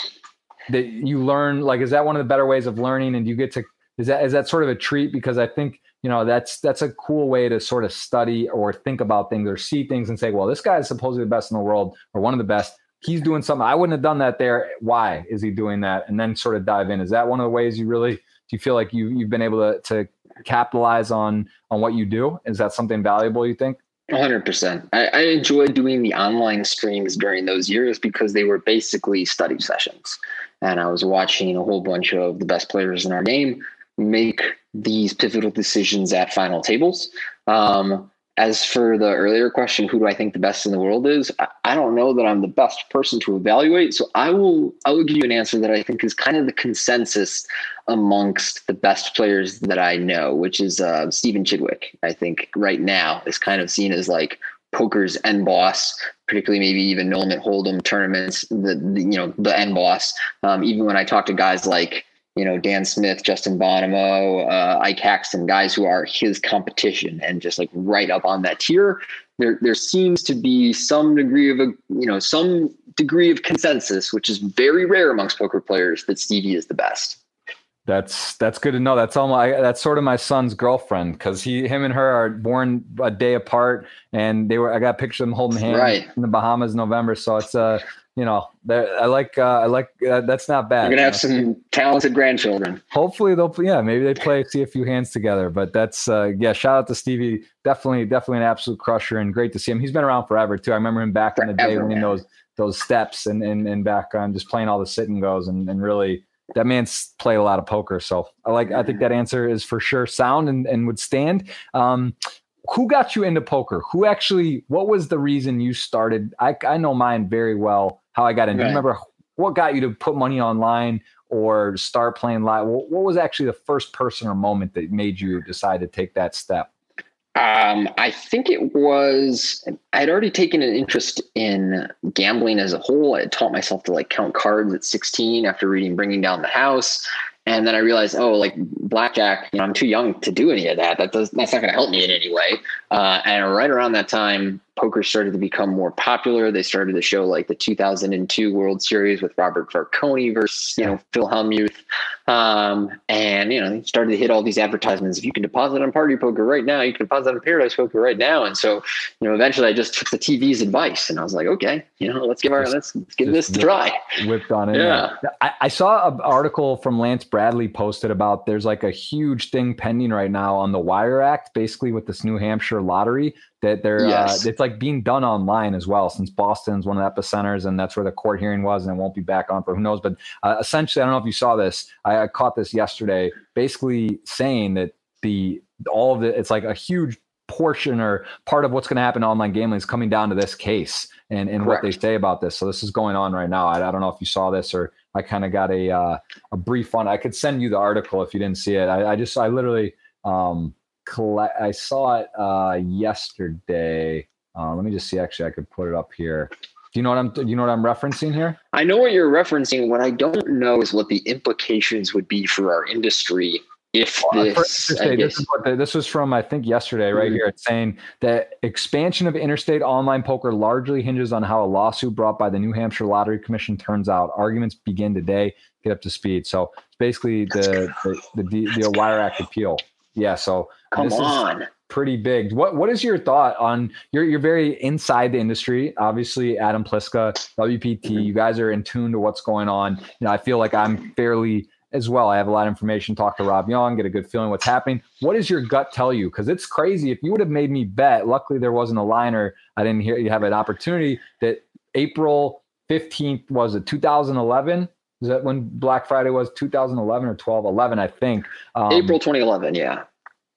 that you learn? Like, is that one of the better ways of learning? And do you get to is that is that sort of a treat because I think you know that's that's a cool way to sort of study or think about things or see things and say, well, this guy is supposedly the best in the world or one of the best. He's doing something I wouldn't have done that there. Why is he doing that? And then sort of dive in. Is that one of the ways you really do you feel like you you've been able to to capitalize on on what you do? Is that something valuable you think? 100%. I, I enjoyed doing the online streams during those years because they were basically study sessions. And I was watching a whole bunch of the best players in our game make these pivotal decisions at final tables. Um, as for the earlier question, who do I think the best in the world is? I, don't know that I'm the best person to evaluate. So I will I will give you an answer that I think is kind of the consensus amongst the best players that I know, which is uh, Stephen Chidwick. I think right now is kind of seen as like poker's end boss, particularly maybe even No Limit Hold'em tournaments, the, the, you know the end boss. Um, even when I talk to guys like you know, Dan Smith, Justin Bonomo, uh, Ike Haxton, guys who are his competition and just like right up on that tier. There, there seems to be some degree of a, you know, some degree of consensus, which is very rare amongst poker players, that Stevie is the best. That's that's good to know. That's all my that's sort of my son's girlfriend because he him and her are born a day apart, and they were I got a picture of them holding hands right. in the Bahamas in November. So it's uh you know, I like, uh, I like, uh, that's not bad. You're going to have some talented grandchildren. Hopefully they'll, yeah, maybe they play, see a few hands together, but that's, uh, yeah, shout out to Stevie. Definitely, definitely an absolute crusher and great to see him. He's been around forever too. I remember him back forever, in the day winning those, those steps and, and, and back on just playing all the sit and goes and, and really, that man's played a lot of poker. So I like, I think that answer is for sure sound and, and would stand. Um, who got you into poker? Who actually, what was the reason you started? I, I know mine very well how I got in. Right. Do you remember what got you to put money online or start playing live? What was actually the first person or moment that made you decide to take that step? Um, I think it was I had already taken an interest in gambling as a whole. I taught myself to like count cards at 16 after reading Bringing Down the House. And then I realized, oh, like blackjack, you know, I'm too young to do any of that. That does that's not going to help me in any way. Uh, and right around that time, poker started to become more popular. They started to show like the 2002 World Series with Robert Varkonyi versus you know Phil Hellmuth, um, and you know they started to hit all these advertisements. If you can deposit on Party Poker right now, you can deposit on Paradise Poker right now. And so you know eventually I just took the TV's advice and I was like, okay, you know let's give our let's, let's give this a try. Whipped on it. Yeah, I, I saw an article from Lance Bradley posted about there's like a huge thing pending right now on the Wire Act, basically with this New Hampshire lottery that they're uh, yes. uh, it's like being done online as well since boston's one of the epicenters and that's where the court hearing was and it won't be back on for who knows. But uh, essentially i don't know if you saw this I, I, caught this yesterday basically saying that the all of it it's like a huge portion or part of what's going to happen in online gambling is coming down to this case and, and what they say about this. So this is going on right now. I, I don't know if you saw this or i kind of got a uh, a brief on i could send you the article if you didn't see it. I, I just i literally um, collect. I saw it uh, yesterday. Uh, let me just see. Actually, I could put it up here. Do you know what I'm? Do you know what I'm referencing here? I know what you're referencing. What I don't know is what the implications would be for our industry if this, say, this, the, this, was from I think yesterday, right mm-hmm. here. It's saying that expansion of interstate online poker largely hinges on how a lawsuit brought by the New Hampshire Lottery Commission turns out. Arguments begin today. Get up to speed. So it's basically the the, the, the Wire Act appeal. Yeah. So come on. Pretty big. What What is your thought on? You're you're very inside the industry. Obviously, Adam Pliska, WPT. Mm-hmm. You guys are in tune to what's going on. You know, I feel like I'm fairly as well. I have a lot of information. Talk to Rob Young, get a good feeling what's happening. What does your gut tell you? Because it's crazy. If you would have made me bet, luckily there wasn't a liner. I didn't hear you have an opportunity that April 15th was it 2011 is that when Black Friday was 2011 or 12? 11, I think. Um, April 2011, yeah.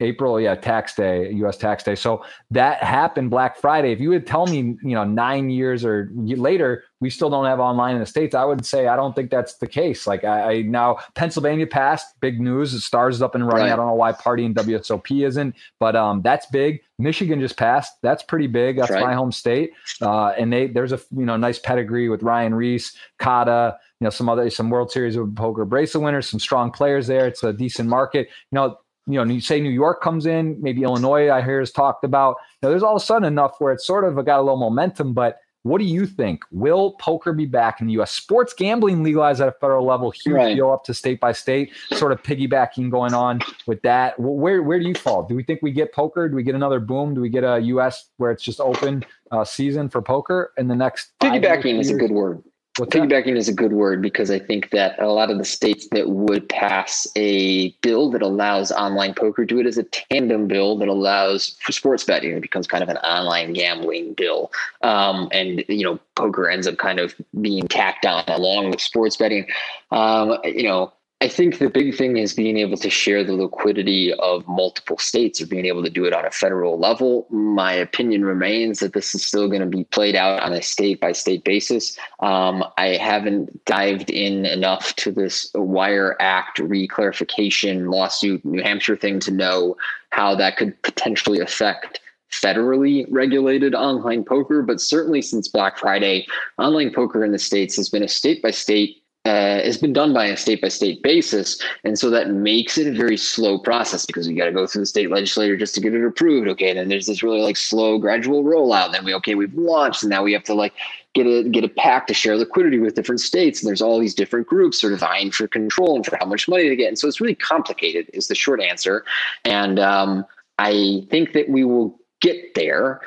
April, yeah, tax day, U.S. tax day. So that happened Black Friday. If you would tell me, you know, nine years or later, we still don't have online in the states, I would say I don't think that's the case. Like I, I now Pennsylvania passed, big news. The stars is up and running. Right. I don't know why Party and WSOP isn't, but um, that's big. Michigan just passed. That's pretty big. That's right. my home state. Uh, and they there's a you know nice pedigree with Ryan Riess, Kata you know some other some World Series of poker bracelet winners, some strong players there. It's a decent market. You know, you know, you say New York comes in, maybe Illinois, I hear is talked about. Know, there's all of a sudden enough where it's sort of got a little momentum, but What do you think? Will poker be back in the U.S.? Sports gambling legalized at a federal level, huge right. deal up to state by state, sort of piggybacking going on with that. Where where do you fall? Do we think we get poker? Do we get another boom? Do we get a U.S. where it's just open uh, season for poker in the next? Piggybacking is a good word. What's Piggybacking that? is a good word because I think that a lot of the states that would pass a bill that allows online poker do it as a tandem bill that allows for sports betting. It becomes kind of an online gambling bill, um, and you know poker ends up kind of being tacked on along with sports betting. Um, you know, I think the big thing is being able to share the liquidity of multiple states or being able to do it on a federal level. My opinion remains that this is still going to be played out on a state by state basis. Um, I haven't dived in enough to this Wire Act reclarification lawsuit, New Hampshire thing to know how that could potentially affect federally regulated online poker. But certainly since Black Friday, online poker in the States has been a state by state uh, has been done by a state by state basis. And so that makes it a very slow process because you got to go through the state legislature just to get it approved. Okay. Then there's this really like slow, gradual rollout. Then we, okay, we've launched and now we have to like get a, get a pack to share liquidity with different states. And there's all these different groups sort of vying for control and for how much money to get. And so it's really complicated is the short answer. And um, I think that we will get there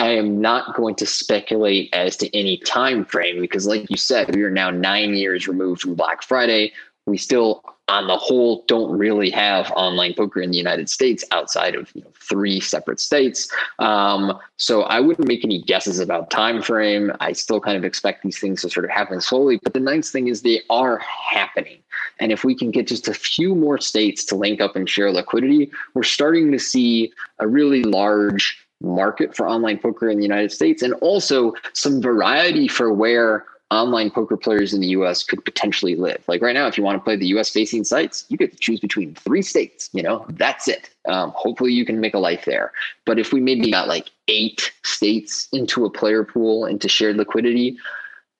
I am not going to speculate as to any time frame because, like you said, we are now nine years removed from Black Friday. We still, on the whole, don't really have online poker in the United States outside of you know, three separate states. Um, so I wouldn't make any guesses about time frame. I still kind of expect these things to sort of happen slowly. But the nice thing is they are happening. And if we can get just a few more states to link up and share liquidity, we're starting to see a really large market for online poker in the United States and also some variety for where online poker players in the US could potentially live. Like right now, if you want to play the US facing sites, you get to choose between three states, you know, that's it. Um, hopefully you can make a life there. But if we maybe got like eight states into a player pool into shared liquidity,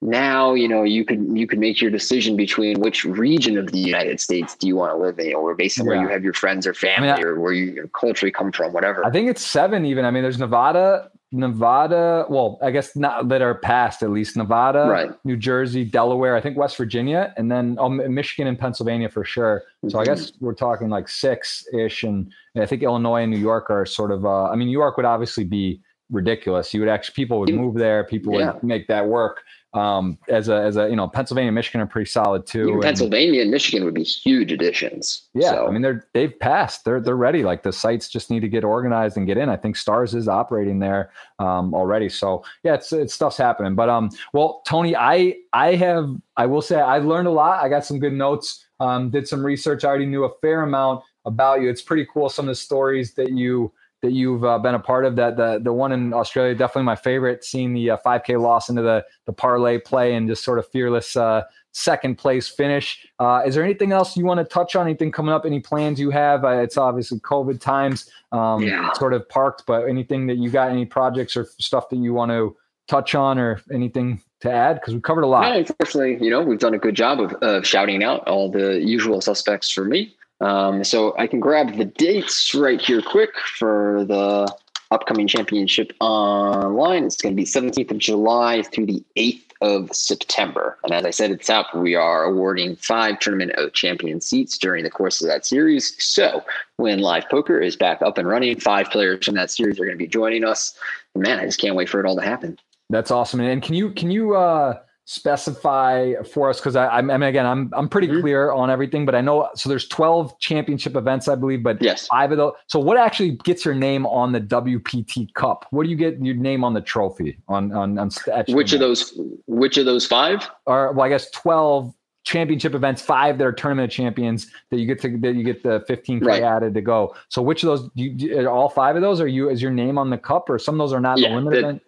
now you know you could you could make your decision between which region of the United States do you want to live in, or based on yeah. where you have your friends or family, I mean, or where you culturally come from, whatever. I think it's seven even. I mean, there's Nevada, Nevada. Well, I guess not that are past at least. Nevada, right. New Jersey, Delaware. I think West Virginia, and then oh, Michigan and Pennsylvania for sure. So mm-hmm. I guess we're talking like six ish, and, and I think Illinois and New York are sort of. Uh, I mean, New York would obviously be ridiculous. You would actually people would move there. People yeah. would make that work um, as a as a you know Pennsylvania, Michigan are pretty solid too. Even Pennsylvania and Michigan would be huge additions. Yeah, so. I mean they're they've passed. They're they're ready. Like the sites just need to get organized and get in. I think Stars is operating there um, already. So yeah, it's it's stuff's happening. But um, well, Tony, I I have I will say I learned a lot. I got some good notes. Um, did some research. I already knew a fair amount about you. It's pretty cool. Some of the stories that you that you've uh, been a part of. That the the one in Australia definitely my favorite. Seeing the uh, 5K loss into the the parlay play and just sort of fearless uh, second place finish. Uh, is there anything else you want to touch on? Anything coming up? Any plans you have? Uh, it's obviously COVID times, um, yeah. sort of parked, but anything that you got? Any projects or stuff that you want to touch on, or anything to add? Because we covered a lot. Yeah, unfortunately, you know, we've done a good job of, of shouting out all the usual suspects for me. Um, so I can grab the dates right here quick for the upcoming championship online. It's going to be 17th of July through the 8th of September. And as I said the top, we are awarding five Tournament of Champion seats during the course of that series. So when live poker is back up and running, five players from that series are going to be joining us. Man, I just can't wait for it all to happen. That's awesome. And can you, can you, uh, specify for us because I, I mean again I'm I'm pretty mm-hmm. clear on everything, but I know so there's 12 championship events I believe, but yes, five of those. So what actually gets your name on the WPT Cup? What do you get your name on the trophy on on, on which of those which of those five? Or well, I guess 12 championship events, five that are tournament champions that you get to that you get the 15k right. added to go. So which of those? You, all five of those are you? Is your name on the cup, or some of those are not yeah, the limited? event?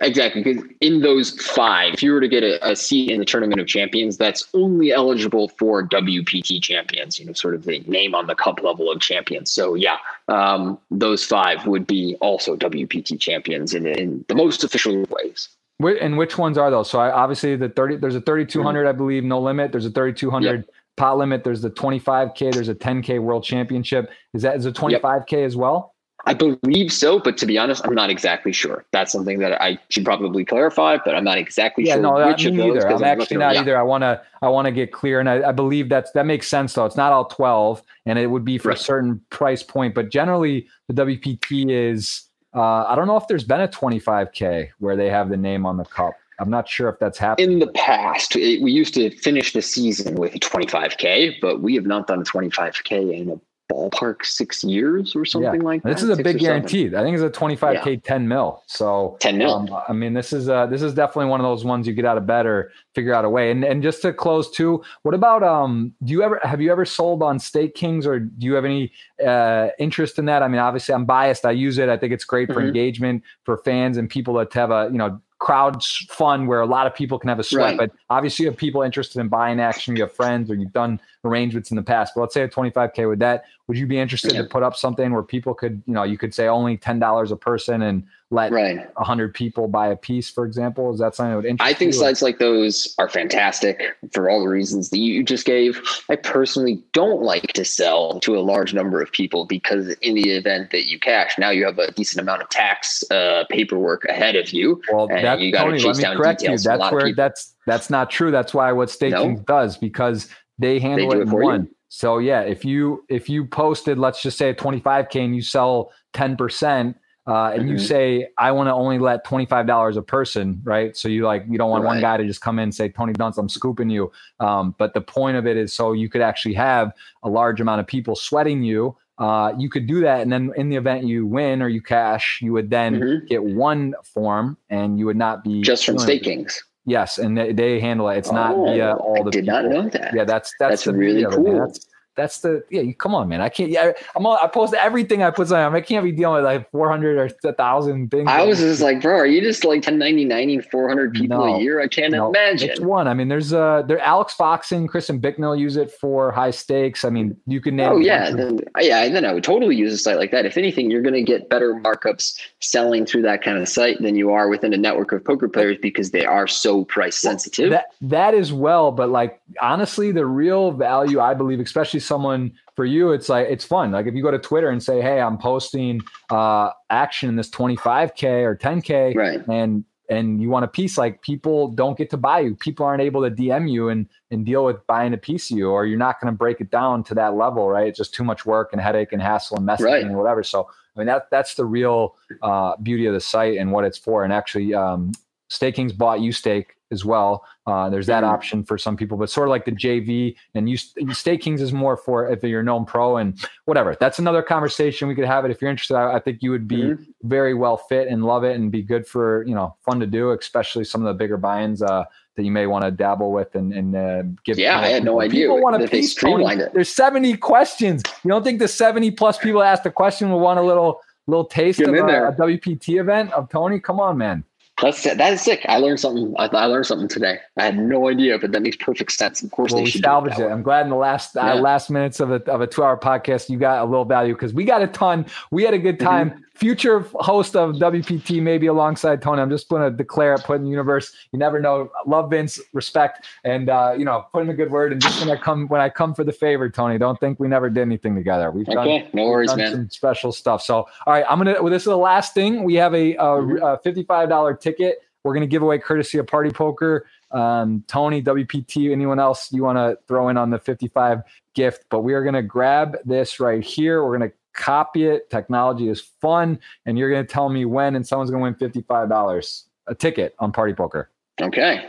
Exactly, because in those five, if you were to get a, a, seat in the Tournament of Champions, that's only eligible for WPT champions. You know, sort of the name on the cup level of champions. So yeah, um, those five would be also WPT champions in, in the most official ways. And which ones are those? So I, obviously the thirty. There's a 3200, mm-hmm. I believe, no limit. There's a 3200 yep. pot limit. There's the 25k. There's a 10k World Championship. Is that is a 25k as well? I believe so, but to be honest, I'm not exactly sure. That's something that I should probably clarify, but I'm not exactly yeah, sure no, which of those. either. I'm, I'm actually not either. I want to I want to get clear, and I, I, believe that's that makes sense though. It's not all 12, and it would be for Right. a certain price point, but generally the WPT is. Uh, I don't know if there's been a 25k where they have the name on the cup. I'm not sure if that's happened. In the past, it, we used to finish the season with a 25k, but we have not done a 25k in a ballpark six years or something like that. This is a six big or seven. guarantee. I think it's a 25k 10 mil. So 10 mil. Um, I mean, this is uh, this is definitely one of those ones you get out of bed or figure out a way. And and just to close too, what about um? Do you ever have you ever sold on StakeKings or do you have any uh, interest in that? I mean, obviously I'm biased. I use it. I think it's great for Mhm. engagement for fans and people that have a you know crowd fun where a lot of people can have a sweat. Right. But obviously, you have people interested in buying action. You have friends or you've done arrangements in the past. But let's say a 25k with that. Would you be interested Yeah. to put up something where people could you know you could say only ten dollars a person and let Right. a hundred people buy a piece, for example? Is that something that would interest I think you? sites like those are fantastic for all the reasons that you just gave. I personally don't like to sell to a large number of people because in the event that you cash, now you have a decent amount of tax uh, paperwork ahead of you. well, and that's you gotta Tony. chase down you. details a That's where that's that's not true. That's why what Staking No? does because they handle do it it in for you? one. So yeah, if you if you posted, let's just say 25k and you sell 10 percent. Uh, and you Mhm. say I want to only let twenty five dollars a person, right? So you like you don't want one guy to just come in and say Tony Dunst, I'm scooping you. Um, but the point of it is so you could actually have a large amount of people sweating you. Uh, you could do that, and then in the event you win or you cash, you would then Mhm. get one form, and you would not be just from StakeKings. Yes, and they, they handle it. It's not Oh, via all I the did people. not know that. Yeah, that's that's, That's the really man. cool. That's that's the yeah. You, come on, man. I can't. Yeah, I'm. all- I post everything I put on. I can't be dealing with like 400 or a 1,000 things. I was just like, bro, are you just like 1099 400 people No. a year? I can't No, imagine. It's one. I mean, there's uh, there Alex Foxen Chris and Bicknell use it for high stakes. I mean, you can name. Oh yeah, then yeah, then I would totally use a site like that. If anything, you're going to get better markups selling through that kind of site than you are within a network of poker players because they are so price sensitive. That that is well, but like honestly, the real value I believe, especially someone for you, it's like it's fun. Like if you go to Twitter and say, "Hey, I'm posting uh action in this 25k or 10k," right. and and you want a piece, like people don't get to buy you. People aren't able to DM you and and deal with buying a piece of you, or you're not going to break it down to that level, right? It's just too much work and headache and hassle and messaging Right. and whatever. So I mean that that's the real uh, beauty of the site and what it's for. And actually, um, StakeKings bought YouStake as well. Uh, there's that Mhm. option for some people, but sort of like the JV and you Stakings is more for if you're a known pro and whatever. That's another conversation. We could have it if you're interested. I, I think you would be Mhm. very well fit and love it and be good for you know fun to do, especially some of the bigger buy-ins uh, that you may want to dabble with and, and uh, give. Yeah, I had no people. idea People want a that they piece. Tony. streamlined it. There's 70 questions. You don't think the 70 plus people asked the question will want a little little taste Get of a, a WPT event of Tony? Come on, man. That's that is sick. I learned something. I, I learned something today. I had no idea, but that makes perfect sense. Of course, Well, they we should do salvaged it. I'm glad in the last uh, last minutes of a of a two hour podcast, you got a little value because we got a ton. We had a good Mm-hmm. Future host of WPT, maybe alongside Tony. I'm just going to declare it, put in the universe. You never know. Love Vince, respect, and uh, you know, put in a good word. And just when I come when I come for the favor, Tony, don't think we never did anything together. We've done no worries, done man. some special stuff. So, all right, I'm gonna. Well, this is the last thing. We have a, a, Mhm. a fifty-five dollar ticket. We're gonna give away courtesy of Party Poker. Um, Tony, WPT, anyone else you want to throw in on the fifty-five gift? But we are gonna grab this right here. We're gonna copy it. Technology is fun, and you're gonna tell me when, and someone's gonna win fifty-five dollars a ticket on Party Poker. Okay.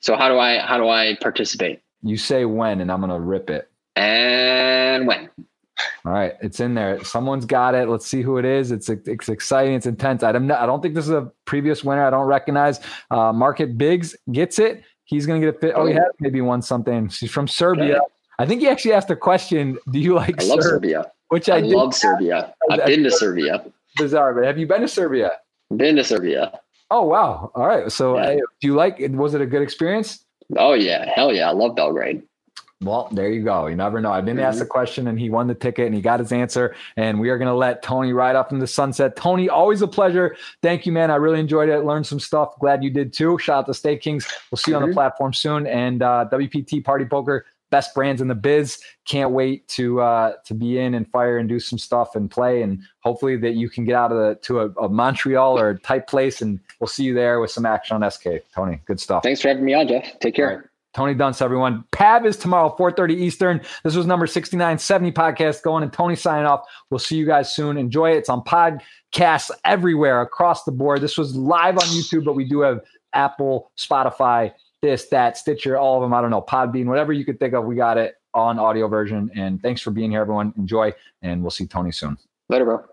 So how do I how do I participate? You say when, and I'm gonna rip it. And when? All right, it's in there. Someone's got it. Let's see who it is. It's it's exciting. It's intense. I don't I don't think this is a previous winner. I don't recognize. Uh, Market Biggs gets it. He's gonna get a fit. Oh, he Oh. has maybe won something. She's from Serbia. Okay. I think he actually asked a question. Do you like I love Serbia? Serbia. Which I, I, did. love Serbia. I've been to Serbia. Bizarre, but have you been to Serbia? Been to Serbia. Oh wow! All right. So, Yeah. uh, do you like? Was it a good experience? Oh yeah, hell yeah, I love Belgrade. Well, there you go. You never know. I didn't ask the question and he won the ticket and he got his answer. And we are going to let Tony ride off in the sunset. Tony, always a pleasure. Thank you, man. I really enjoyed it. Learned some stuff. Glad you did too. Shout out to StakeKings. We'll see you on the Mhm. platform soon. And uh, WPT Party Poker, best brands in the biz. Can't wait to uh, to be in and fire and do some stuff and play. And hopefully that you can get out of the to a, a Montreal or a type place, and we'll see you there with some action on SK. Tony, good stuff. Thanks for having me on, Jeff. Take care. Tony Dunst, everyone. Pav is tomorrow, 4.30 Eastern. This was number 6970 podcast going and Tony signing off. We'll see you guys soon. Enjoy it. It's on podcasts everywhere across the board. This was live on YouTube, but we do have Apple, Spotify, this, that, Stitcher, all of them. I don't know, Podbean, whatever you could think of. We got it on audio version. And thanks for being here, everyone. Enjoy, and we'll see Tony soon. Later, bro.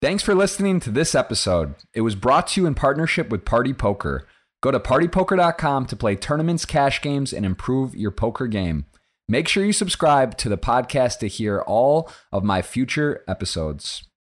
Thanks for listening to this episode. It was brought to you in partnership with Party Poker. Go to partypoker.com to play tournaments, cash games, and improve your poker game. Make sure you subscribe to the podcast to hear all of my future episodes.